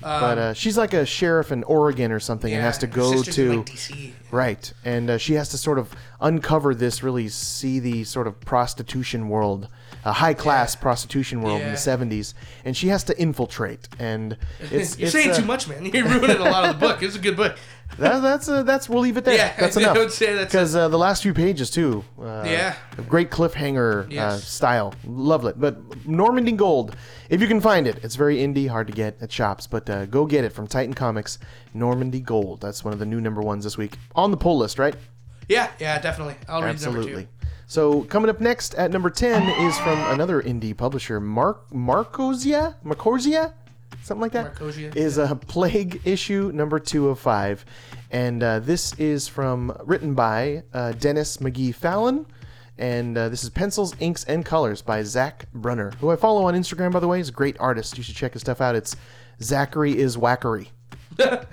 but uh, she's like a sheriff in Oregon or something, and has to go to like, DC. right, and uh, she has to sort of uncover this really seedy sort of prostitution world, a high class prostitution world in the '70s, and she has to infiltrate. And it's You're it's, saying uh, too much, man. You're ruining a lot of the book. It's a good book. That, that's uh, that's we'll leave it there. Yeah, that's I enough. would say that's because uh, the last few pages too. Uh, Yeah. great cliffhanger uh, Yes. style. Love it. But Normandy Gold, if you can find it, it's very indie, hard to get at shops, but uh, go get it from Titan Comics. Normandy Gold. That's one of the new number ones this week on the pull list, right? Yeah, yeah, definitely. I'll read number Absolutely. two. So coming up next at number ten is from another indie publisher, Mark Markosia, Markosia, something like that. Markosia, is a Plague issue number two of five, and uh, this is from written by uh, Dennis McGee Fallon, and uh, this is pencils, inks, and colors by Zach Brunner, who I follow on Instagram by the way. He's a great artist. You should check his stuff out. It's Zachary is Wackery.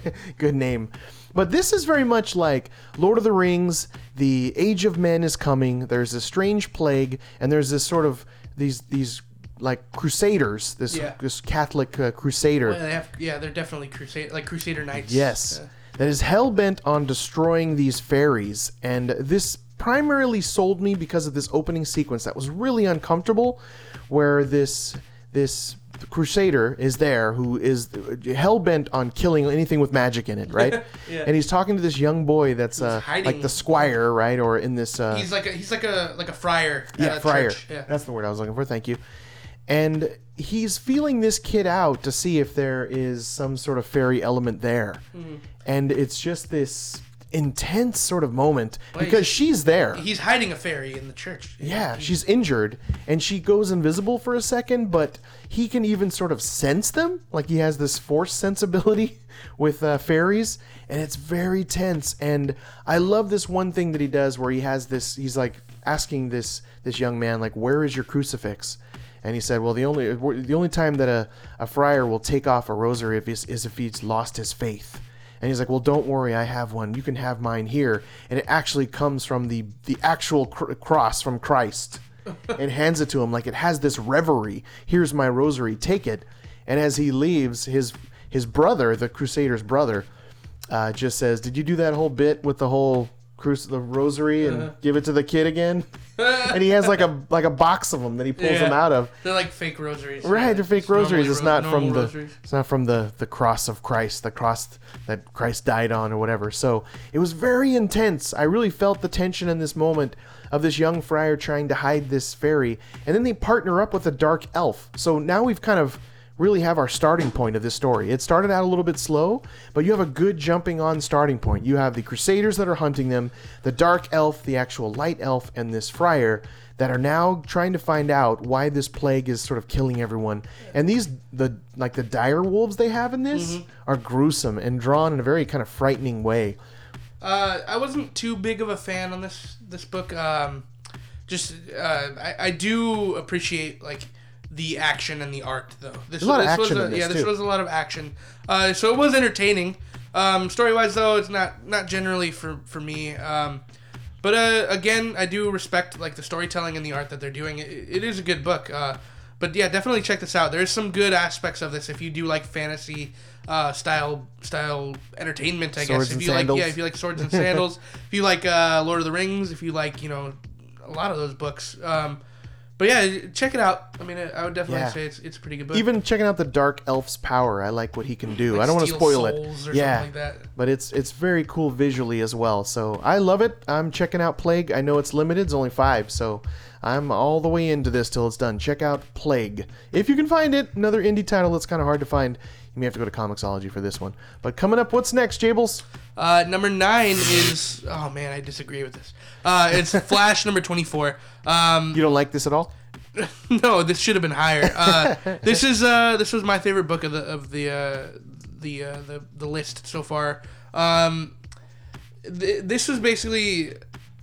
Good name. But this is very much like Lord of the Rings, the Age of Men is coming, there's a strange plague, and there's this sort of these these like crusaders, this Yeah. this Catholic uh, crusader. Well, they have, yeah, they're definitely crusade like Crusader Knights. Yes. That is hell bent on destroying these fairies. And this primarily sold me because of this opening sequence that was really uncomfortable, where this this crusader is there who is hell bent on killing anything with magic in it, right? Yeah. And he's talking to this young boy that's uh, like the squire, right? Or in this uh, he's like a he's like a like a friar. yeah, a friar. church. Yeah. That's the word I was looking for. Thank you. And he's feeling this kid out to see if there is some sort of fairy element there. Mm-hmm. And it's just this intense sort of moment Well, because he's- she's there. He's hiding a fairy in the church. Yeah, she's injured and she goes invisible for a second, but he can even sort of sense them. Like he has this force sensibility with uh, fairies, and it's very tense. And I love this one thing that he does where he has this. He's like asking this this young man, like, "Where is your crucifix?" And he said, "Well, the only the only time that a, a friar will take off a rosary if is if he's lost his faith." And he's like, "Well, don't worry, I have one. You can have mine here." And it actually comes from the the actual cr- cross from Christ, and hands it to him like it has this reverie. Here's my rosary, take it. And as he leaves, his his brother, the Crusader's brother, uh, just says, "Did you do that whole bit with the whole cruci- the rosary and uh-huh. give it to the kid again?" and he has like a like a box of them that he pulls them out of. They're like fake rosaries. Right, they're fake normally rosaries. It's ro- not normal from the rosaries. it's not from the the cross of Christ, the cross that Christ died on or whatever. So it was very intense. I really felt the tension in this moment of this young friar trying to hide this fairy, and then they partner up with a dark elf. So now we've kind of really have our starting point of this story. It started out a little bit slow, but you have a good jumping on starting point. You have the crusaders that are hunting them, the dark elf, the actual light elf, and this friar that are now trying to find out why this plague is sort of killing everyone. And these the like the dire wolves they have in this are gruesome and drawn in a very kind of frightening way. Uh, I wasn't too big of a fan on this this book. Um, just uh, I, I do appreciate like the action and the art though. This, There's a lot of this action was a, in this, yeah, this too. was a lot of action. Uh, so it was entertaining. Um, story wise though, it's not not generally for for me. Um, but uh, again, I do respect like the storytelling and the art that they're doing. It, it is a good book. Uh, but yeah, definitely check this out. There's some good aspects of this if you do like fantasy uh, style style entertainment. I Swords guess if you like yeah, if you like swords and sandals, if you like uh, Lord of the Rings, if you like you know a lot of those books. Um, but yeah, check it out. I mean, I would definitely Yeah. say it's, it's a pretty good book. Even checking out the dark elf's power, I like what he can do. Like I don't want to spoil souls it. or yeah, something like that. but it's it's very cool visually as well. So I love it. I'm checking out Plague. I know it's limited; it's only five, so I'm all the way into this till it's done. Check out Plague if you can find it. Another indie title that's kind of hard to find. You may have to go to Comixology for this one. But coming up, what's next, Jables? Uh, number nine is oh man, I disagree with this. Uh, it's Flash number twenty four. Um, You don't like this at all? no, this should have been higher. Uh, this is uh, this was my favorite book of the of the uh, the, uh, the the list so far. Um, th- this was basically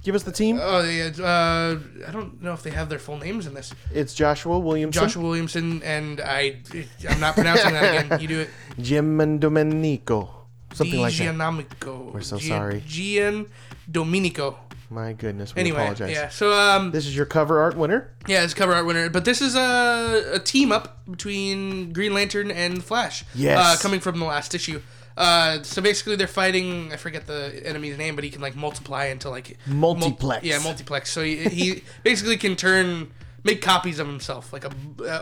Give us the team. oh yeah, uh, I don't know if they have their full names in this. It's Joshua Williamson, Joshua Williamson and I I'm not pronouncing that again. You do it. Jim and Domenico, something like that. Giannomico. We're so sorry. Gian Domenico. My goodness, we Anyway, apologize. yeah. So um, This is your cover art winner. yeah, it's cover art winner, but this is a, a team up between Green Lantern and Flash. Yes. Uh, coming from the last issue. Uh, so basically, they're fighting. I forget the enemy's name, but he can like multiply into like mul- Multiplex. yeah, multiplex. So he, he basically can turn make copies of himself, like a,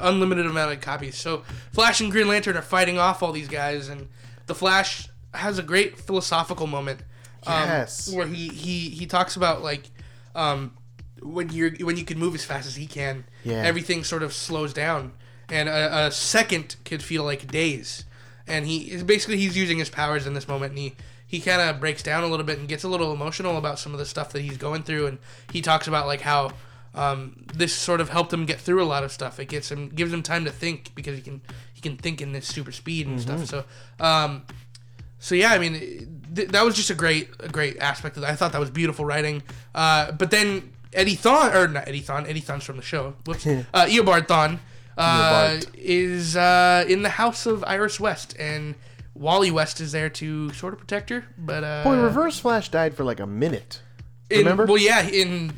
unlimited amount of copies. So Flash and Green Lantern are fighting off all these guys, and the Flash has a great philosophical moment. um, Yes. where he he he talks about like um, when you're when you can move as fast as he can, Yeah. everything sort of slows down, and a, a second could feel like days. And he is basically he's using his powers in this moment, and he he kind of breaks down a little bit and gets a little emotional about some of the stuff that he's going through, and he talks about like how. Um, this sort of helped him get through a lot of stuff. It gets him, gives him time to think because he can, he can think in this super speed and stuff. So, um, so yeah, I mean, th- that was just a great, a great aspect of that. I thought that was beautiful writing. Uh, but then Eddie Thawne, or not Eddie Thawne, Eddie Thawne's from the show. Whoops. uh, Eobard Thawne uh, is uh, in the house of Iris West, and Wally West is there to sort of protect her. But uh, Boy, Reverse Flash died for like a minute. in, remember? Well, yeah, in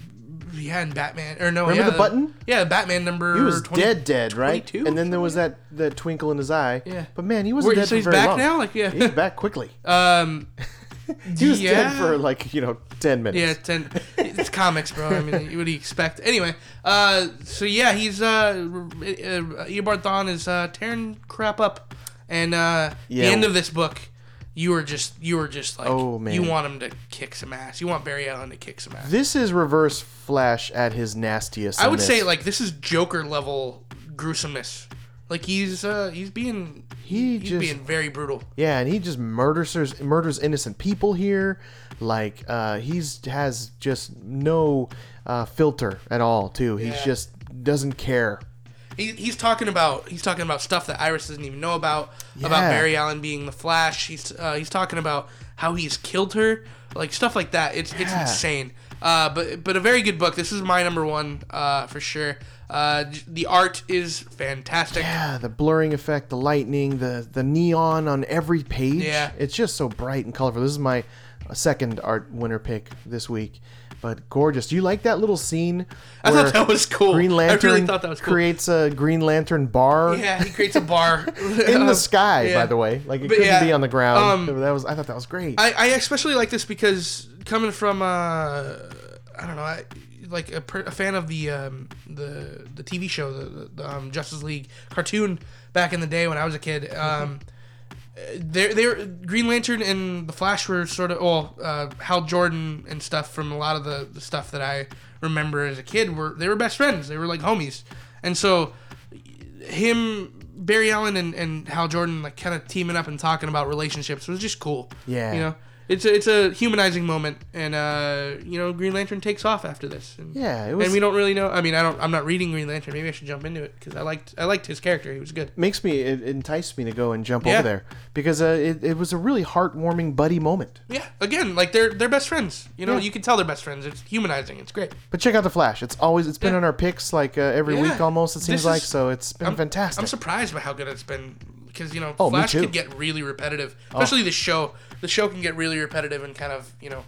yeah, in Batman or no, Remember yeah, the button? Yeah, Batman number. He was 20 dead, dead, right? 22 And then there was that that twinkle in his eye. Yeah. But man, he wasn't Wait, dead so for he's very back long. now? Like, yeah. He's back quickly. Um, He was yeah. dead for like you know ten minutes. Yeah, ten. It's comics, bro. I mean, what do you expect? Anyway, uh, so yeah, he's uh, uh Eobard Thawne is uh, tearing crap up, and uh, Yeah. the end of this book, you were just you were just like, Oh, man. you want him to kick some ass. You want Barry Allen to kick some ass. This is Reverse Flash at his nastiest. I would this. say like this is Joker level gruesomeness. Like he's uh he's being He he's just- being very brutal. Yeah, and he just murders murders innocent people here. Like uh, he's has just no uh, filter at all. Too. He's Yeah. just doesn't care. He, he's talking about he's talking about stuff that Iris doesn't even know about about Barry Allen being the Flash. He's uh, he's talking about how he's killed her, like stuff like that. It's it's insane. Uh, but but a very good book. This is my number one uh, for sure. Uh, the art is fantastic. Yeah, the blurring effect, the lightning, the the neon on every page. Yeah. it's just so bright and colorful. This is my uh, second art winner pick this week. But gorgeous. Do you like that little scene? I thought that was cool. Green I Lantern really thought that was cool. creates a Green Lantern bar Yeah, he creates a bar in the sky. yeah. By the way, like it But couldn't yeah, be on the ground. um, that was I thought that was great. I, I especially like this because coming from uh, I don't know, I, like a, per, a fan of the um, the the TV show, the, the um, Justice League cartoon back in the day when I was a kid. Um, they they Green Lantern and the Flash were sort of well, uh, Hal Jordan and stuff from a lot of the, the stuff that I remember as a kid were they were best friends. They were like homies, and so him. Barry Allen and, and Hal Jordan like kind of teaming up and talking about relationships was just cool. Yeah. you know, it's a, it's a humanizing moment, and uh, you know, Green Lantern takes off after this. And, Yeah, it was- And we don't really know. I mean, I don't. I'm not reading Green Lantern. Maybe I should jump into it because I liked I liked his character. He was good. makes me it enticed me to go and jump Yeah. over there because uh, it, it was a really heartwarming buddy moment. Yeah. Again, like they're they're best friends. You know, Yeah. you can tell they're best friends. It's humanizing. It's great. But check out the Flash. It's always it's been Yeah. on our picks like uh, every week almost. It seems This like so. It's been I'm fantastic. I'm surprised by how good it's been because you know Oh, Flash. Oh. get really repetitive, oh. especially the show. The show can get really repetitive and kind of you know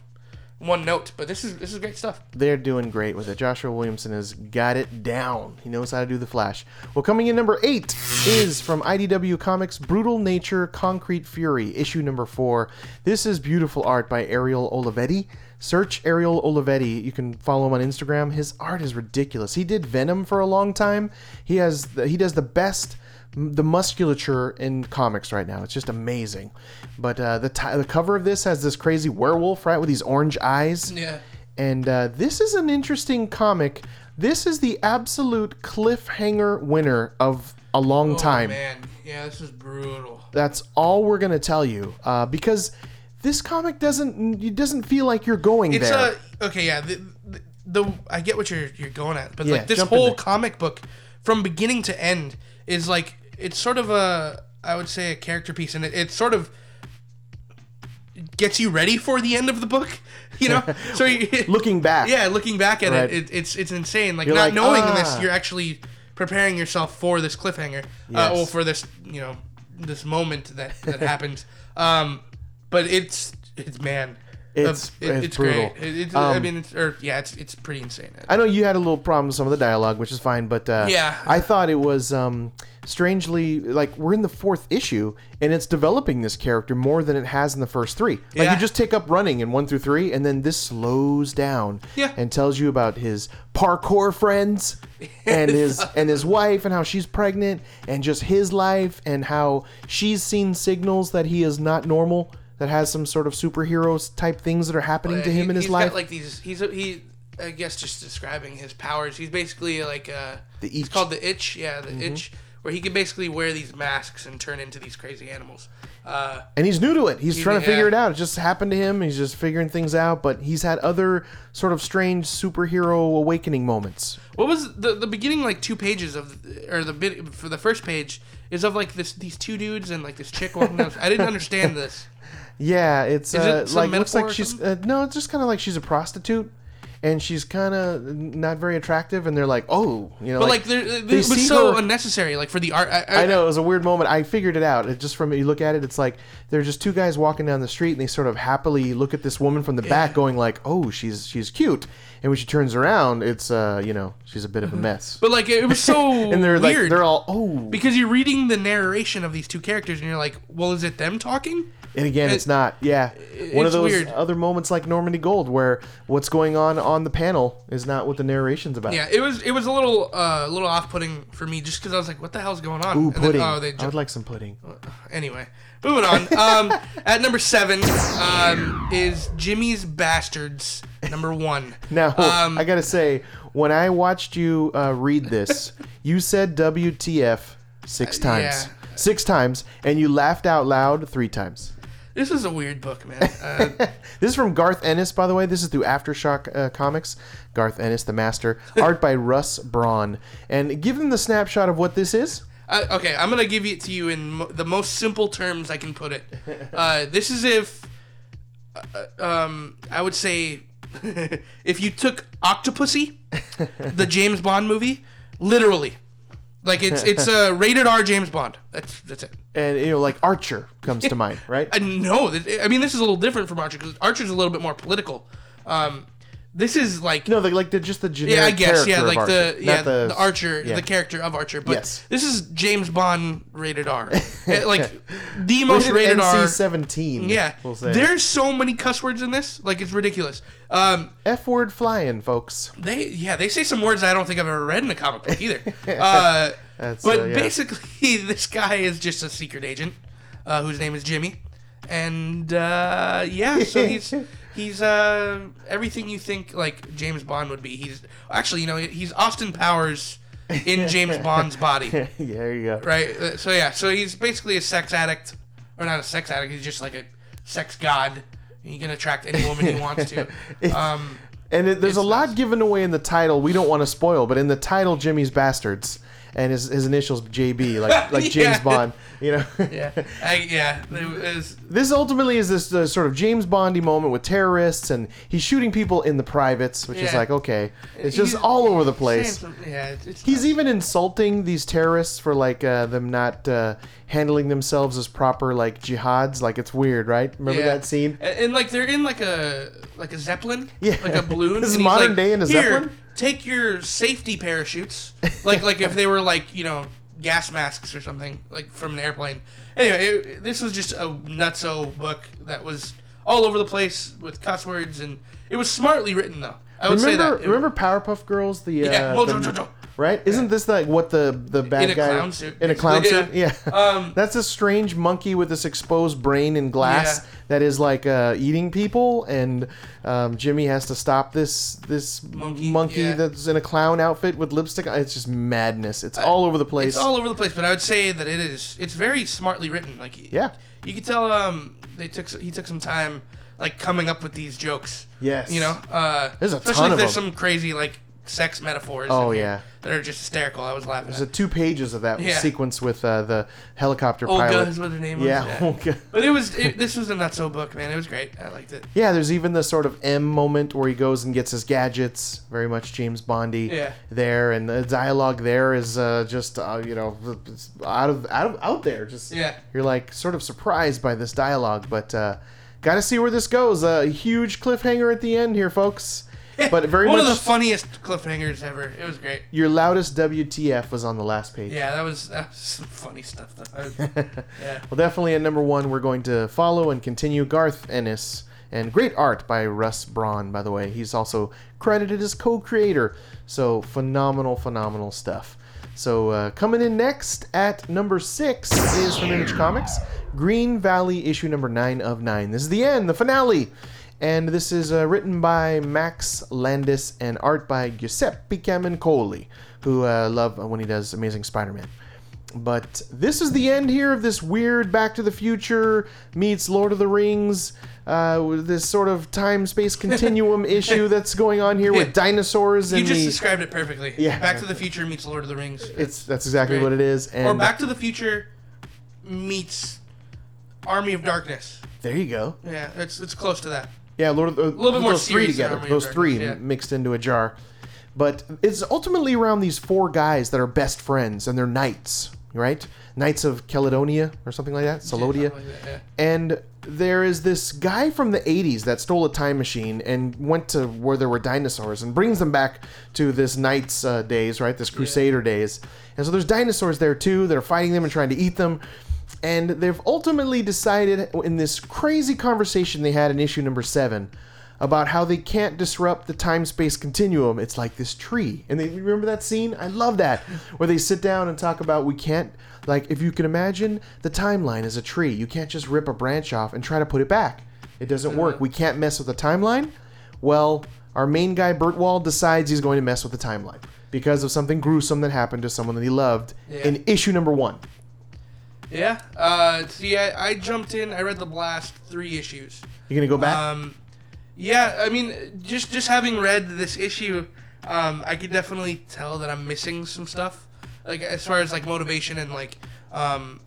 one note. But this is this is great stuff. They're doing great with it. Joshua Williamson has got it down. He knows how to do the Flash. Well, coming in number eight is from IDW Comics Brutal Nature Concrete Fury, issue number four. This is beautiful art by Ariel Olivetti. Search Ariel Olivetti. You can follow him on Instagram. His art is ridiculous. He did Venom for a long time. He has the, he does the best the musculature in comics right now. It's just amazing. But uh, the ti the cover of this has this crazy werewolf right with these orange eyes. Yeah. And uh, this is an interesting comic. This is the absolute cliffhanger winner of a long time. Oh man, yeah, this is brutal. That's all we're gonna tell you uh, because this comic doesn't it doesn't feel like you're going It's there. a okay, yeah. The, the, the I get what you're you're going at, but Yeah, like this whole comic book, from beginning to end, is like it's sort of a I would say a character piece, and it, it sort of gets you ready for the end of the book. You know, so you, Looking back, yeah, looking back at Right. it, it, it's it's insane. Like You're not like, knowing "Ah." this, you're actually preparing yourself for this cliffhanger, uh, or for this you know this moment that that happens. Um, but it's it's man. It's- it- it's it's brutal. great. It- it's, I Um, mean, it's, or yeah, it's it's pretty insane. I know you had a little problem with some of the dialogue, which is fine, but uh, Yeah. I thought it was um, strangely like we're in the fourth issue and it's developing this character more than it has in the first three. Like Yeah. you just take up running in one through three, and then this slows down Yeah. and tells you about his parkour friends and his and his wife and how she's pregnant and just his life and how she's seen signals that he is not normal. That has some sort of superheroes type things that are happening to He- him in his he's life. Got, like these, he's a, he. I guess just describing his powers. He's basically like uh, The Itch. Mm-hmm. called the itch. Yeah, the itch, where he can basically wear these masks and turn into these crazy animals. Uh, and he's new to it. He's trying to figure yeah. it out. It just happened to him. He's just figuring things out. But he's had other sort of strange superhero awakening moments. what was the the beginning like two pages of or the bit for the first page is of like this these two dudes and like this chick walking down. I didn't understand this. Yeah, it's Is it uh, some like looks metaphor like or she's uh, no, it's just kind of like she's a prostitute. And she's kind of not very attractive, and they're like, "Oh, you know." But like, there, it was see so her- unnecessary. Like for the art, I, I know it was a weird moment. I figured it out. It just from you look at it, it's like they're just two guys walking down the street, and they sort of happily look at this woman from the back, going like, "Oh, she's she's cute." And when she turns around, it's uh, you know, she's a bit of a mess. But like, it was so and they're weird. like, they're all, "Oh," because you're reading the narration of these two characters and you're like, well, is it them talking? And again, It- it's not. Yeah, one of those weird. other moments like Normandy Gold, where what's going on on the panel is not what the narration's about. Yeah, it was it was a little uh, a little off putting for me just because I was like, what the hell's going on? Ooh, And then, pudding. oh, they I would like some pudding. anyway. Moving on. Um, at number seven um, is Jimmy's Bastards. Number one. Now, Um, I gotta say, when I watched you uh, read this, you said WTF six times. yeah. Six times, and you laughed out loud three times. This is a weird book, man. Uh, This is from Garth Ennis, by the way. This is through Aftershock uh, Comics. Garth Ennis, the master. Art by Russ Braun. And give them the snapshot of what this is. Uh, okay, I'm gonna give it to you in mo- the most simple terms I can put it. Uh, this is if, uh, um, I would say, if you took Octopussy, the James Bond movie, literally, like it's it's a rated R James Bond. That's that's it. And, you know, like Archer comes to mind, right? I know. that- I mean, this is a little different from Archer because Archer's a little bit more political. Um, this is like No, the, like the just the generic yeah, I guess yeah, like of the Archer, yeah not the, Archer, yeah. the character of Archer. But Yes. this is James Bond rated R, Eh, like the most rated, R. NC-17. Yeah, we'll say. there's so many cuss words in this, like it's ridiculous. Um, F word flying, folks. they yeah they say some words I don't think I've ever read in a comic book either. uh, That's, but uh, yeah. basically, this guy is just a secret agent uh, whose name is Jimmy, and uh, yeah, so he's he's uh, everything you think like James Bond would be. He's actually you know he's Austin Powers in James Bond's body, yeah, there you go. right? Uh, So yeah, so he's basically a sex addict, or not a sex addict. He's just like a sex god. He can attract any woman he wants to. Um, And it, there's a lot nice. given away in the title. We don't want to spoil, but in the title, Jimmy's Bastards, and his, his initials JB, like like James Bond. You know, yeah, I, yeah. Was, this ultimately is this uh, sort of James Bondy moment with terrorists, and he's shooting people in the privates, which is like okay, it's just He's- all over the place. yeah, He's even insulting these terrorists for like uh, them not uh, handling themselves as proper like jihads. Like it's weird, right? Remember Yeah. that scene? And, and, like they're in like a like a zeppelin, Yeah. like a balloon. This is modern like, day in a Zeppelin?" Take your safety parachutes, like like if they were like you know gas masks or something, like from an airplane. Anyway, it, this was just a nutso book that was all over the place with cuss words, and it was smartly written though. I would Remember, say that. It- remember Powerpuff Girls? The Yeah. uh, Well, the- jo- jo- jo. Right? Isn't this like what the the bad In a guy clown suit, in a clown basically, suit? Yeah. Um, That's a strange monkey with this exposed brain and glass Yeah. that is like uh, eating people, and um, Jimmy has to stop this this monkey, Monkey, yeah. that's in a clown outfit with lipstick. on. It's just madness. It's all over the place. It's all over the place, but I would say that it is. It's very smartly written. Like Yeah. you could tell. Um, they took he took some time like coming up with these jokes. Yes. You know, uh, There's a especially ton if of there's them. some crazy like sex metaphors. Oh, in here yeah. that are just hysterical. I was laughing. There's At. a two pages of that Yeah. sequence with uh, the helicopter Olga pilot. is what her name was. yeah, Olga. But it was it, this was a not so book, man. It was great. I liked it. Yeah, there's even the sort of M moment where he goes and gets his gadgets, very much James Bondy Yeah. there, and the dialogue there is uh, just uh, you know it's out of out of out there. Just Yeah. you're like sort of surprised by this dialogue, but uh, got to see where this goes. A huge cliffhanger at the end here, folks. But very One much of the funniest cliffhangers ever. It was great. your loudest WTF was on the last page. Yeah, that was, that was some funny stuff. Though. yeah. Well, definitely at number one, we're going to follow and continue Garth Ennis. And great art by Russ Braun, by the way. He's also credited as co creator. So phenomenal, phenomenal stuff. So uh, coming in next at number six is from Image Comics Green Valley issue number nine of nine. This is the end, the finale. And this is uh, written by Max Landis and art by Giuseppe Camuncoli, who uh, love when he does Amazing Spider Man. But this is the end here of this weird Back to the Future meets Lord of the Rings, uh, this sort of time space continuum issue that's going on here with dinosaurs and You and just the. described it perfectly. Yeah. Back to the Future meets Lord of the Rings. It's that's exactly Great. what it is. And or Back to the Future meets Army of Darkness. there you go. Yeah, it's it's close to that. Yeah, Lord of the, a little bit more those three serious together, those three yeah. mixed into a jar. But it's ultimately around these four guys that are best friends and they're knights, right? Knights of Caledonia or something like that, Salodia. Something like that, yeah. And there is this guy from the 80s that stole a time machine and went to where there were dinosaurs and brings them back to this knight's uh, days, right? This crusader days. And so there's dinosaurs there too. They're fighting them and trying to eat them. And they've ultimately decided in this crazy conversation they had in issue number seven about how they can't disrupt the time space continuum. It's like this tree. And they remember that scene? I love that. Where they sit down and talk about we can't like if you can imagine the timeline as a tree, you can't just rip a branch off and try to put it back. It doesn't work. We can't mess with the timeline. Well, our main guy Bertwald decides he's going to mess with the timeline because of something gruesome that happened to someone that he loved Yeah. in issue number 1. Yeah. Uh, see, I, I jumped in. I read the last three issues. You're going to go back? Um, yeah, I mean, just just having read this issue, um, I could definitely tell that I'm missing some stuff, like as far as like motivation and like um,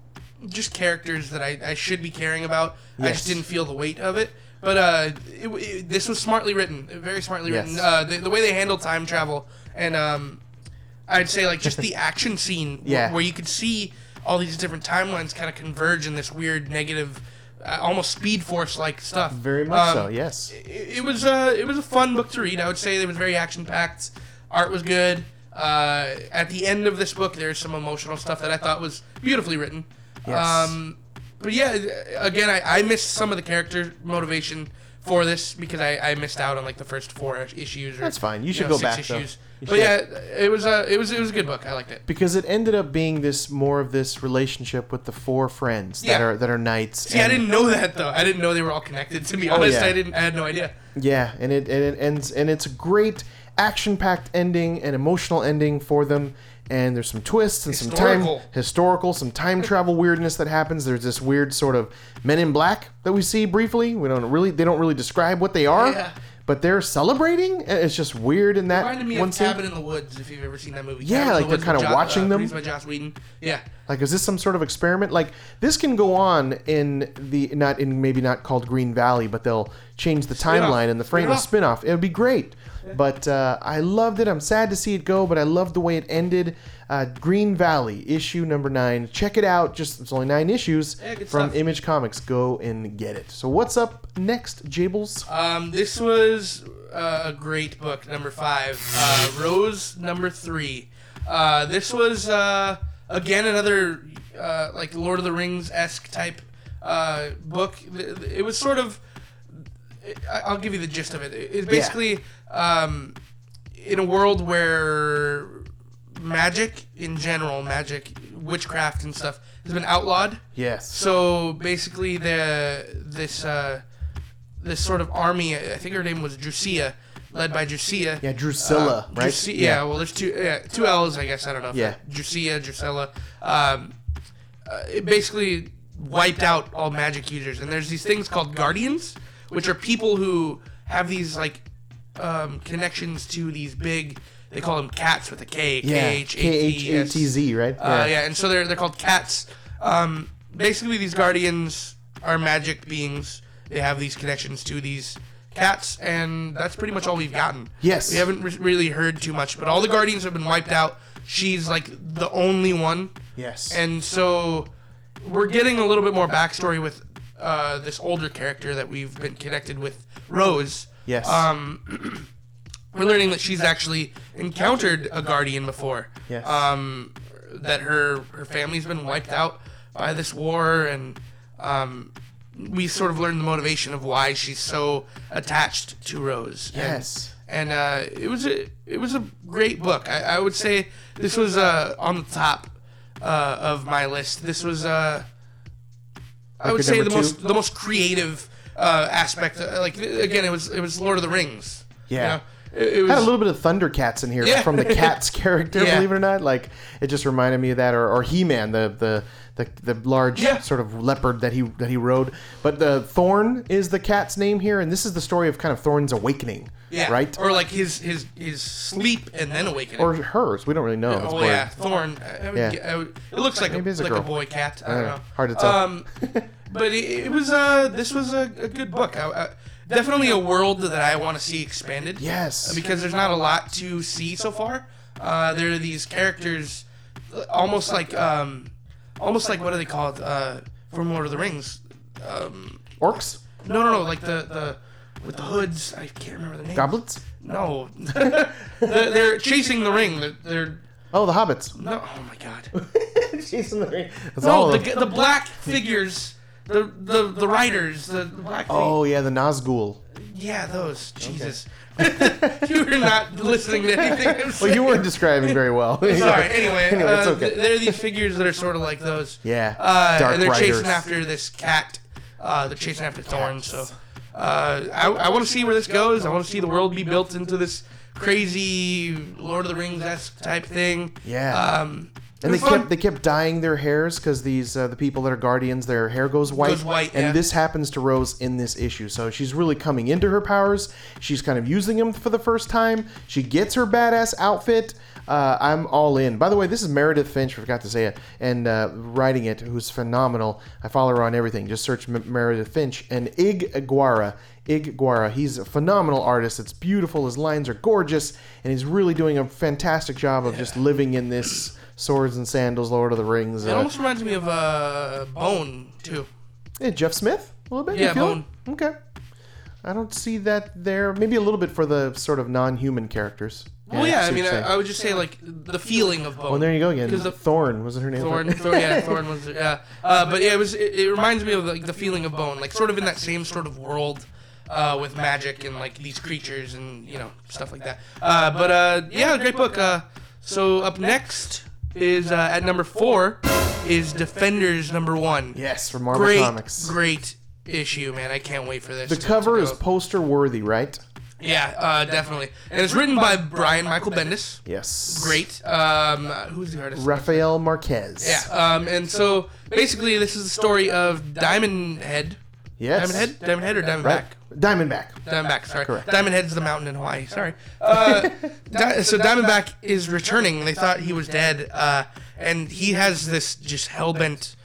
just characters that I, I should be caring about. I just didn't feel the weight of it. But uh, it, it, this was smartly written, very smartly Yes. written. Uh, the, the way they handle time travel and um, I'd say like just the action scene Yeah. where you could see all these different timelines kind of converge in this weird negative, uh, almost Speed Force like stuff. Very much Um, so, yes. It, it was uh, it was a fun book to read. I would say it was very action packed. Art was good. Uh, at the end of this book, there's some emotional stuff that I thought was beautifully written. Yes. Um, but yeah, again, I, I missed some of the character motivation for this because I, I missed out on like the first four issues. Or, That's fine. You should know, go six back, though. issues. You But yeah, it was a it was it was a good book. I liked it. because it ended up being this more of this relationship with the four friends that Yeah. are that are knights. See, I didn't know that though. I didn't know they were all connected. To be oh, honest, Oh, yeah. I didn't. I had no idea. Yeah, and it and it ends and it's a great action-packed ending and emotional ending for them. And there's some twists and some Historical. time historical, some time travel weirdness that happens. There's this weird sort of Men in Black that we see briefly. We don't really they don't really describe what they are, Yeah. but they're celebrating. and It's just weird in that Reminded me one of scene. Cabin in the Woods. If you've ever seen that movie. Yeah, Cabin in like the they're Woods kinda with watching uh, them. Produced by Joss Whedon. Yeah. Like, is this some sort of experiment? Like, this can go on in the not in maybe not called Green Valley, but they'll change the Spin-off. timeline and the frame a Spin-off. spin-off. It would be great. But uh, I loved it. I'm sad to see it go, but I loved the way it ended. Uh, Green Valley issue number nine. Check it out. Just it's only nine issues Yeah, from stuff. Image Comics. Go and get it. So what's up next, Jables? Um, this was uh, a great book, number five. Uh, Rose, number three. Uh, this was uh, again another uh, like Lord of the Rings esque type uh, book. It was sort of. I- I'll give you the gist of it. It's basically um, in a world where magic in general, magic, witchcraft and stuff, has been outlawed. Yes. So basically, the this uh, this sort of army, I think her name was Drusilla, led by Drusilla. yeah, Drusilla, right? Drusi- yeah. well, there's two yeah, two L's, I guess. I don't know. Yeah. Drusia, Drusilla. Um, uh, it basically wiped out all magic users, and there's these things called guardians, which are people who have these like um, connections to these big. They call them cats with a K. Yeah. K H A T Z, right? Uh, yeah, and so they're they're called cats. Um, basically, these guardians are magic beings. They have these connections to these cats, and that's pretty much all we've gotten. Yes. we haven't re- really heard too much, but all the guardians have been wiped out. She's like the only one, Yes. and so we're getting a little bit more backstory with uh, this older character that we've been connected with, Rose. Yes. Um, we're learning that she's actually encountered a guardian before. Yes. Um, that her her family's been wiped out by this war, and um, we sort of learn the motivation of why she's so attached to Rose. And- Yes. And, uh, it was a it was a great book. I, I would say this was uh, on the top uh, of my list. This was uh, I would say the most the most creative uh, aspect. Uh, like again, it was it was Lord of the Rings. you Yeah. know? It, it was Had a little bit of Thundercats in here Yeah. from the Cats character, Yeah. believe it or not. Like it just reminded me of that, or, or He-Man, the the the, the large Yeah. sort of leopard that he that he rode. But the Thorn is the cat's name here, and this is the story of kind of Thorn's awakening, yeah, right? Or like his his his sleep and then awakening. Or hers. We don't really know. It's oh yeah, Thorn. I would, Yeah. Would, it looks like Maybe a, a like girl. a boy cat. I don't know. Hard to tell. Um, but it, it was uh this was a, a good book. I, I, definitely a world that I want to see expanded. Yes. because there's not a lot to see so far. Uh, there are these characters, uh, almost like um, almost like what are they called uh, from Lord of the Rings? Um, Orcs, no, no, no, like the the with the hoods. I can't remember the name. goblins. No, they're, they're chasing the ring. They're, they're Oh, the hobbits. no. Oh my god. Chasing the ring. That's all No, of the, them. the black figures. The, the the riders, the black. Oh yeah, the Nazgul. yeah, those. Jesus, you were not listening to anything. I'm Well, you weren't describing very well. Sorry. Anyway, Anyway, it's uh, okay. th- there are these figures that are sort of like those. Yeah, Uh, Dark and they're Riders. chasing after this cat. Uh, they're chasing after Thorn. So, uh, I, I want to see where this goes. I want to see the world be built into this crazy Lord of the Rings esque type thing. Yeah. Um, And they fun. kept they kept dyeing their hairs because these uh, the people that are guardians their hair goes white. Goes white, and yeah. this happens to Rose in this issue. So she's really coming into her powers. She's kind of using them for the first time. She gets her badass outfit. Uh, I'm all in. By the way, this is Meredith Finch. Forgot to say it. And uh, writing it, who's phenomenal. I follow her on everything. Just search M- Meredith Finch and Ig Guara. Ig Guara. He's a phenomenal artist. It's beautiful. His lines are gorgeous, and he's really doing a fantastic job of just living in this swords and sandals, Lord of the Rings. It Uh, almost reminds me of uh, Bone too. yeah, Jeff Smith, a little bit. Yeah, Bone. it? Okay. I don't see that there. Maybe a little bit for the sort of non-human characters. Well, yeah, I mean, I. I would just say like the feeling of Bone. Well, there you go again. Because the Thorn wasn't her name. Thorn, Thorn, yeah, Thorn was, yeah. Uh, but yeah, it was. It, it reminds me of like the feeling of Bone, like sort of in that same sort of world, uh, with magic and like these creatures and you know stuff like that. Uh, but uh, yeah, great book. Uh, so up next is uh, at number four is Defenders number one. Yes, from Marvel great, Comics. great issue, man. I can't wait for this. The to- cover to is go. poster worthy, right? yeah, uh, definitely, and it's written by Brian Michael Bendis. Yes. Great. Um, who's the artist? Rafael Marquez. Yeah. Um, and so basically, this is the story of Diamond Head. Yes. Diamond Head? Diamond Head or Diamondback? Right. Diamondback. Diamondback, sorry. Correct. Diamond Head's the mountain in Hawaii, sorry. Uh, Di- so Diamondback is returning. They thought he was dead. Uh, and he has this just hell bent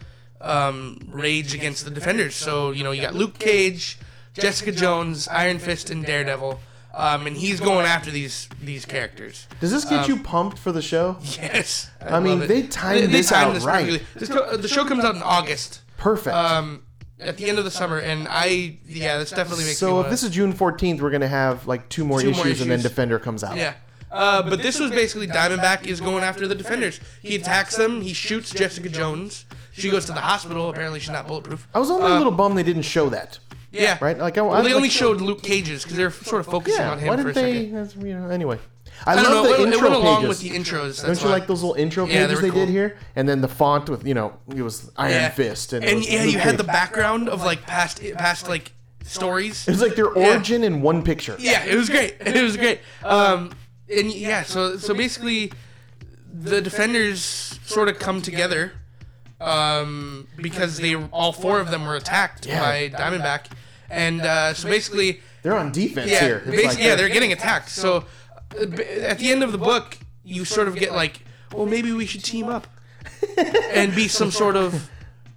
um, rage against the defenders. So, you know, you got Luke Cage, Jessica Jones, Iron Fist, and Daredevil. Um, and he's going after these these characters. Does this get Um, you pumped for the show? Yes. I mean, love it. they timed this out right. This co- the show comes out in August. Perfect. Um, at the end of the summer, and I yeah, this definitely makes me. so if this is June 14th, we're gonna have like two more, Two issues, more and then. Defender comes out. yeah. Uh, but this was basically Diamondback is going after the defenders. He attacks them. He shoots Jessica Jones. She goes to the hospital. Apparently, she's not bulletproof. I was only a Uh, little bummed they didn't show that. Yeah. Right? Like I, Well, I they like- only showed Luke Cage's because they're sort of focusing Yeah. on him Why for a didn't they? second. that's, You know. Anyway, I, I love know. the It, it intro went along pages. with the intros. That's Don't you why. like those little intro Yeah, they pages were they, did here? And then the font with you know it was Iron Yeah. Fist and, it And was yeah, Luke you had the background of like past past like stories. It was like their Yeah. origin in one picture. Yeah, it was great. It was great. Um, and yeah, so so basically, the defenders sort of come together, um, because they all four of them were attacked Yeah. by Diamondback, and uh, so basically, They're on defense yeah, here. Basically, like yeah, they're getting attacked. So b- at the end of the book, you sort of get like, well, maybe we should team up and be some sort of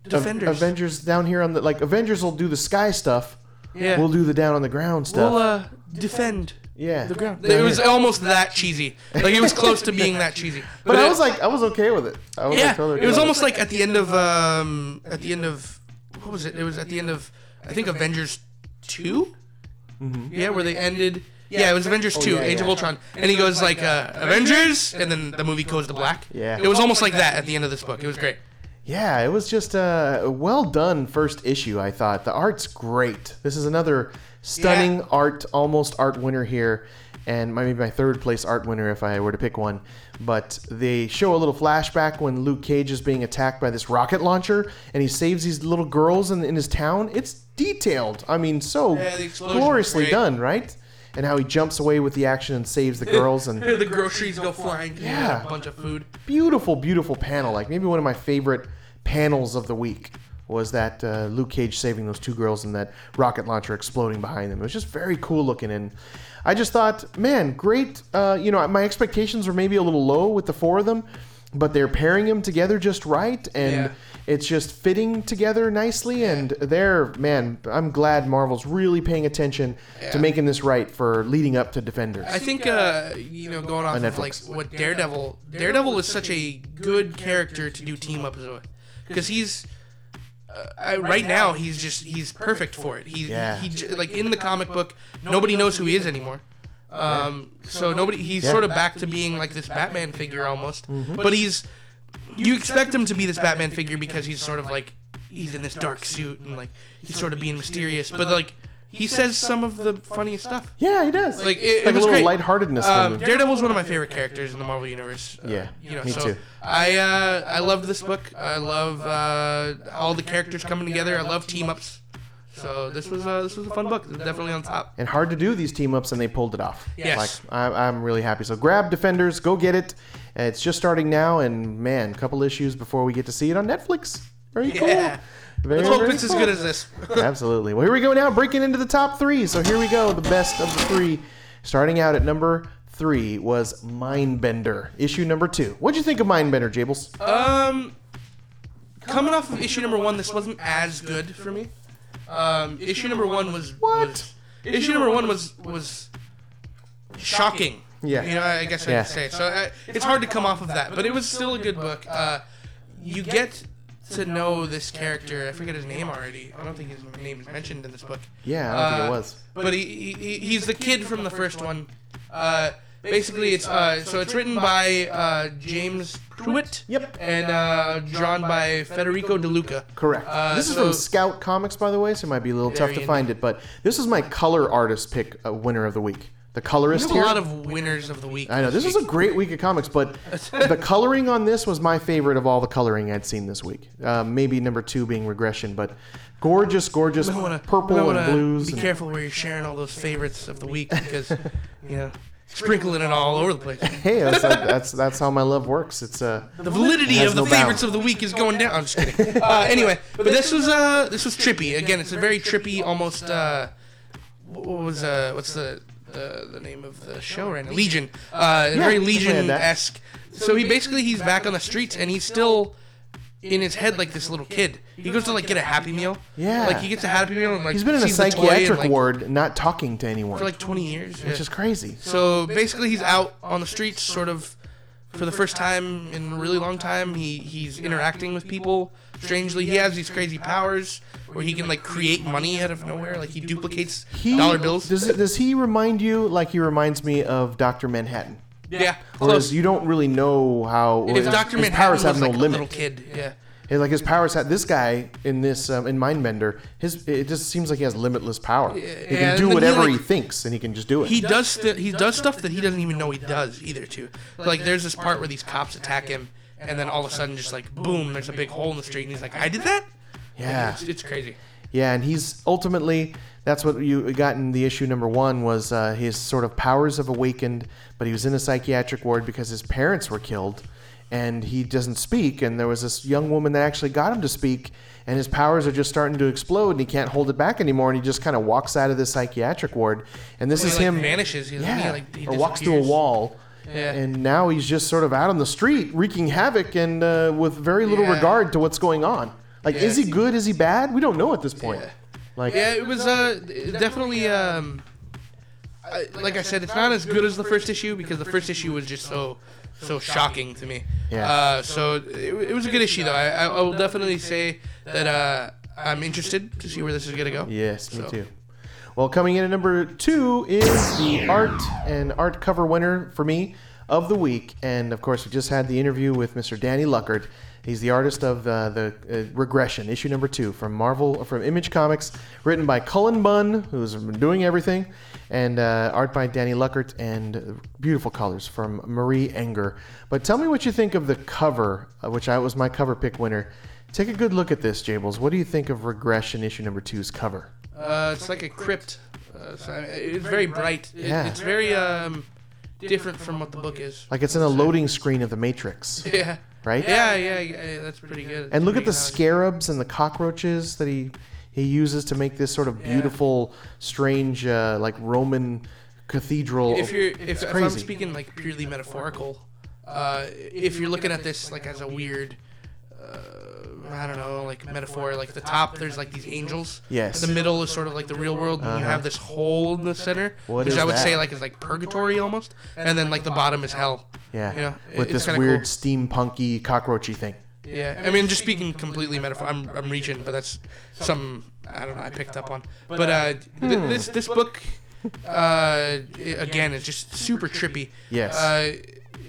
defenders. Avengers down here on the like Avengers will do the sky stuff. yeah, We'll do the down on the ground stuff. we'll uh, defend. yeah. The ground. down It was here. almost that cheesy. Like it was close to being that cheesy. But I was like, I was okay with it. I was yeah, like, totally it was almost like at the end of um, at the end of what was it? It was at the end of I think Avengers 2 Yeah, where they ended. Yeah, it was Avengers 2. Oh, yeah, Age yeah. of Ultron, and he goes like uh, Avengers, and then the movie goes to black. Yeah. it was almost like that at the end of this book. It was great. Yeah, it was just a well done first issue, I thought. The art's great. This is another stunning Yeah. art, almost art winner here, and maybe my third place art winner if I were to pick one. But they show a little flashback when Luke Cage is being attacked by this rocket launcher, and he saves these little girls in, in his town. It's detailed. I mean, so Yeah, the explosion was gloriously great. done, right? And how he jumps away with the action and saves the girls and the groceries go flying. Yeah. a bunch of food. beautiful, beautiful panel. Like maybe one of my favorite panels of the week was that uh, Luke Cage saving those two girls and that rocket launcher exploding behind them. It was just very cool looking, and I just thought, man, great. Uh, you know, my expectations were maybe a little low with the four of them, but they're pairing them together just right, and Yeah. It's just fitting together nicely. And they're, man, I'm glad Marvel's really paying attention to making this right for leading up to Defenders. I think uh, you know, going off On of like what Daredevil, Daredevil is such a good character to do team ups with, because he's uh, I, right now he's just he's perfect for it. He, Yeah. he j- like in the comic book, nobody knows who he is anymore. Um, so nobody he's sort of back to being like this Batman figure almost, but he's you expect him to be this Batman figure because he's sort of like he's in this dark suit and like he's sort of being mysterious, but like he says some of the funniest stuff. yeah, he does. Like, it- it like a little great. lightheartedness from Um, him. Daredevil's one of my favorite characters in the Marvel universe. Uh, Yeah, you know, me so too. I uh, I love this book. I love uh, all the characters coming together. I love team ups. So this was uh, this was a fun book. Definitely on top. and hard to do these team ups, and they pulled it off. Yes. Like I, I'm really happy. So grab Defenders, go get it. It's just starting now, and man, a couple issues before we get to see it on Netflix. Very cool. Yeah. Very, Let's hope it's as good as this. Absolutely. Well, here we go now, breaking into the top three. So here we go, the best of the three. Starting out at number three was Mindbender, issue number two. What'd you think of Mindbender, Jables? Um, coming off of issue number one, this wasn't as good for me. Um, issue number one was What? was- issue number one was was shocking. Yeah. you know, I guess I Yeah. could say. So uh, it's hard to come off of that, but it was still a good book. Uh, you get to know this character. I forget his name already. I don't think his name is mentioned in this book. Yeah, I don't think it Uh, was. But he, he he's the kid from the first one. Uh, basically, it's uh, so it's written by uh, James Pruitt. Yep. And uh, drawn by Federico De Luca. Correct. Uh, this is so- from Scout Comics, by the way, so it might be a little tough to find it. But this is my color artist pick, uh, winner of the week. The colorist There's a here. lot of winners of the week. I know this is a great week of comics, but the coloring on this was my favorite of all the coloring I'd seen this week. Uh, maybe number two being regression, but gorgeous, gorgeous wanna- purple and blues. Be and- careful where you're sharing all those favorites of the week because, you know, sprinkling it all over the place. hey, that's, that's that's how my love works. It's uh, The validity of the no favorites bounds. of the week is going down. I'm just kidding. Uh, anyway, but this was uh this was trippy. Again, it's a very trippy, almost uh, what was uh what's the the, the name of the show right now? Legion. Uh, very Legion esque. So he basically he's back on the streets and he's still in his head like this little kid. He goes to like get a Happy Meal. Yeah. Like he gets a Happy Meal and like he's been in a sees the toy and, psychiatric like, ward, not talking to anyone, for like 20 years. which Yeah. is crazy. So basically, he's out on the streets, sort of, for the first time in a really long time. He he's interacting with people. Strangely, he has these crazy powers where he can like create money out of nowhere. Like he duplicates He, dollar bills. Does does he remind you like he reminds me of Doctor Manhattan? yeah, Whereas close. you don't really know how If his, Doctor his Manhattan powers have was no like a limit. little kid, yeah. Yeah, Like his powers have this guy in this um, in Mindbender. His it just seems like he has limitless power. he and can do then he, whatever he like- thinks, and he can just do it. He does st- he does stuff that he doesn't even know he does either. Too like there's this part where these cops attack him, and then all of a sudden just like boom, there's a big hole in the street, and he's like, I did that. yeah, It's, it's crazy. yeah, and he's ultimately that's what you got in the issue number one was uh, his sort of powers have awakened, but he was in a psychiatric ward because his parents were killed, and he doesn't speak. And there was this young woman that actually got him to speak, and his powers are just starting to explode, and he can't hold it back anymore, and he just kind of walks out of the psychiatric ward. And this He is like him vanishes. Yeah, like, he or walks through a wall. Yeah. And now he's just sort of out on the street wreaking havoc and uh, with very little Yeah. regard to what's going on. Like, Yeah. is he good? Is he bad? We don't know at this point. Yeah. Like, Yeah, it was uh definitely um I, like I said, it's not as good as the first issue because the first issue was just so so shocking to me. Yeah. Uh, so it, it was a good issue though. I, I I will definitely say that uh I'm interested to see where this is gonna go. Yes, me So- too. Well, coming in at number two is the art and art cover winner for me of the week, and of course, we just had the interview with Mr. Danny Luckert. He's the artist of uh, the uh, Regression, issue number two from Marvel, from Image Comics, written by Cullen Bunn, who's doing everything, and uh, art by Danny Luckert, and beautiful colors from Marie Enger. But tell me what you think of the cover, uh, which I was my cover pick winner. Take a good look at this, Jables. What do you think of Regression issue number two's cover? Uh, it's like a crypt. Uh, so it's very bright. It, Yeah. It's very um, different from what the book is. Like it's in a loading screen of the Matrix, Yeah. right? Yeah, yeah, yeah, that's pretty good. And look at the scarabs and the cockroaches that he he uses to make this sort of beautiful, strange, uh, like Roman cathedral. If you're, if, if I'm crazy. speaking like purely metaphorical, uh, if you're looking at this like as a weird, uh, I don't know, like metaphor, like the top there's like these angels. Yes. The middle is sort of like the real world, and you have this hole in the center, What which is I would say like is like purgatory almost, and then like the bottom is hell. yeah, you know, with it's this kinda weird cool. steampunky cockroachy thing. Yeah, I mean, just speaking completely metaphor. I'm, I'm reaching, but that's some I don't know. I picked up on, but uh, th- this this book, uh, i- again, is just super trippy. Yes. Uh,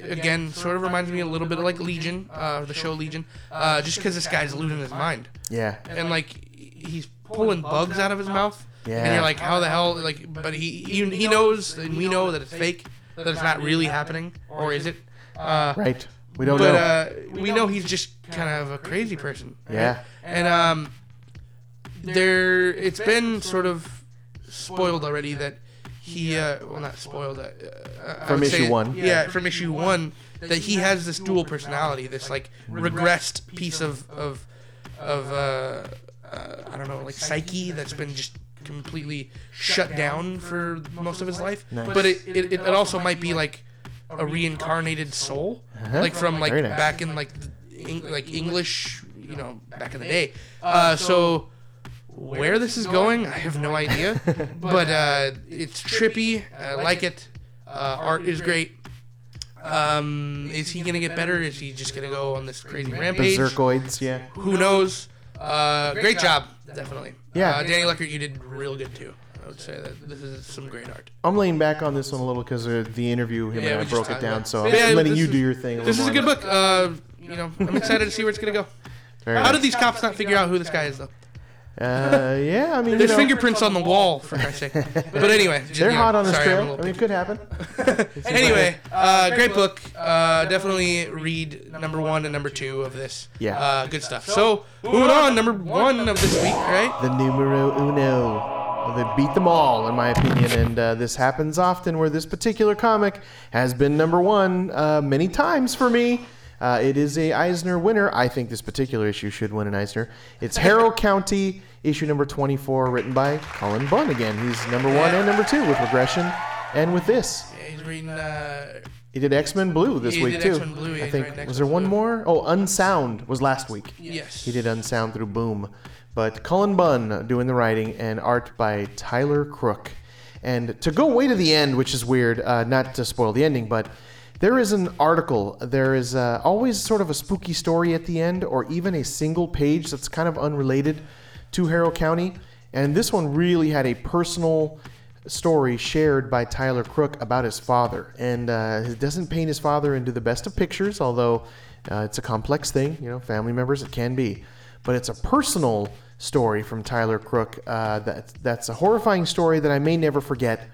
again, sort of reminds me a little bit of like Legion, uh, the show Legion, uh, just because this guy's losing his mind Yeah, and like he's pulling bugs out of his mouth. Yeah. And you're like, how the hell? Like, but he he, he knows, and we know that it's fake, that it's not really happening, or is it? Uh, right. We don't know. but know. uh, we know he's just kind of a crazy person. right? Yeah. And um, there, it's been sort of spoiled already that he, uh, well, not spoiled. Uh, From issue say- one. Yeah, from issue one, that he has this dual personality, this like regressed piece of of of uh, uh, I don't know, like psyche that's been just completely shut down for most of his life. Nice. But it, it, it also might be like a reincarnated soul, like from like Uh-huh. Very nice. back in like the Eng- like English, you know, back in the day. Uh, so where this is going, I have no idea. but uh, it's trippy. I like it. Uh, art is great. Um, is he gonna get better? Is he just gonna go on this crazy rampage? Berserkoids. Yeah. Who knows? Uh, great job, definitely. Yeah. Uh, Danny Luckert, you did real good too. I would say that this is some great art. I'm laying back on this one a little because of the interview. Him Yeah, and I we broke it down, about- so I'm Yeah, letting you is- do your thing. A This is a good book. Uh, you know, I'm excited to see where it's gonna go. Very How nice. did these cops not figure out who this guy is though? Uh, yeah, I mean, you There's know, fingerprints on the wall, for Christ's sake. But anyway, just, they're you know, hot on his sorry, I'm a trail. little I mean, it could happen. anyway, uh, great book. Uh, definitely read number one and number two of this. Yeah. Uh, good stuff. So moving on, number one of this week, right? the numero uno. They beat them all, in my opinion, and uh, this happens often. Where this particular comic has been number one uh, many times for me. Uh, it is a Eisner winner. I think this particular issue should win an Eisner. It's Harrow County, issue number 24, written by Cullen Bunn again. He's number one and number two with Regression, and with this. Yeah, he's reading. Uh, He did X Men Blue this He week did too. Blue, I think was there one Blue. more? Oh, Unsound was last week. yes. He did Unsound through Boom. But Cullen Bunn doing the writing and art by Tyler Crook. And to go way to the end, which is weird, uh, not to spoil the ending, but there is an article. There is uh, always sort of a spooky story at the end, or even a single page that's kind of unrelated to Harrow County. And this one really had a personal story shared by Tyler Crook about his father. And uh, it doesn't paint his father into the best of pictures, although uh, it's a complex thing. You know, family members, it can be. But it's a personal story from Tyler Crook uh, that, that's a horrifying story that I may never forget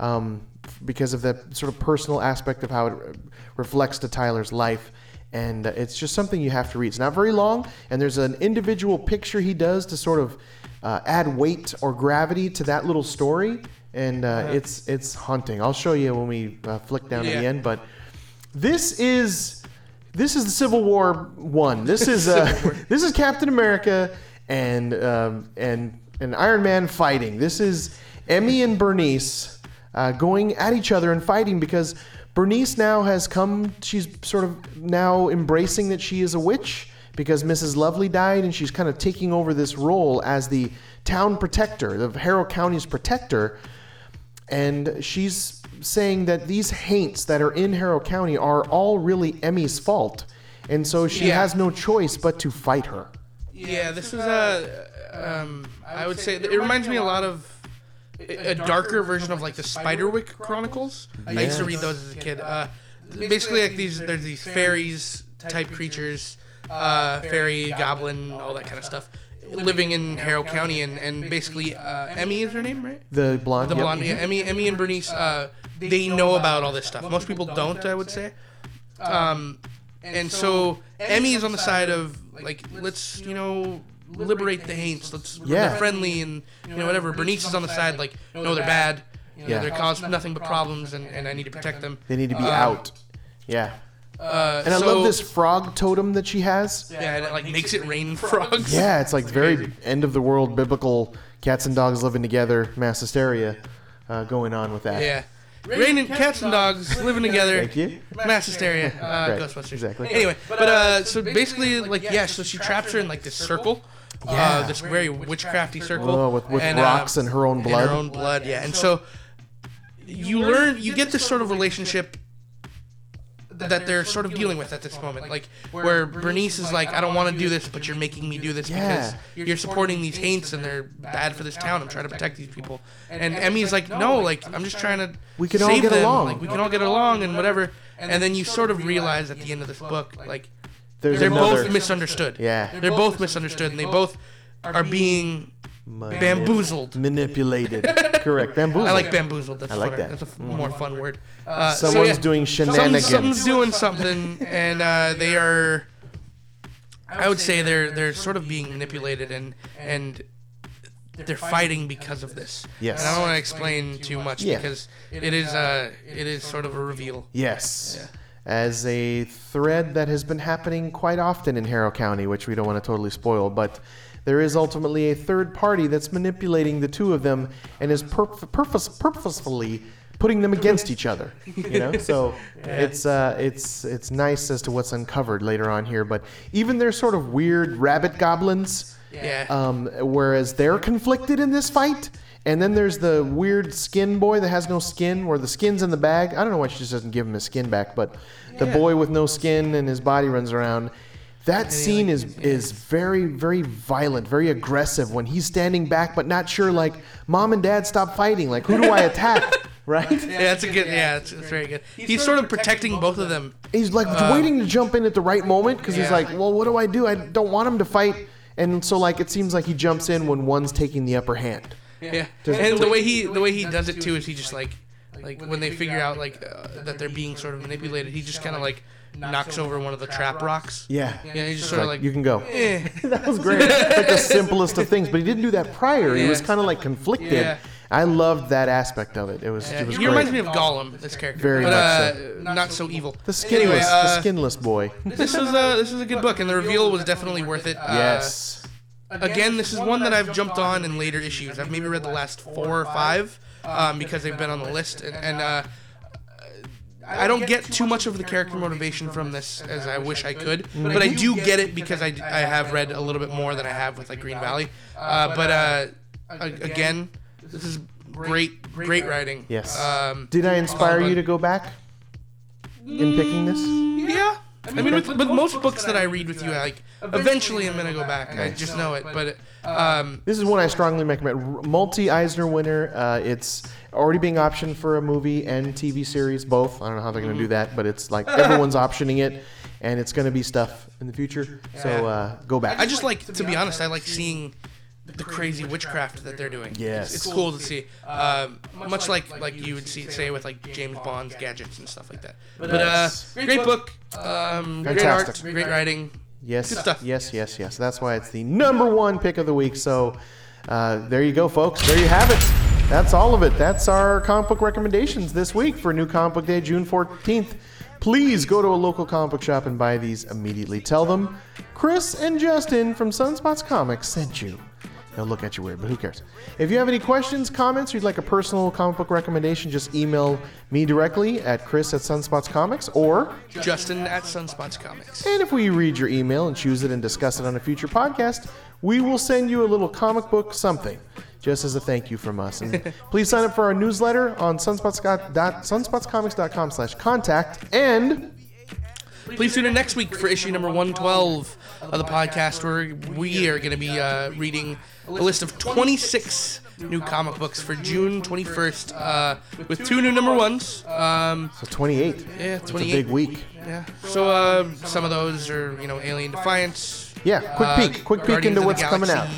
um, because of that sort of personal aspect of how it uh, reflects to Tyler's life. And uh, it's just something you have to read. It's not very long, and there's an individual picture he does to sort of uh, add weight or gravity to that little story, and uh, it's it's haunting. I'll show you when we uh, flick down to Yeah. the end. But this is this is the Civil War one. This is uh, this is Captain America and um, and and Iron Man fighting. This is Emmy and Bernice uh, going at each other and fighting because Bernice now has come. She's sort of now embracing that she is a witch because Mrs. Lovely died, and she's kind of taking over this role as the town protector, the Harrow County's protector and she's saying that these haints that are in Harrow County are all really Emmy's fault, and so she Yeah. has no choice but to fight her. Yeah, this is a. um, I would say it reminds me a lot of a a darker version of like the Spiderwick Chronicles. I used to read those as a kid. Uh, basically, like these, there's these fairies type creatures, uh, fairy, goblin, all that kind of stuff, living in Harrow County, and and basically, uh, Emmy is her name, right? The blonde. The yep. blonde, yeah, Emmy, Emmy and Bernice, uh, they know about all this stuff. Most people don't, I would say. Um, and so Emmy is on the side of like, let's you know liberate the Haints. Let's Yeah. they're friendly and you know whatever. Bernice is on the side like, no, they're bad. You know, Yeah. They're cause nothing but problems, and, and I need to protect them. They need to be Um, out. Yeah. Uh, And I so- love this frog totem that she has. Yeah, and it like makes it rain frogs. Yeah, it's like very end of the world biblical cats and dogs living together mass hysteria uh, going on with that. Yeah. Rain and cats and dogs living together. Thank you. Mass hysteria. Uh, Right, Ghostbusters. exactly. Anyway, but uh, so basically, like, yeah, so she traps her in like this circle. Yeah. Uh, this very witchcrafty circle. Oh, with, with and, uh, rocks and her own and blood. her own blood, yeah. And so you learn, you get this sort of relationship that they're sort of dealing with at this moment. Like, where Bernice is like, I don't want to do this, but you're making me do this Yeah. because you're supporting these Haints and they're bad for this town. I'm trying to protect these people. And Emmy's like, no, like, I'm just trying to We can all get them. along. Like, we can all get along and whatever. And then you sort of realize at the end of this book, like, There's they're another. both misunderstood. Yeah. They're both misunderstood, and they both are being bamboozled. manipulated. Correct. Bamboozled. I like bamboozled. That's I like funner. that. That's a f- more fun word. Uh, so Someone's yeah, doing Something's, shenanigans. something's doing something, and uh, they are. I would say they're they're sort of being manipulated, and and they're fighting because of this. Yes. And I don't want to explain too much Yeah. because it is uh it is sort of a reveal. Yes. As a thread that has been happening quite often in Harrow County, which we don't want to totally spoil, but there is ultimately a third party that's manipulating the two of them and is purp- purpose- purposefully putting them against each other. You know, so it's uh, it's it's nice as to what's uncovered later on here. But even their sort of weird rabbit goblins, Yeah. um, whereas they're conflicted in this fight. And then there's the weird skin boy that has no skin, where the skin's in the bag. I don't know why she just doesn't give him his skin back, but the boy with no skin and his body runs around. That scene is is very very violent, very aggressive when he's standing back but not sure. Like, mom and dad, stop fighting. Like, who do I attack? Right? yeah, that's a good. Yeah, it's, it's very good. He's sort of protecting both of them. He's like uh, waiting to jump in at the right moment because he's yeah. like, well, what do I do? I don't want him to fight. And so like it seems like he jumps in when one's taking the upper hand. Yeah, and the way he the way he does it too is he just like like when they figure out like uh, that they're being sort of manipulated, he just kind of like knocks over one of the trap rocks. Yeah. Yeah, he just sort of Like, like you can go. eh. that was great. like the simplest of things, but he didn't do that prior. He was kind of like conflicted. Yeah. I loved that aspect of it. It was, Yeah, it was he great. reminds me of Gollum, this character, Very but much uh, not so evil. the skinless, Anyway, uh, the skinless boy. This is a this was a good book, and the reveal was definitely worth it. Uh, yes. Again, this is one that I've jumped on in later issues. I've maybe read the last four or five um, because they've been on the list, and, and uh, I don't get too much of the character motivation from this as I wish I could, but I do get it because I, I have read a little bit more than I have with like Green Valley. Uh, but uh, again, this is great, great writing. Yes. Um, Did I inspire you to go back in picking this? yeah. I mean, with, with most books that I read with you, like eventually I'm gonna go back. I just know it. But um, This is one I strongly recommend. Multi Eisner winner. Uh, it's already being optioned for a movie and TV series, both. I don't know how they're going to do that, but it's like everyone's optioning it, and it's going to be stuff in the future. So uh, go back. I just like, to be honest, I like seeing the crazy witchcraft that they're doing. Yes. it's, it's cool to see. Um, much like like you would see say with like James Bond's gadgets and stuff like that. But uh, Yes. great book, um, great art, Fantastic. great writing. Yes, Good stuff. yes, yes, yes. That's why it's the number one pick of the week. So uh, there you go, folks. There you have it. That's all of it. That's our comic book recommendations this week for New Comic Book Day, June 14th. Please go to a local comic book shop and buy these immediately. Tell them Chris and Justin from Sunspots Comics sent you. They'll look at you weird, but who cares? If you have any questions, comments, or you'd like a personal comic book recommendation, just email me directly at chris at Sunspots Comics or Justin at Sunspots Comics. and if we read your email and choose it and discuss it on a future podcast, we will send you a little comic book something, just as a thank you from us. And please sign up for our newsletter on sunspots.sunspotscomics.com slash contact. And Please tune in next week for issue number 112 of the podcast, where we are going to be uh, reading a list of 26 new comic books for June 21st, uh, with two new number ones. Um, So 28. yeah, It's a 28. big week. Yeah. So uh, some of those are, you know, Alien Defiance. Yeah, quick uh, peek. Quick peek Guardians into what's coming out.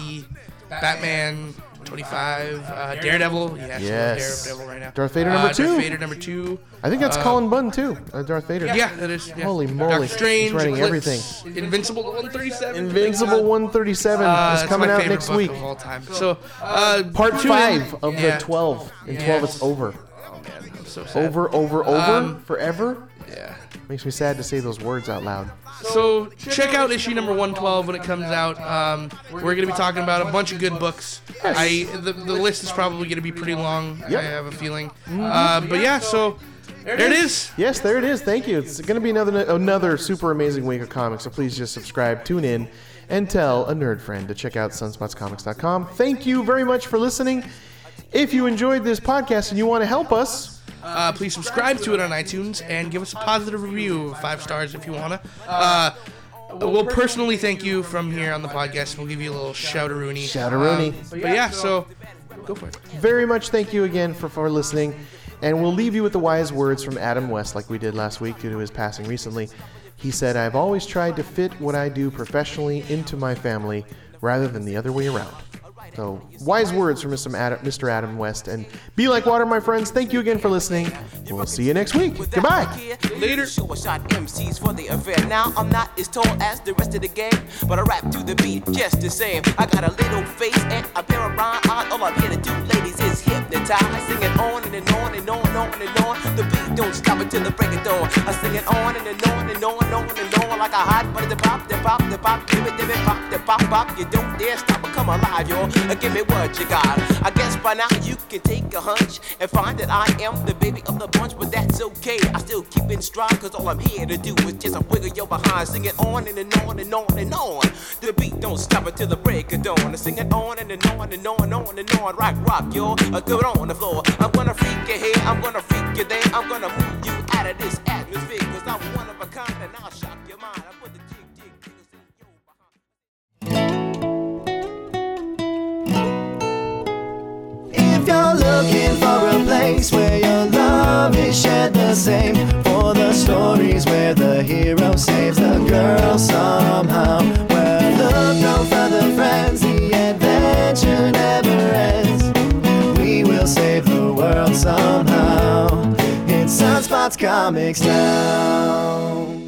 Batman 25, uh, Daredevil. Yes. Yes. Daredevil right now. Darth Vader number Uh, two. Darth Vader number two. I think that's Uh, Cullen Bunn too. Uh, Darth Vader. Yeah, that is. Yeah. Holy moly. Doctor He's Strange, writing Eclipse, Invincible 137. Invincible 137 Uh, is coming out next book week. Of all time. So, uh, Part tune five of Yeah. the 12. In Yeah. 12, it's over. Oh man, I'm so sad. Over, over, over, Um, forever. Yeah. Makes me sad to say those words out loud. So check out issue number 112 when it comes out. Um, we're going to be talking about a bunch of good books. I the, the list is probably going to be pretty long. Yep. Mm-hmm. I have a feeling. Uh, but yeah, so there it is. Yes, there it is. Thank you. It's going to be another another super amazing week of comics. So please just subscribe, tune in, and tell a nerd friend to check out sunspotscomics.com. Thank you very much for listening. If you enjoyed this podcast and you want to help us, Uh, please subscribe to it on iTunes and give us a positive review, five stars if you wanna. Uh, we'll personally thank you from here on the podcast. We'll give you a little shout-a-rooney. Shout-a-rooney. Um, but yeah, so go for it. very much thank you again for, for listening. And we'll leave you with the wise words from Adam West, like we did last week due to his passing recently. He said, I've always tried to fit what I do professionally into my family rather than the other way around. So, wise words from Mr. Adam, West. And be like water, my friends. Thank you again for listening. We'll see you next week. Goodbye. Later. Now I'm not as tall as the rest of the but I rap to the beat just the same. I got a little face and a pair of rhyme eyes. All I'm here to do, ladies, is hypnotize. On and, and on and on and on and on. The beat don't stop until the break of dawn. I sing it on and, and on and on and on and on like a hot butter. The pop, the pop, the pop, give it, give it, pop, the pop, pop. You don't dare stop or come alive, y'all. Uh, Give me what you got. I guess by now you can take a hunch and find that I am the baby of the bunch, but that's okay. I still keep in stride, cause all I'm here to do is just a wiggle your behind. Sing it on and, and on and on and on. The beat don't stop until the break of dawn. I sing it on and, and on and on and on and on. Rock, rock, yo. Uh, do it on the floor. I'm gonna freak you here, I'm gonna freak you there. I'm gonna move you out of this atmosphere, cause I'm one of a kind and I'll shock your mind. You're looking for a place where your love is shared the same, for the stories where the hero saves the girl somehow, well, look no further, friends, the adventure never ends. We will save the world somehow. It's Sunspots Comics now.